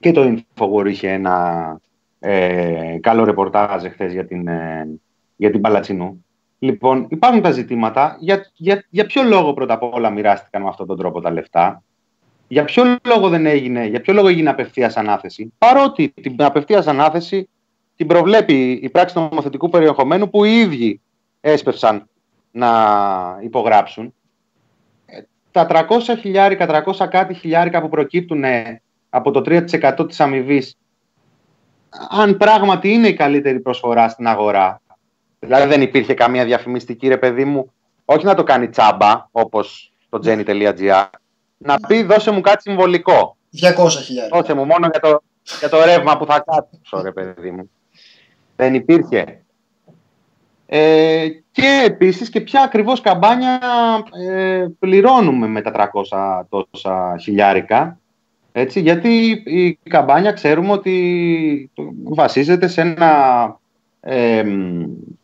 και το Infowar είχε ένα ε, καλό ρεπορτάζ εχθές για την, ε, για την Παλατσινού. Λοιπόν, υπάρχουν τα ζητήματα. Για, για, για ποιο λόγο πρώτα απ' όλα μοιράστηκαν με αυτόν τον τρόπο τα λεφτά; Για ποιο λόγο δεν έγινε, για ποιο λόγο έγινε απευθείας ανάθεση; Παρότι την απευθείας ανάθεση την προβλέπει η πράξη νομοθετικού περιεχομένου που οι ίδιοι έσπευσαν να υπογράψουν. Ε, Τα 300 χιλιάρικα, 300 κάτι χιλιάρικα που προκύπτουν ε, από το 3% της αμοιβής, αν πράγματι είναι η καλύτερη προσφορά στην αγορά, δηλαδή δεν υπήρχε καμία διαφημιστική ρε παιδί μου, όχι να το κάνει τσάμπα όπως το jenny.gr, να πει δώσε μου κάτι συμβολικό. 200 χιλιάδες. Δώσε μου μόνο για το, για το ρεύμα που θα κάτσω ρε παιδί μου. Δεν υπήρχε. Ε, και επίσης και ποια ακριβώς καμπάνια ε, πληρώνουμε με τα 300 τόσα χιλιάρικα. Έτσι, γιατί η καμπάνια ξέρουμε ότι βασίζεται σε ένα, ε,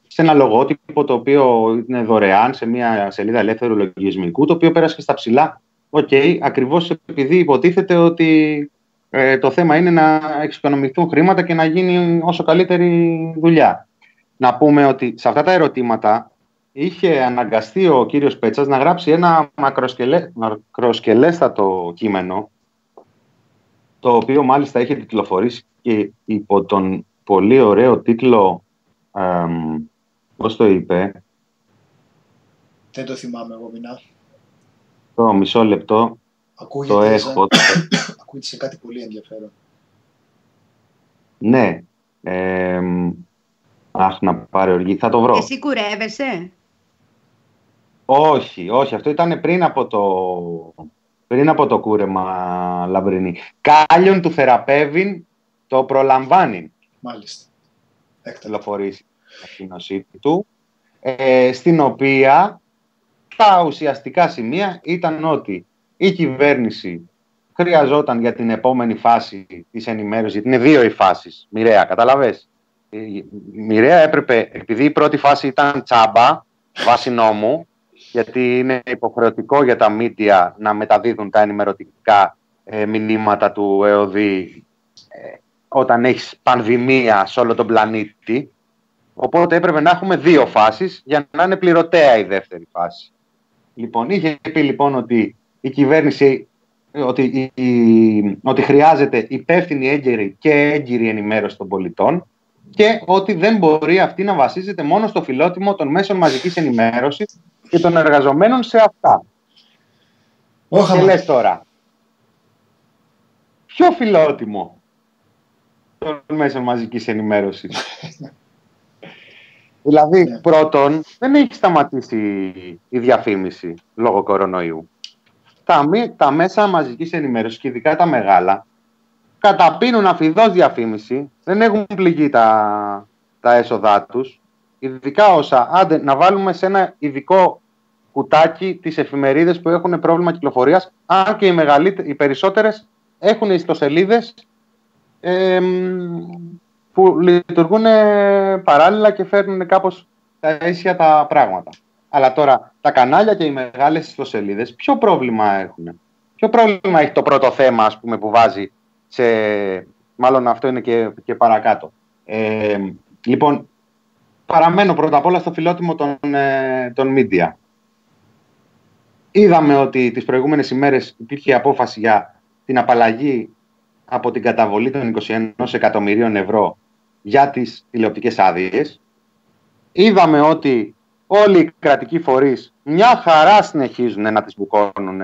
σε ένα λογότυπο το οποίο είναι δωρεάν σε μια σελίδα ελεύθερου λογισμικού, το οποίο πέρασε και στα ψιλά. OK, okay, ακριβώς επειδή υποτίθεται ότι ε, το θέμα είναι να εξοικονομηθούν χρήματα και να γίνει όσο καλύτερη δουλειά. Να πούμε ότι σε αυτά τα ερωτήματα είχε αναγκαστεί ο κύριος Πέτσας να γράψει ένα μακροσκελέ, μακροσκελέστατο κείμενο το οποίο μάλιστα είχε τιτλοφορήσει και υπό τον πολύ ωραίο τίτλο εμ, πώς το είπε; Δεν το θυμάμαι εγώ μηνά. το μισό λεπτό Ακούγεται, το σαν- έχω ακούγεται σε κάτι πολύ ενδιαφέρον. ναι εμ, αχ να πάρει οργή θα το βρω Εσύ κουρεύεσαι; όχι όχι αυτό ήταν πριν από το πριν από το κούρεμα Λαμπρινή κάλιον του θεραπεύειν το προλαμβάνει Μάλιστα. Έκτακτα. τηλεφορήσει την ανακοίνωσή του, ε, στην οποία τα ουσιαστικά σημεία ήταν ότι η κυβέρνηση χρειαζόταν για την επόμενη φάση της ενημέρωσης, γιατί είναι δύο οι φάσεις, μοιραία, καταλαβες; Η η μοιραία έπρεπε, επειδή η πρώτη φάση ήταν τσάμπα, βάση νόμου, γιατί είναι υποχρεωτικό για τα μίντια να μεταδίδουν τα ενημερωτικά ε, μηνύματα του ΕΟΔΗ ε, όταν έχεις πανδημία σε όλο τον πλανήτη. Οπότε έπρεπε να έχουμε δύο φάσεις για να είναι πληρωτέα η δεύτερη φάση. Λοιπόν, είχε πει λοιπόν ότι η κυβέρνηση ότι, η, ότι χρειάζεται υπεύθυνη έγκαιρη και έγκυρη ενημέρωση των πολιτών και ότι δεν μπορεί αυτή να βασίζεται μόνο στο φιλότιμο των μέσων μαζικής ενημέρωσης και των εργαζομένων σε αυτά. Όχι, και λες τώρα, ποιο φιλότιμο των μέσων μαζικής ενημέρωσης. δηλαδή, Ναι. πρώτον, δεν έχει σταματήσει η διαφήμιση λόγω κορονοϊού. Τα, μη- τα μέσα μαζικής ενημέρωσης και ειδικά τα μεγάλα καταπίνουν αφιδώς διαφήμιση, δεν έχουν πληγεί τα, τα έσοδά τους, ειδικά όσα, άντε, να βάλουμε σε ένα ειδικό κουτάκι τις εφημερίδες που έχουν πρόβλημα κυκλοφορίας, αν και οι, μεγαλύτερες, οι περισσότερες έχουν ιστοσελίδες εμ, που λειτουργούν ε, παράλληλα και φέρνουν κάπως τα ίσια τα πράγματα. Αλλά τώρα τα κανάλια και οι μεγάλες ιστοσελίδες ποιο πρόβλημα έχουν. Ποιο πρόβλημα έχει το πρώτο θέμα ας πούμε, που βάζει σε... Μάλλον αυτό είναι και, και παρακάτω. Ε, λοιπόν, παραμένω πρώτα απ' όλα στο φιλότιμο των, ε, των media. Είδαμε ότι τις προηγούμενες ημέρες υπήρχε απόφαση για την απαλλαγή από την καταβολή των 21 εκατομμυρίων ευρώ για τις τηλεοπτικές άδειες. Είδαμε ότι όλοι οι κρατικοί φορείς μια χαρά συνεχίζουν να, τις μπουκώνουν,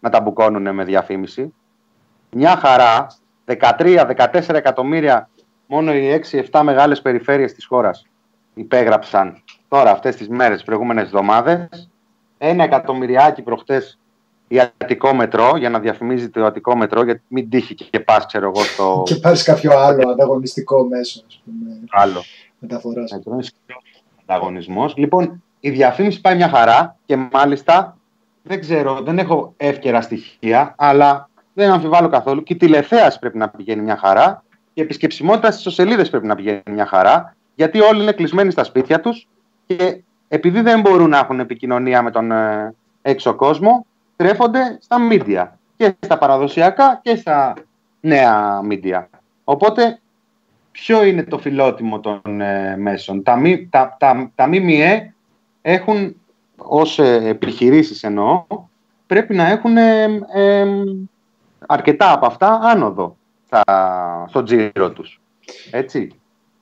να τα μπουκώνουν με διαφήμιση. Μια χαρά, 13-14 εκατομμύρια μόνο οι 6-7 μεγάλες περιφέρειες της χώρας υπέγραψαν τώρα αυτές τις μέρες, τις προηγούμενες εβδομάδες. Ένα εκατομμυριάκι προχτές για Αττικό μετρό, για να διαφημίζει το Αττικό μετρό, γιατί μην τύχει και πας, ξέρω εγώ, στο Και πάρεις κάποιο άλλο ανταγωνιστικό μέσο ας πούμε, άλλο μεταφοράς. μετρό. Είναι σκληρός ανταγωνισμός. Λοιπόν, η διαφήμιση πάει μια χαρά και μάλιστα δεν ξέρω, δεν έχω εύκαιρα στοιχεία, αλλά δεν αμφιβάλλω καθόλου. Και η τηλεθέαση πρέπει να πηγαίνει μια χαρά. Και η επισκεψιμότητα στις σελίδε πρέπει να πηγαίνει μια χαρά. Γιατί όλοι είναι κλεισμένοι στα σπίτια τους και επειδή δεν μπορούν να έχουν επικοινωνία με τον ε, έξω κόσμο, τρέφονται στα media. Και στα παραδοσιακά και στα νέα media. Οπότε, ποιο είναι το φιλότιμο των ε, μέσων; Τα, μη- τα, τα, τα ΜΜΕ έχουν ως ε, επιχειρήσεις εννοώ, πρέπει να έχουν ε, ε, αρκετά από αυτά άνοδο στα, στο τζίρο τους. Έτσι.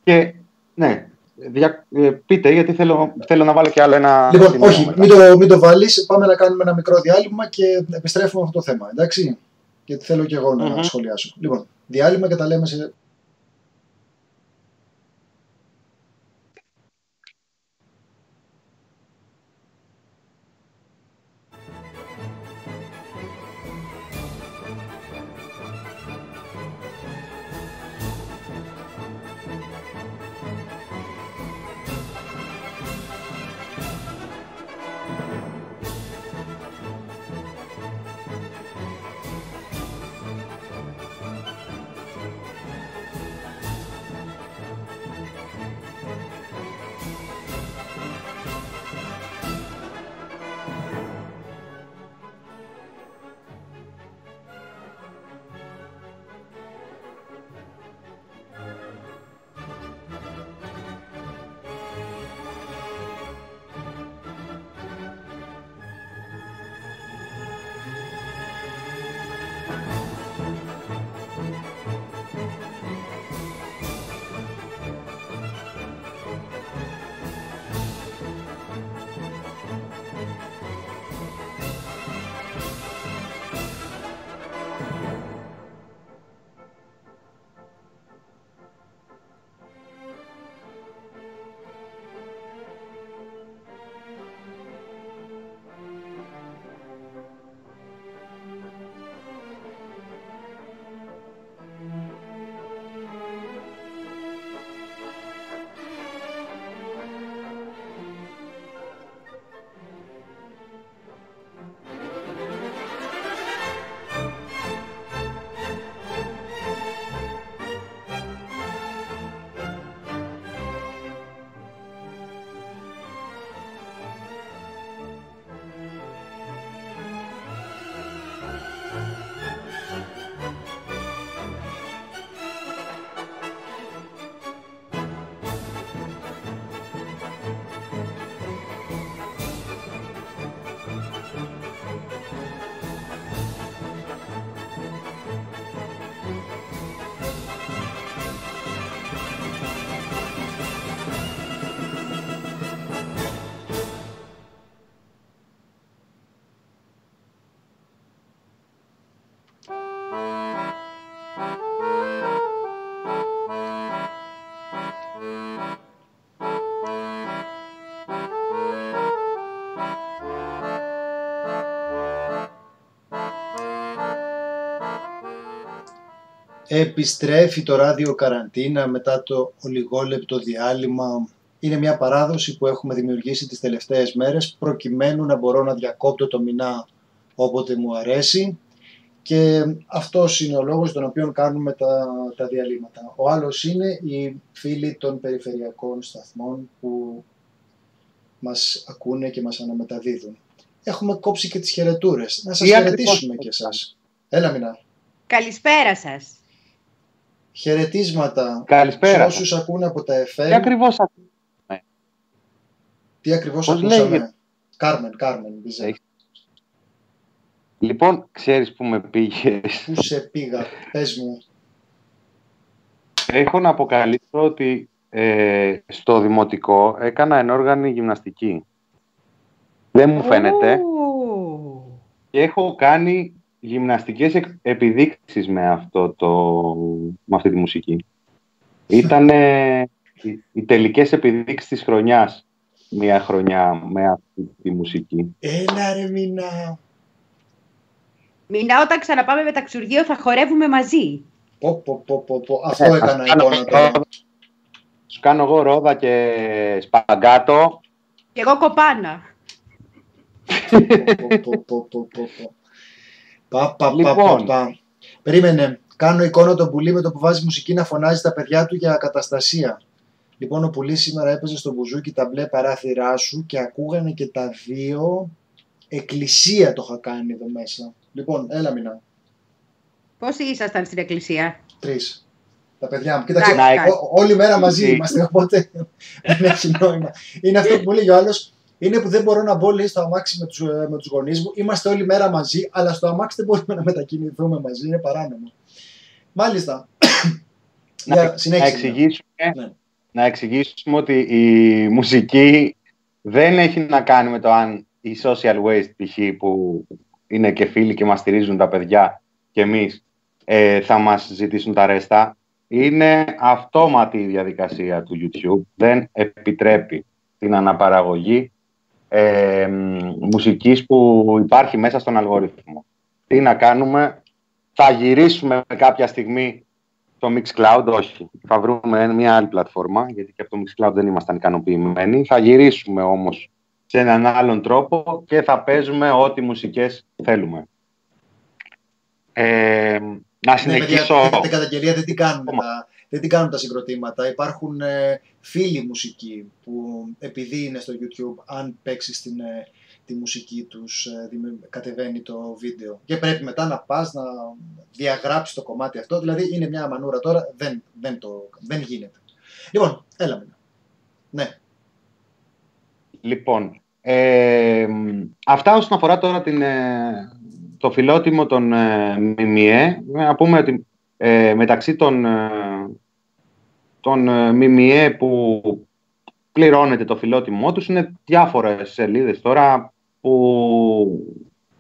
Και ναι, δια, ε, πείτε γιατί θέλω, θέλω να βάλω και άλλο ένα Λοιπόν, σημείο όχι, μετά. μην το, μην το βάλεις. Πάμε να κάνουμε ένα μικρό διάλειμμα και επιστρέφουμε αυτό το θέμα, εντάξει. Γιατί θέλω και εγώ να Μμμ. σχολιάσω. Λοιπόν, διάλειμμα και τα λέμε σε Επιστρέφει το ράδιο καραντίνα μετά το ολιγόλεπτο διάλειμμα. Είναι μια παράδοση που έχουμε δημιουργήσει τις τελευταίες μέρες προκειμένου να μπορώ να διακόπτω το μηνά όποτε μου αρέσει και αυτός είναι ο λόγος τον οποίο κάνουμε τα, τα διαλύματα. Ο άλλος είναι οι φίλοι των περιφερειακών σταθμών που μας ακούνε και μας αναμεταδίδουν. Έχουμε κόψει και τις χαιρετούρες. Να σας χαιρετήσουμε και εσάς. Έλα Μινά. Καλησπέρα σας. Χαιρετίσματα Καλησπέρα. σε όσους ακούνε από τα FM. Τι ακριβώς ακούμε; Τι ακριβώς Πώς ακούσαμε; λέγεται; Κάρμεν, Κάρμεν, Μπιζέ. Έχει- Λοιπόν, ξέρεις που με πήγες. Πού σε πήγα, πες μου. Έχω να αποκαλύψω ότι ε, στο δημοτικό έκανα ενόργανη γυμναστική. Δεν μου φαίνεται. Ου. Και έχω κάνει γυμναστικές εκ- επιδείξεις με, αυτό το, με αυτή τη μουσική. Ήταν οι, οι τελικές επιδείξεις της χρονιάς. Μία χρονιά με αυτή τη μουσική. Έλα ρε Μινά. Μινά, όταν ξαναπάμε με ταξουργείο θα χορεύουμε μαζί. Πω, πω, πω, πω, πω. Αυτό Ε, έκανα ας κάνω εικόνα τώρα. ρόδα. Σου κάνω εγώ ρόδα και σπαγκάτο. Και εγώ κοπάνα. Πω, πω, πω, πω, πω, πω. Πα, πα, πα, Λοιπόν. πα, πα. Περίμενε. Κάνω εικόνα τον πουλί με το που βάζεις μουσική να φωνάζει τα παιδιά του για καταστασία. Λοιπόν, ο πουλί σήμερα έπαιζε στο μπουζούκι τα μπλε παράθυρά σου και ακούγανε και τα δύο. Εκκλησία το είχα κάνει εδώ μέσα. Λοιπόν, έλα μηνά. Πόσοι ήσασταν στην εκκλησία; Τρεις. Τα παιδιά μου. Κοίταξε, Εντάξει, ό- όλη μέρα μαζί Τι. είμαστε, οπότε δεν έχει νόημα. Είναι αυτό που μου λέει ο άλλος. Είναι που δεν μπορώ να μπω λέει, στο αμάξι με τους με τους γονείς μου. Είμαστε όλη μέρα μαζί, αλλά στο αμάξι δεν μπορούμε να μετακινηθούμε μαζί. Είναι παράνομο. Μάλιστα. Να, Για, να, συνέχισε. εξηγήσουμε, Ναι. να εξηγήσουμε ότι η μουσική δεν έχει να κάνει με το αν η social waste π.χ. που είναι και φίλοι και μας στηρίζουν τα παιδιά και εμείς ε, θα μας ζητήσουν τα ρέστα. Είναι αυτόματη η διαδικασία του YouTube. Δεν επιτρέπει την αναπαραγωγή ε, μ, μουσικής που υπάρχει μέσα στον αλγόριθμο. Τι να κάνουμε, θα γυρίσουμε κάποια στιγμή το Mixcloud, όχι. Θα βρούμε μια άλλη πλατφόρμα, γιατί και από το Mixcloud δεν ήμασταν ικανοποιημένοι. Θα γυρίσουμε όμως σε έναν άλλον τρόπο και θα παίζουμε ό,τι μουσικές θέλουμε. Ε, να Ναι, παιδιά, συνεχίσω. έχετε καταγγελία, δεν την κάνουμε Ακόμα. τα, δεν την κάνουμε τα συγκροτήματα. Υπάρχουν ε, φίλοι μουσικοί που επειδή είναι στο YouTube, αν παίξει την, ε, τη μουσική τους, ε, δημι- κατεβαίνει το βίντεο. Και πρέπει μετά να πας να διαγράψεις το κομμάτι αυτό. Δηλαδή είναι μια μανούρα τώρα, δεν, δεν, το, δεν γίνεται. Λοιπόν, έλα με. Ναι, Λοιπόν, ε, μ, αυτά όσον αφορά τώρα την, ε, το φιλότιμο των ε, ΜΜΕ, να πούμε ότι ε, μεταξύ των, ε, των ε, ΜΜΕ που πληρώνεται το φιλότιμό τους είναι διάφορες σελίδες τώρα που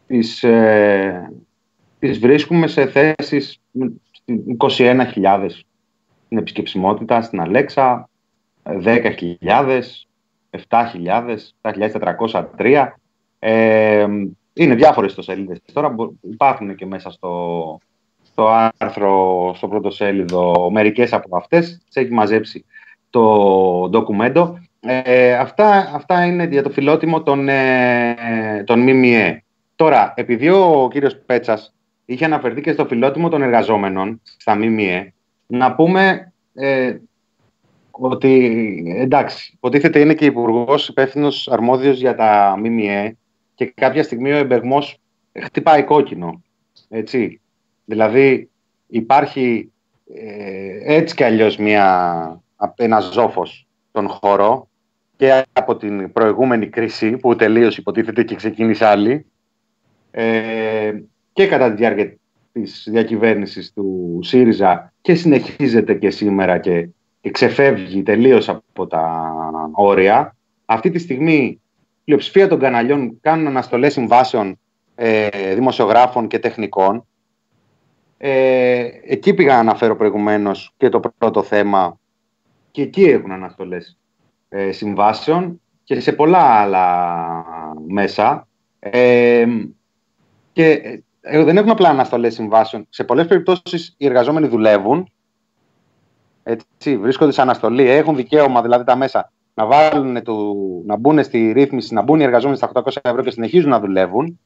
τις, ε, τις βρίσκουμε σε θέσεις 21.000 στην επισκεψιμότητα, στην Αλέξα, 10.000, 7.000, 7.403. Ε, είναι διάφορες το σελίδες. Τώρα μπο- υπάρχουν και μέσα στο, στο άρθρο, στο πρώτο σέλιδο, μερικές από αυτές. Τις έχει μαζέψει το ντοκουμέντο. Ε, αυτά, αυτά είναι για το φιλότιμο των, ε, των ΜΜΕ. Τώρα, επειδή ο κύριος Πέτσας είχε αναφερθεί και στο φιλότιμο των εργαζόμενων στα ΜΜΕ, να πούμε ε, ότι εντάξει, υποτίθεται είναι και υπουργός υπεύθυνος αρμόδιος για τα ΜΜΕ και κάποια στιγμή ο εμπεγμός χτυπάει κόκκινο. Έτσι. Δηλαδή υπάρχει ε, έτσι κι αλλιώς μια, ένα ζόφος στον χώρο και από την προηγούμενη κρίση που τελείωσε υποτίθεται και ξεκίνησε άλλη ε, και κατά τη διάρκεια της διακυβέρνησης του ΣΥΡΙΖΑ και συνεχίζεται και σήμερα και, και ξεφεύγει τελείως από τα όρια. Αυτή τη στιγμή η πλειοψηφία των καναλιών κάνουν αναστολές συμβάσεων ε, δημοσιογράφων και τεχνικών. Ε, εκεί πήγα να αναφέρω προηγουμένως και το πρώτο θέμα και εκεί έχουν αναστολές ε, συμβάσεων και σε πολλά άλλα μέσα. Ε, και ε, δεν έχουν απλά αναστολές συμβάσεων. Σε πολλές περιπτώσεις οι εργαζόμενοι δουλεύουν. Έτσι, βρίσκονται σε αναστολή, έχουν δικαίωμα δηλαδή τα μέσα να, βάλουν το, να μπουν στη ρύθμιση, να μπουν οι εργαζόμενοι στα 800 ευρώ και συνεχίζουν να δουλεύουν.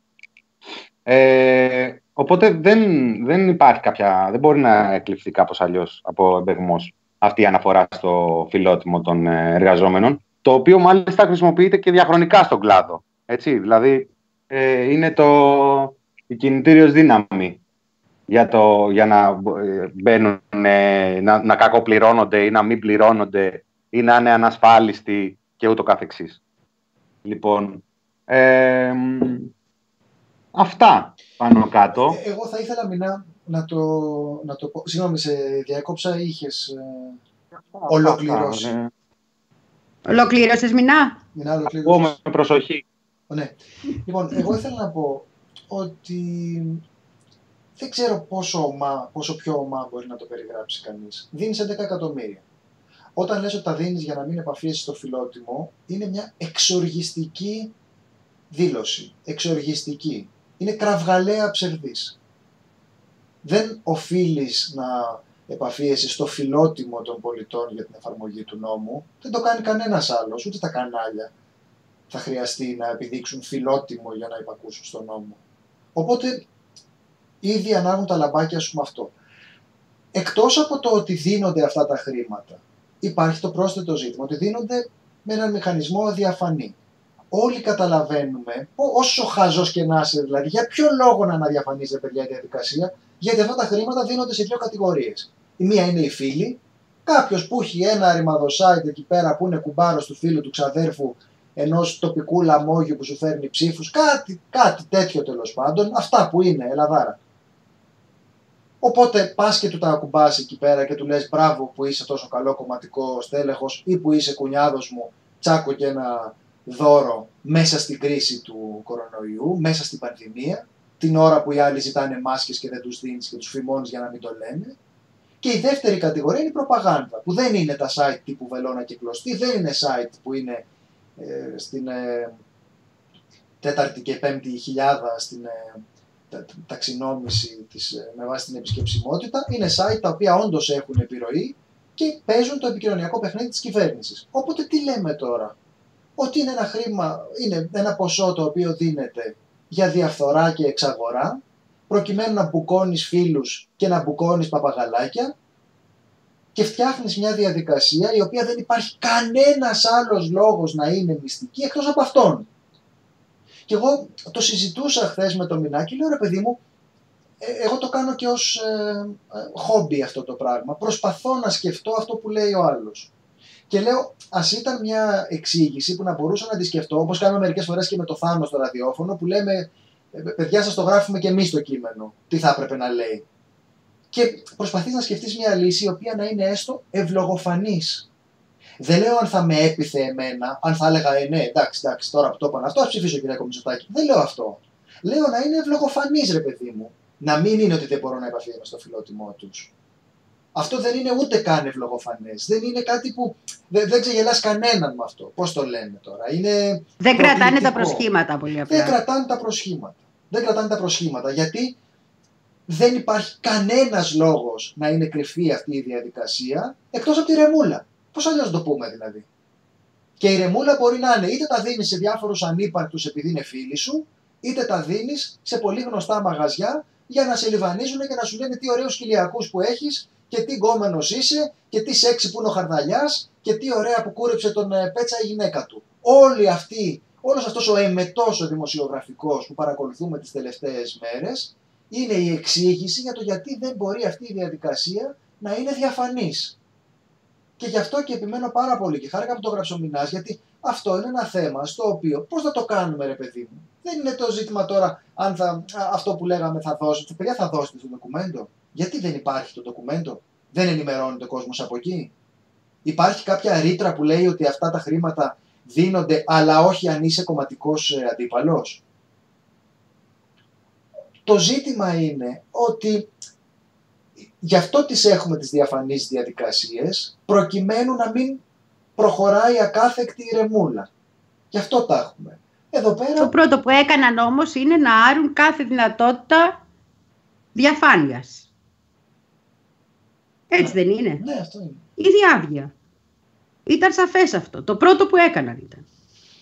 Ε, οπότε δεν, δεν υπάρχει κάποια, δεν μπορεί να εκλειφθεί κάπως αλλιώς από εμπεγμός αυτή η αναφορά στο φιλότιμο των ε, εργαζόμενων, το οποίο μάλιστα χρησιμοποιείται και διαχρονικά στον κλάδο. Έτσι, δηλαδή ε, είναι το, η κινητήριος δύναμη για, το, για να ε, μπαίνουν, να, να κακοπληρώνονται ή να μην πληρώνονται ή να είναι ανασφάλιστοι και ούτω καθεξής. Λοιπόν, ε, αυτά πάνω κάτω. Ε, εγώ θα ήθελα μηνά να το, να το πω. Συγγνώμη, σε διακόψα ή είχες ε, ολοκληρώσει. Ναι. Ολοκλήρωσες Μινά; Μινά ολοκλήρωσες. με προσοχή. Ναι. Λοιπόν, εγώ ήθελα να πω ότι δεν ξέρω πόσο, ομά, πόσο πιο ομά μπορεί να το περιγράψει κανείς. Δίνεις 11 εκατομμύρια. Όταν λες ότι τα δίνεις για να μην επαφίεσαι στο φιλότιμο, είναι μια εξοργιστική δήλωση. Εξοργιστική. Είναι κραυγαλαία ψευδής. Δεν οφείλεις να επαφίεσαι στο φιλότιμο των πολιτών για την εφαρμογή του νόμου. Δεν το κάνει κανένας άλλος, ούτε τα κανάλια θα χρειαστεί να επιδείξουν φιλότιμο για να υπακούσουν στον νόμο. Οπότε ήδη ανάγουν τα λαμπάκια σου με αυτό. Εκτός από το ότι δίνονται αυτά τα χρήματα, υπάρχει το πρόσθετο ζήτημα ότι δίνονται με έναν μηχανισμό διαφανή. Όλοι καταλαβαίνουμε, όσο χαζός και να είσαι δηλαδή, για ποιο λόγο να αναδιαφανίζεται παιδιά η διαδικασία, γιατί αυτά τα χρήματα δίνονται σε δύο κατηγορίες. Η μία είναι οι φίλοι, κάποιος που έχει ένα ρημαδοσάιτ εκεί πέρα που είναι κουμπάρος του φίλου του ξαδέρφου ενός τοπικού λαμόγιου που σου φέρνει ψήφους, κάτι, κάτι τέτοιο τέλος πάντων, αυτά που είναι, Ελαδάρα. Οπότε πας και του τα ακουμπάς εκεί πέρα και του λες μπράβο που είσαι τόσο καλό κομματικό στέλεχος ή που είσαι κουνιάδος μου, τσάκο και ένα δώρο μέσα στην κρίση του κορονοϊού, μέσα στην πανδημία, την ώρα που οι άλλοι ζητάνε μάσκες και δεν τους δίνεις και τους φημώνεις για να μην το λένε. Και η δεύτερη κατηγορία είναι η προπαγάνδα, που δεν είναι τα site τύπου Βελώνα και Κλωστή, δεν είναι site που είναι ε, στην ε, τέταρτη και πέμπτη χιλιάδα στην ε, ταξινόμηση της, ε, με βάση την επισκεψιμότητα, είναι site τα οποία όντως έχουν επιρροή και παίζουν το επικοινωνιακό παιχνίδι της κυβέρνησης. Οπότε τι λέμε τώρα, ότι είναι ένα χρήμα, είναι ένα ποσό το οποίο δίνεται για διαφθορά και εξαγορά, προκειμένου να μπουκώνεις φίλους και να μπουκώνεις παπαγαλάκια και φτιάχνεις μια διαδικασία η οποία δεν υπάρχει κανένας άλλος λόγος να είναι μυστική εκτός από αυτόν. Και εγώ το συζητούσα χθες με το Μινάκι, λέω ρε παιδί μου, ε, εγώ το κάνω και ως ε, ε, χόμπι αυτό το πράγμα. Προσπαθώ να σκεφτώ αυτό που λέει ο άλλος. Και λέω, ας ήταν μια εξήγηση που να μπορούσα να τη σκεφτώ, όπως κάνουμε μερικές φορές και με το Θάνο στο ραδιόφωνο, που λέμε, «Ε, παιδιά, σας το γράφουμε και εμείς το κείμενο. Τι θα έπρεπε να λέει. Και προσπαθείς να σκεφτείς μια λύση η οποία να είναι έστω ευλογοφανής. Δεν λέω αν θα με έπιθε εμένα, αν θα έλεγα, ε, ναι, εντάξει, εντάξει, τώρα που το είπαν αυτό, ας ψηφίσω κυρία Κομισοτάκη. Δεν λέω αυτό. Λέω να είναι ευλογοφανής, ρε παιδί μου. Να μην είναι ότι δεν μπορώ να επαφιέμαι στο φιλότιμό τους αυτό δεν είναι ούτε καν ευλογοφανές. Δεν είναι κάτι που. Δεν, δεν ξεγελάς κανέναν με αυτό. Πώς το λένε τώρα. Είναι δεν κρατάνε τα προσχήματα πολύ απλά. Δεν κρατάνε τα προσχήματα. Δεν κρατάνε τα προσχήματα. Γιατί δεν υπάρχει κανένας λόγος να είναι κρυφή αυτή η διαδικασία εκτός από τη ρεμούλα. Πώς αλλιώς το πούμε δηλαδή; Και η ρεμούλα μπορεί να είναι είτε τα δίνεις σε διάφορους ανύπαρκτους επειδή είναι φίλοι σου, είτε τα δίνεις σε πολύ γνωστά μαγαζιά για να σε λιβανίζουν και να σου λένε τι ωραίους κοιλιακούς που έχεις και τι γκόμενος είσαι και τι σεξι που είναι ο Χαρδαλιάς και τι ωραία που κούρεψε τον ε, Πέτσα η γυναίκα του. Όλοι αυτοί, όλος αυτός ο εμετός ο δημοσιογραφικός που παρακολουθούμε τις τελευταίες μέρες είναι η εξήγηση για το γιατί δεν μπορεί αυτή η διαδικασία να είναι διαφανής. Και γι' αυτό και επιμένω πάρα πολύ και χάρηκα που το γράψω μηνάς, γιατί αυτό είναι ένα θέμα στο οποίο πώς θα το κάνουμε, ρε παιδί μου. Δεν είναι το ζήτημα τώρα αν θα, αυτό που λέγαμε θα δώσετε. Παιδιά, θα δώσετε το ντοκουμέντο. Γιατί δεν υπάρχει το ντοκουμέντο, δεν ενημερώνεται ο κόσμος από εκεί; Υπάρχει κάποια ρήτρα που λέει ότι αυτά τα χρήματα δίνονται, αλλά όχι αν είσαι κομματικός ε, αντίπαλος; Το ζήτημα είναι ότι γι' αυτό τις έχουμε τις διαφανείς διαδικασίες, προκειμένου να μην προχωράει ακάθεκτη η ρεμούλα. Γι' αυτό τα έχουμε. Εδώ πέρα... Το πρώτο που έκαναν όμως είναι να άρουν κάθε δυνατότητα διαφάνειας. Έτσι δεν είναι; Ναι, αυτό είναι. Η διάβγεια. Ήταν σαφές αυτό. Το πρώτο που έκαναν ήταν.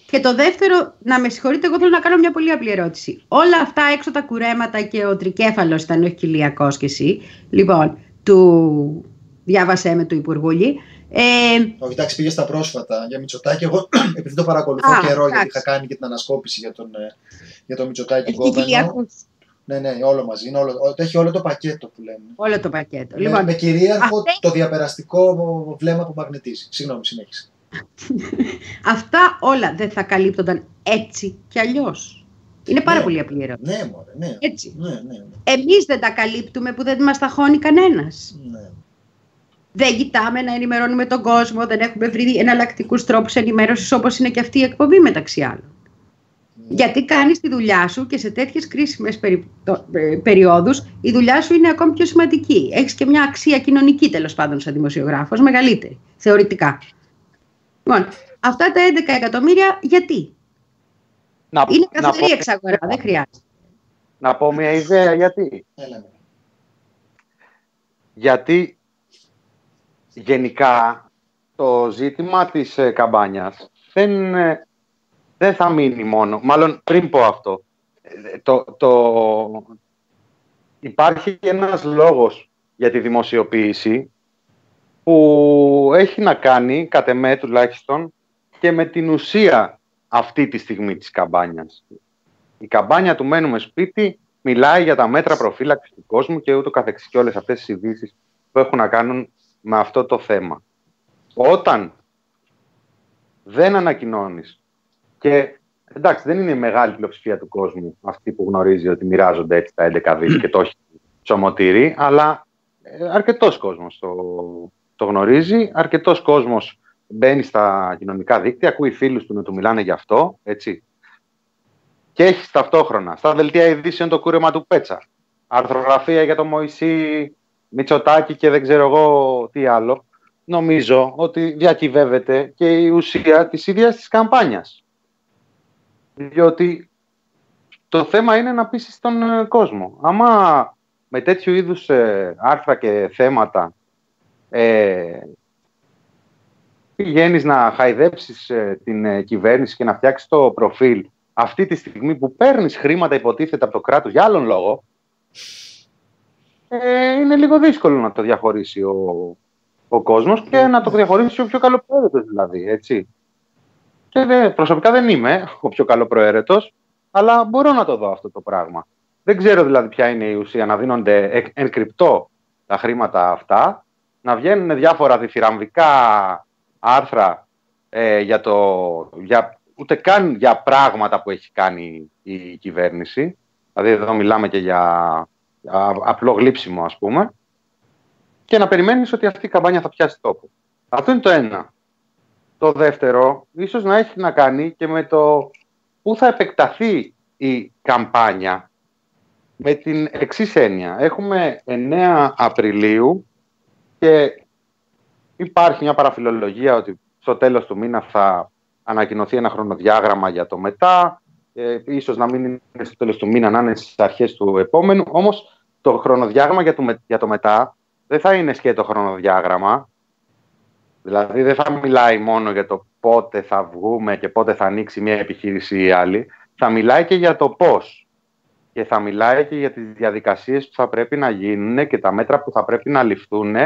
Και το δεύτερο, να με συγχωρείτε, εγώ θέλω να κάνω μια πολύ απλή ερώτηση. Όλα αυτά έξω τα κουρέματα και ο τρικέφαλος ήταν, όχι κοιλιακό και εσύ. Λοιπόν, του διάβασέ με του Υπουργούλη. Ε, Όχι, εντάξει, πήγε στα πρόσφατα για Μητσοτάκη. Εγώ, επειδή το παρακολουθώ Α, καιρό, γιατί εντάξει. είχα κάνει και την ανασκόπηση για τον, ε, για τον Μητσοτάκη έχει Γκόμενο. κοιλιακούς. Ναι, ναι, όλο μαζί. Είναι όλο, το έχει όλο το πακέτο που λέμε. Όλο το πακέτο. με, Λοιπόν, με κυρίαρχο αυτές- το διαπεραστικό βλέμμα που μαγνητίζει. Συγγνώμη, συνέχισε. αυτά όλα δεν θα καλύπτονταν έτσι κι αλλιώς. Είναι πάρα Ναι. πολύ απλή ερώτηση. Ναι, μωρέ, ναι. Έτσι. Ναι, ναι, ναι. Εμείς δεν τα καλύπτουμε που δεν μας ταχώνει κανένας. ναι. Δεν κοιτάμε να ενημερώνουμε τον κόσμο, δεν έχουμε βρει εναλλακτικούς τρόπους ενημέρωσης όπως είναι και αυτή η εκπομπή μεταξύ άλλων. Γιατί κάνεις τη δουλειά σου και σε τέτοιες κρίσιμες περι... το- ε, περιόδους η δουλειά σου είναι ακόμη πιο σημαντική. Έχεις και μια αξία κοινωνική τέλος πάντων σαν δημοσιογράφος, μεγαλύτερη, θεωρητικά. Λοιπόν, αυτά τα 11 εκατομμύρια γιατί; Να, Είναι να, καθαρή πω, εξαγορά, δεν χρειάζεται. να πω μια ιδέα γιατί; Έλα, ναι. Γιατί γενικά το ζήτημα της ε, καμπάνιας δεν, ε, δεν θα μείνει μόνο. Μάλλον πριν πω αυτό. ε, Το, το, υπάρχει ένας λόγος για τη δημοσιοποίηση που έχει να κάνει, κατ' εμέ τουλάχιστον, και με την ουσία αυτή τη στιγμή της καμπάνιας. Η καμπάνια του «Μένουμε σπίτι» μιλάει για τα μέτρα προφύλαξης του κόσμου και ούτω καθεξής και όλες αυτές τις ειδήσεις που έχουν να κάνουν με αυτό το θέμα. Όταν δεν ανακοινώνεις και εντάξει δεν είναι η μεγάλη πλειοψηφία του κόσμου αυτή που γνωρίζει ότι μοιράζονται έτσι τα 11 δις και το έχει ψωμοτήρι, αλλά ε, αρκετός κόσμος το, το γνωρίζει, αρκετός κόσμος μπαίνει στα κοινωνικά δίκτυα, ακούει φίλους του να του μιλάνε γι' αυτό, έτσι. Και έχει ταυτόχρονα στα δελτία ειδήσεων το κούρεμα του Πέτσα. Αρθρογραφία για το Μωυσή, Μητσοτάκη και δεν ξέρω εγώ τι άλλο. Νομίζω ότι διακυβεύεται και η ουσία της ίδιας της καμπάνιας. Διότι το θέμα είναι να πείσεις τον ε, κόσμο. Άμα με τέτοιου είδους ε, άρθρα και θέματα ε, πηγαίνεις να χαϊδέψεις ε, την ε, κυβέρνηση και να φτιάξεις το προφίλ αυτή τη στιγμή που παίρνεις χρήματα υποτίθεται από το κράτος για άλλον λόγο, ε, είναι λίγο δύσκολο να το διαχωρίσει ο, ο κόσμος και να το διαχωρίσει ο πιο καλοπροαίρετος δηλαδή, έτσι. Και δε, προσωπικά δεν είμαι ο πιο καλοπροαίρετος, αλλά μπορώ να το δω αυτό το πράγμα. Δεν ξέρω δηλαδή ποια είναι η ουσία να δίνονται εκ- εν κρυπτό τα χρήματα αυτά, να βγαίνουν διάφορα διθυραμβικά άρθρα ε, για το, για, ούτε καν για πράγματα που έχει κάνει η κυβέρνηση. Δηλαδή εδώ μιλάμε και για α, απλό γλύψιμο ας πούμε. Και να περιμένεις ότι αυτή η καμπάνια θα πιάσει τόπο. Αυτό είναι το ένα. Το δεύτερο, ίσως να έχει να κάνει και με το πού θα επεκταθεί η καμπάνια με την εξής έννοια. Έχουμε 9 Απριλίου και υπάρχει μια παραφιλολογία ότι στο τέλος του μήνα θα ανακοινωθεί ένα χρονοδιάγραμμα για το μετά. Ε, ίσως να μην είναι στο τέλος του μήνα, να είναι στις αρχές του επόμενου. Όμως το χρονοδιάγραμμα για το, με- για το μετά δεν θα είναι σκέτο χρονοδιάγραμμα. Δηλαδή δεν θα μιλάει μόνο για το πότε θα βγούμε και πότε θα ανοίξει μια επιχείρηση ή άλλη. Θα μιλάει και για το πώς. Και θα μιλάει και για τις διαδικασίες που θα πρέπει να γίνουν και τα μέτρα που θα πρέπει να ληφθούν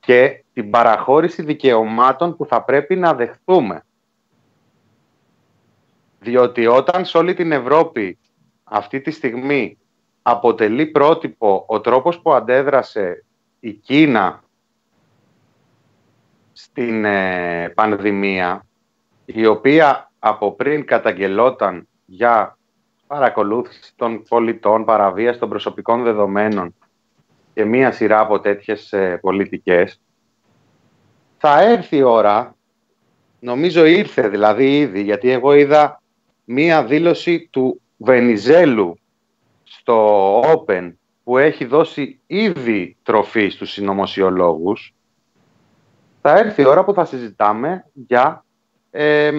και την παραχώρηση δικαιωμάτων που θα πρέπει να δεχθούμε. Διότι όταν σε όλη την Ευρώπη αυτή τη στιγμή αποτελεί πρότυπο ο τρόπος που αντέδρασε η Κίνα στην ε, πανδημία, η οποία από πριν καταγγελόταν για παρακολούθηση των πολιτών, παραβίαση των προσωπικών δεδομένων και μία σειρά από τέτοιες ε, πολιτικές, θα έρθει η ώρα, νομίζω ήρθε δηλαδή ήδη, γιατί εγώ είδα μία δήλωση του Βενιζέλου στο Open που έχει δώσει ήδη τροφή στους συνωμοσιολόγους, θα έρθει η ώρα που θα συζητάμε για ε,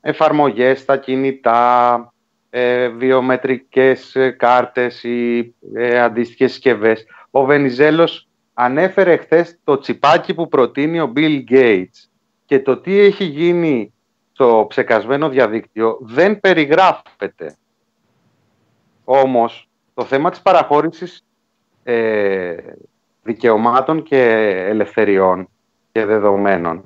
εφαρμογές στα κινητά, ε, βιομετρικές ε, κάρτες ή ε, αντίστοιχες συσκευές. Ο Βενιζέλος ανέφερε χθες το τσιπάκι που προτείνει ο Bill Gates και το τι έχει γίνει στο ψεκασμένο διαδίκτυο δεν περιγράφεται. Όμως το θέμα της παραχώρησης ε, δικαιωμάτων και ελευθεριών και δεδομένων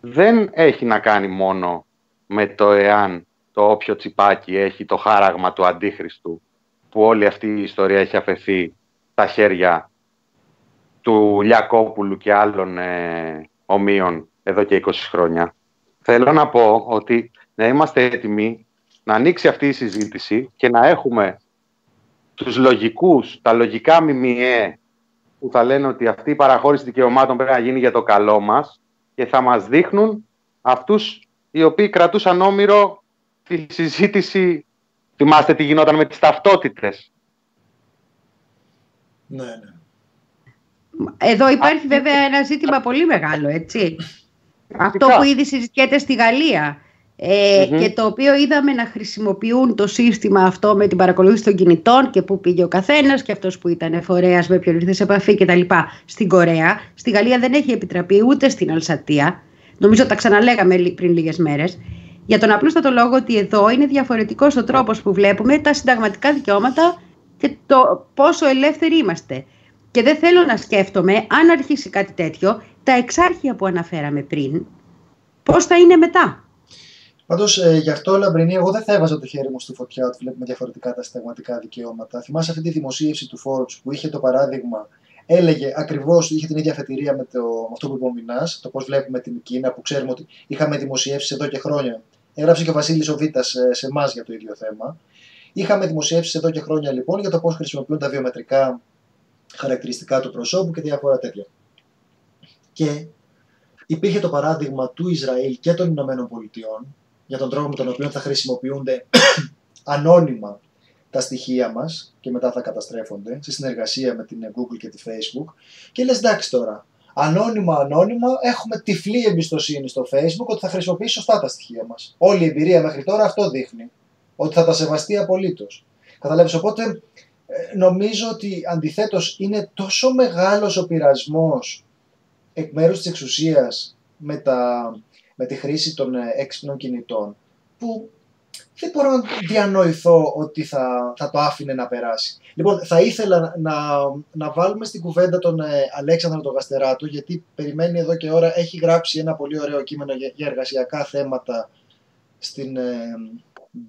δεν έχει να κάνει μόνο με το εάν το όποιο τσιπάκι έχει το χάραγμα του αντίχριστου που όλη αυτή η ιστορία έχει αφαιθεί στα χέρια του Λιακόπουλου και άλλων ε, ομοίων εδώ και 20 χρόνια. Θέλω να πω ότι να είμαστε έτοιμοι να ανοίξει αυτή η συζήτηση και να έχουμε τους λογικούς, τα λογικά μιμιέ που θα λένε ότι αυτή η παραχώρηση δικαιωμάτων πρέπει να γίνει για το καλό μας και θα μας δείχνουν αυτούς οι οποίοι κρατούσαν όμοιρο τη συζήτηση. Θυμάστε τι γινόταν με τις ταυτότητες. Ναι, ναι. Εδώ υπάρχει βέβαια ένα ζήτημα πολύ μεγάλο, έτσι. Αυτό που ήδη συζητιέται στη Γαλλία ε, και το οποίο είδαμε να χρησιμοποιούν το σύστημα αυτό με την παρακολούθηση των κινητών και πού πήγε ο καθένας και αυτός που ήταν φορέας με ποιον ήρθε σε επαφή κτλ. Στην Κορέα, στη Γαλλία δεν έχει επιτραπεί ούτε στην Αλσατία. Νομίζω τα ξαναλέγαμε πριν λίγες μέρες. Για τον απλούστατο λόγο ότι εδώ είναι διαφορετικός ο τρόπος που βλέπουμε τα συνταγματικά δικαιώματα και το πόσο ελεύθεροι είμαστε. Και δεν θέλω να σκέφτομαι, αν αρχίσει κάτι τέτοιο, τα εξάρχεια που αναφέραμε πριν, πώς θα είναι μετά. Πάντως, ε, γι' αυτό, Λαμπρινή, εγώ δεν θα έβαζα το χέρι μου στη φωτιά ότι βλέπουμε διαφορετικά τα συνταγματικά δικαιώματα. Θυμάσαι αυτή τη δημοσίευση του Forbes που είχε το παράδειγμα, έλεγε ακριβώς, είχε την ίδια αφετηρία με, το, με αυτό που είπε ο Μινάς, το πώς βλέπουμε την Κίνα, που ξέρουμε ότι είχαμε δημοσιεύσεις εδώ και χρόνια. Έγραψε και ο Βασίλης Οβίτα σε, σε εμάς για το ίδιο θέμα. Είχαμε δημοσιεύσεις εδώ και χρόνια λοιπόν για το πώς χρησιμοποιούν τα βιομετρικά χαρακτηριστικά του προσώπου και διάφορα τέτοια. Και υπήρχε το παράδειγμα του Ισραήλ και των Ηνωμένων Πολιτειών για τον τρόπο με τον οποίο θα χρησιμοποιούνται ανώνυμα τα στοιχεία μας και μετά θα καταστρέφονται σε συνεργασία με την Google και τη Facebook και λες εντάξει τώρα, ανώνυμα ανώνυμα έχουμε τυφλή εμπιστοσύνη στο Facebook ότι θα χρησιμοποιήσει σωστά τα στοιχεία μας. Όλη η εμπειρία μέχρι τώρα αυτό δείχνει, ότι θα τα σεβαστεί απολύτως. Καταλάβεις, οπότε ε, νομίζω ότι αντιθέτως είναι τόσο μεγάλος ο πειρασμός εκ μέρους της εξουσίας με, τα, με τη χρήση των ε, έξυπνων κινητών που δεν μπορώ να διανοηθώ ότι θα, θα το άφηνε να περάσει. Λοιπόν, θα ήθελα να, να βάλουμε στην κουβέντα τον ε, Αλέξανδρο τον Γαστεράτο, γιατί περιμένει εδώ και ώρα, έχει γράψει ένα πολύ ωραίο κείμενο για, για εργασιακά θέματα στην ε,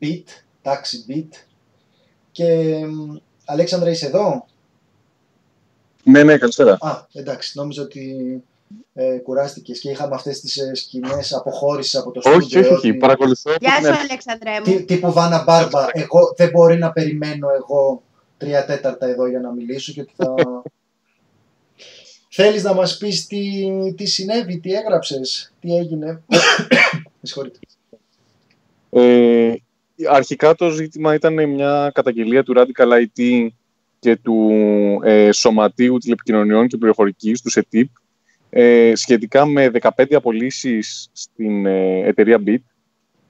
BIT, τάξη BIT. Και Αλέξανδρα, είσαι εδώ; Ναι, ναι, καλησπέρα. Α, εντάξει, νόμιζα ότι ε, κουράστηκες και είχαμε αυτές τις ε, σκηνές αποχώρησης από το στούντιο. Όχι, όχι, όχι. Παρακολουθώ. Γεια σου, Αλέξανδρέ μου. Τι, τύπου Βάνα Μπάρμπα. Εγώ, δεν μπορεί να περιμένω εγώ τρία τέταρτα εδώ για να μιλήσω και θα. Θέλεις να μας πεις τι, τι συνέβη, τι έγραψες, τι έγινε; συγχωρείτε. Ε, αρχικά το ζήτημα ήταν μια καταγγελία του Radical IT και του ε, Σωματείου Τηλεπικοινωνιών και Πληροφορικής, του ΣΕΤΙΠ, ε, σχετικά με 15 απολύσεις στην ε, εταιρεία BIT,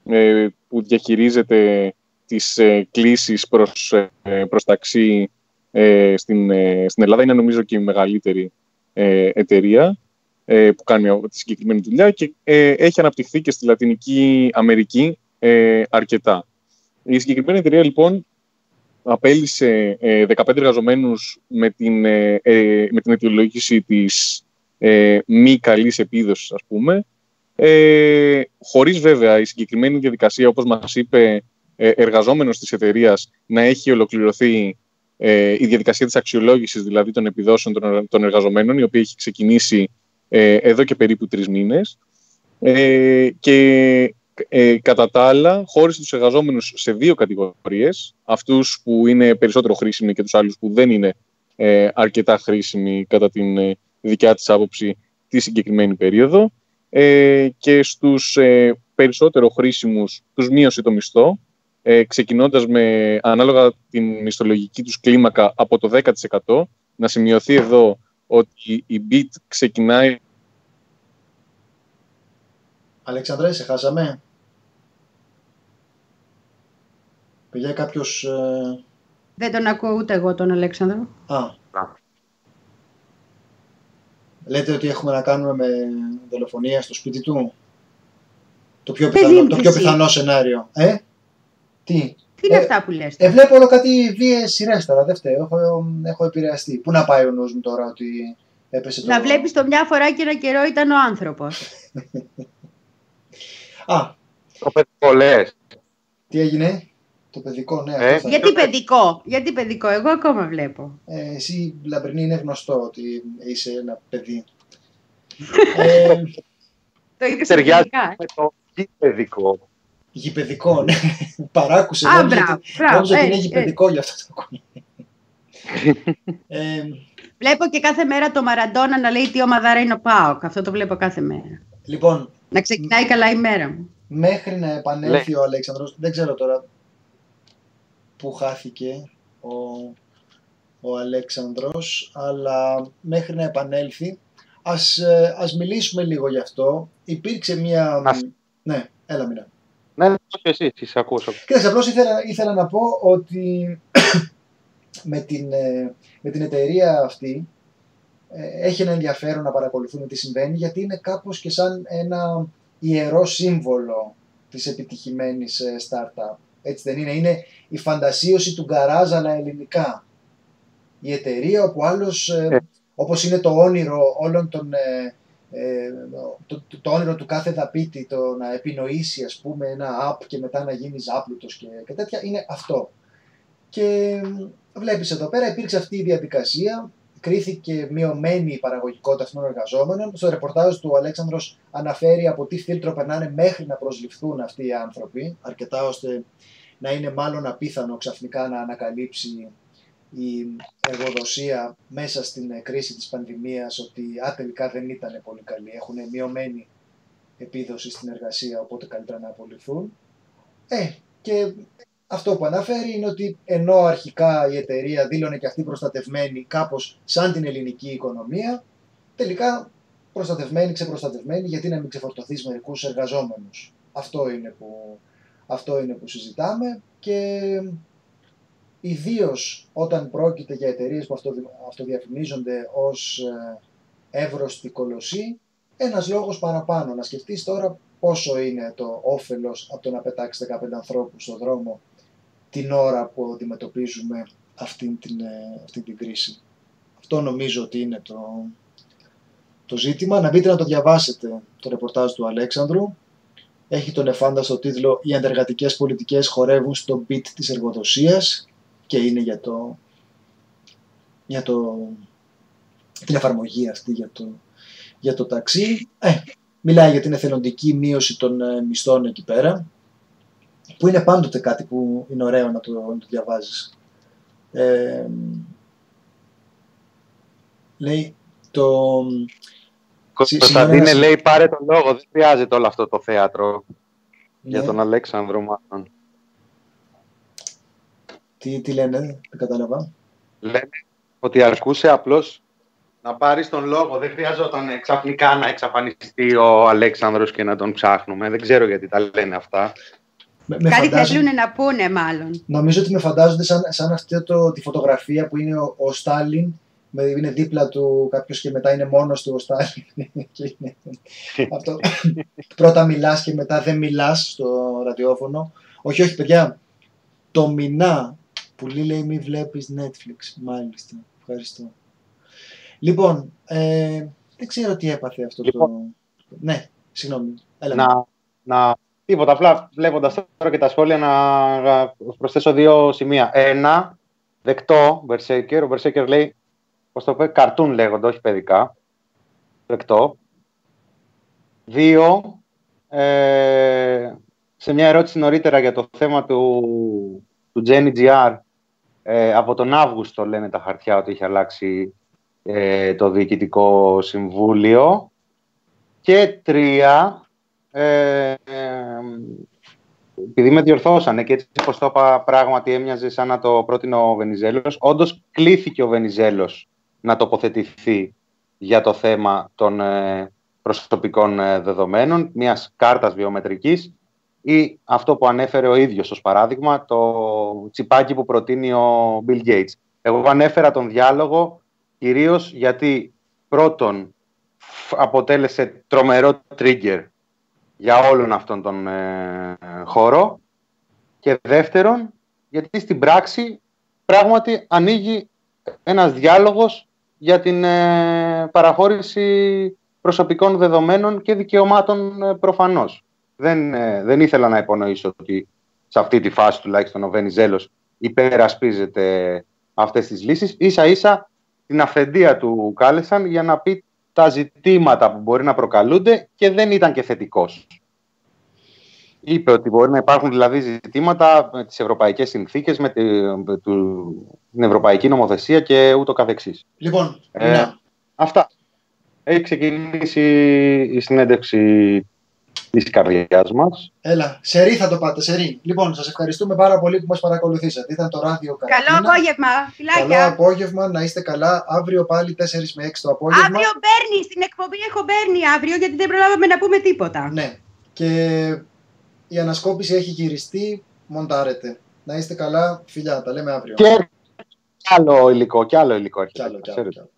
ε, που διαχειρίζεται τις ε, κλήσεις προς, προς ταξί στην, στην Ελλάδα. Είναι νομίζω και η μεγαλύτερη εταιρεία που κάνει τη συγκεκριμένη δουλειά και έχει αναπτυχθεί και στη Λατινική Αμερική αρκετά. Η συγκεκριμένη εταιρεία λοιπόν απέλησε 15 εργαζομένους με την, με την αιτιολόγηση της ε, μη καλής επίδοσης, ας πούμε, ε, χωρίς βέβαια η συγκεκριμένη διαδικασία, όπως μας είπε ε, εργαζόμενος της εταιρείας, να έχει ολοκληρωθεί ε, η διαδικασία της αξιολόγησης, δηλαδή των επιδόσεων των, των εργαζομένων, η οποία έχει ξεκινήσει ε, εδώ και περίπου τρεις μήνες. Ε, και ε, κατά τα άλλα, χώρισε τους εργαζόμενους σε δύο κατηγορίες, αυτούς που είναι περισσότερο χρήσιμοι και τους άλλους που δεν είναι ε, αρκετά χρήσιμοι κατά την ε, δικιά της άποψη τη συγκεκριμένη περίοδο ε, και στους ε, περισσότερο χρήσιμους τους μείωσε το μισθό ε, ξεκινώντας με ανάλογα την μισθολογική τους κλίμακα από το 10% να σημειωθεί εδώ ότι η BIT ξεκινάει Αλεξανδρέ, σε χάσαμε. Παιδιά, κάποιος... ε, Δεν τον ακούω ούτε εγώ τον Αλέξανδρο. Α. Λέτε ότι έχουμε να κάνουμε με δολοφονία στο σπίτι του; Το πιο Παιδί πιθανό, μου το κι πιο εσύ. πιθανό σενάριο. Ε, τι; Τι είναι Ε, αυτά που λες. Ε, βλέπω όλο κάτι βίαιες σειρές τώρα, δεν φταίω. Έχω, έχω επηρεαστεί. Πού να πάει ο νους μου τώρα ότι έπεσε το... Να βλέπεις το μια φορά και ένα καιρό ήταν ο άνθρωπος. Α, Το παιδικό λες. τι έγινε; Το παιδικό, ναι. Ε, αυτό θα... Γιατί παιδικό, γιατί παιδικό, εγώ ακόμα βλέπω. Ε, εσύ, Λαμπρινή, είναι γνωστό ότι είσαι ένα παιδί. ε, Το είπες Ταιριάζει ελληνικά. με το παιδικό. γηπαιδικό, ναι. Παράκουσε. Α, νόμιζα μπράβο, ότι- μπράβο. νόμιζα ότι Ε, είναι ε, γηπαιδικό γι' αυτό το ακούω. ε, Βλέπω και κάθε μέρα το Μαραντόνα να λέει τι ομαδάρα είναι ο Πάοκ. Αυτό το βλέπω κάθε μέρα. λοιπόν, Να ξεκινάει καλά η μέρα μου. μέχρι να επανέλθει ο Αλέξανδρος, δεν ξέρω τώρα που χάθηκε ο, ο Αλέξανδρος, αλλά μέχρι να επανέλθει, ας, ε, ας μιλήσουμε λίγο γι' αυτό. Υπήρξε μια... Ας- Ναι, έλα μήνα. Ναι, όχι εσύ, εσύ ακούς. Κοίταξε, απλώς ήθελα, ήθελα να πω ότι με την, ε, με την εταιρεία αυτή ε, έχει ένα ενδιαφέρον να παρακολουθούμε τι συμβαίνει γιατί είναι κάπως και σαν ένα ιερό σύμβολο της επιτυχημένης ε, startup. Έτσι δεν είναι. Είναι η φαντασίωση του γκαράζ αλλά ελληνικά. Η εταιρεία όπου άλλος, ε, Ε. όπως είναι το όνειρο όλων των... ε, ε, το, το, το όνειρο του κάθε δαπίτη το να επινοήσει ας πούμε ένα app και μετά να γίνεις άπλουτος και, και τέτοια είναι αυτό. Και μ, βλέπεις εδώ πέρα υπήρξε αυτή η διαδικασία, κρίθηκε μειωμένη η παραγωγικότητα αυτών των εργαζόμενων. Στο ρεπορτάζ του ο Αλέξανδρος αναφέρει από τι φίλτρο περνάνε μέχρι να προσληφθούν αυτοί οι άνθρωποι, αρκετά ώστε να είναι μάλλον απίθανο ξαφνικά να ανακαλύψει η εργοδοσία μέσα στην ε, κρίση της πανδημίας ότι α, τελικά δεν ήταν πολύ καλή, έχουν μειωμένη επίδοση στην εργασία, οπότε καλύτερα να απολυθούν. Ε, και αυτό που αναφέρει είναι ότι ενώ αρχικά η εταιρεία δήλωνε και αυτή προστατευμένη κάπως σαν την ελληνική οικονομία, τελικά προστατευμένη, ξεπροστατευμένη, γιατί να μην ξεφορτωθείς μερικούς εργαζόμενους. Αυτό είναι που, αυτό είναι που συζητάμε και ιδίως όταν πρόκειται για εταιρείες που αυτοδη- αυτοδιαφημίζονται ως ε, εύρωστη κολοσσή, ένας λόγος παραπάνω. Να σκεφτείς τώρα πόσο είναι το όφελος από το να πετάξεις 15 ανθρώπους στον δρόμο την ώρα που αντιμετωπίζουμε αυτήν την, ε, αυτήν την κρίση. Αυτό νομίζω ότι είναι το, το ζήτημα. Να μπείτε να το διαβάσετε το ρεπορτάζ του Αλέξανδρου. Έχει τον εφάνταστο τίτλο «Οι αντεργατικές πολιτικές χορεύουν στο beat της εργοδοσίας» και είναι για, το, για το, την εφαρμογή αυτή για το, για το ταξί. Ε, μιλάει για την εθελοντική μείωση των ε, μισθών εκεί πέρα, που είναι πάντοτε κάτι που είναι ωραίο να το, να το διαβάζεις. Ε, λέει το... Συ- Κωνσταντίνε σήμερα- λέει πάρε τον λόγο, δεν χρειάζεται όλο αυτό το θέατρο για ναι, τον Αλέξανδρο μάλλον. τι, τι λένε, δεν κατάλαβα. Λένε ότι αρκούσε απλώς να πάρεις τον λόγο. Δεν χρειαζόταν ε, ξαφνικά να εξαφανιστεί ο Αλέξανδρος και να τον ψάχνουμε. Δεν ξέρω γιατί τα λένε αυτά. Με, με Κάτι φαντάζομαι- θέλουν να πούνε μάλλον. Νομίζω ότι με φαντάζονται σαν, σαν αυτή το, τη φωτογραφία που είναι ο, ο Στάλιν, με, είναι δίπλα του κάποιος και μετά είναι μόνος του ο Στάλιν. Και είναι αυτό, πρώτα μιλάς και μετά δεν μιλάς στο ραδιόφωνο. Όχι, όχι παιδιά, το μηνά που λέει μη βλέπεις Netflix. Μάλιστα, ευχαριστώ. Λοιπόν, ε, δεν ξέρω τι έπαθε αυτό το... Ναι, συγγνώμη. Έλα. να, να, τίποτα, απλά βλέποντας τώρα και τα σχόλια να να προσθέσω δύο σημεία. Ένα, δεκτό, Berserker. Ο Berserker λέει, πώς το πει, καρτούν λέγονται, όχι παιδικά. Δεκτό. Δύο, ε, σε μια ερώτηση νωρίτερα για το θέμα του, του Jenny GR, ε, από τον Αύγουστο λένε τα χαρτιά ότι είχε αλλάξει ε, το Διοικητικό Συμβούλιο. Και τρία, ε, ε, επειδή με διορθώσανε και έτσι πως το είπα πράγματι έμοιαζε σαν να το πρότεινε ο Βενιζέλος, όντως κλήθηκε ο Βενιζέλος να τοποθετηθεί για το θέμα των ε, προσωπικών ε, δεδομένων, μιας κάρτας βιομετρικής. ή αυτό που ανέφερε ο ίδιος ως παράδειγμα, το τσιπάκι που προτείνει ο Bill Gates. Εγώ ανέφερα τον διάλογο κυρίως γιατί πρώτον αποτέλεσε τρομερό trigger για όλον αυτόν τον ε, χώρο και δεύτερον γιατί στην πράξη πράγματι ανοίγει ένας διάλογος για την ε, παραχώρηση προσωπικών δεδομένων και δικαιωμάτων ε, προφανώς. Δεν, ε, δεν ήθελα να υπονοήσω ότι σε αυτή τη φάση τουλάχιστον ο Βενιζέλος υπερασπίζεται αυτές τις λύσεις. Ίσα ίσα την αυθεντία του κάλεσαν για να πει τα ζητήματα που μπορεί να προκαλούνται και δεν ήταν και θετικός. Είπε ότι μπορεί να υπάρχουν δηλαδή ζητήματα με τις ευρωπαϊκές συνθήκες, με την ευρωπαϊκή νομοθεσία και ούτω καθεξής. Λοιπόν, ε, αυτά. Έχει ξεκινήσει η συνέντευξη της καρδιάς μας. Έλα, σερή θα το πάτε, σερή. Λοιπόν, σας ευχαριστούμε πάρα πολύ που μας παρακολουθήσατε. Ήταν το ράδιο Καλό απόγευμα, φιλάκια. Καλό απόγευμα, να είστε καλά. Αύριο πάλι 4 με 6 το απόγευμα. Αύριο παίρνει, στην εκπομπή έχω παίρνει αύριο γιατί δεν προλάβαμε να πούμε τίποτα. Ναι. Και η ανασκόπηση έχει γυριστεί, μοντάρετε. Να είστε καλά, φιλιά, τα λέμε αύριο. Και άλλο υλικό, και άλλο υλικό. Κι άλλο, κι άλλο.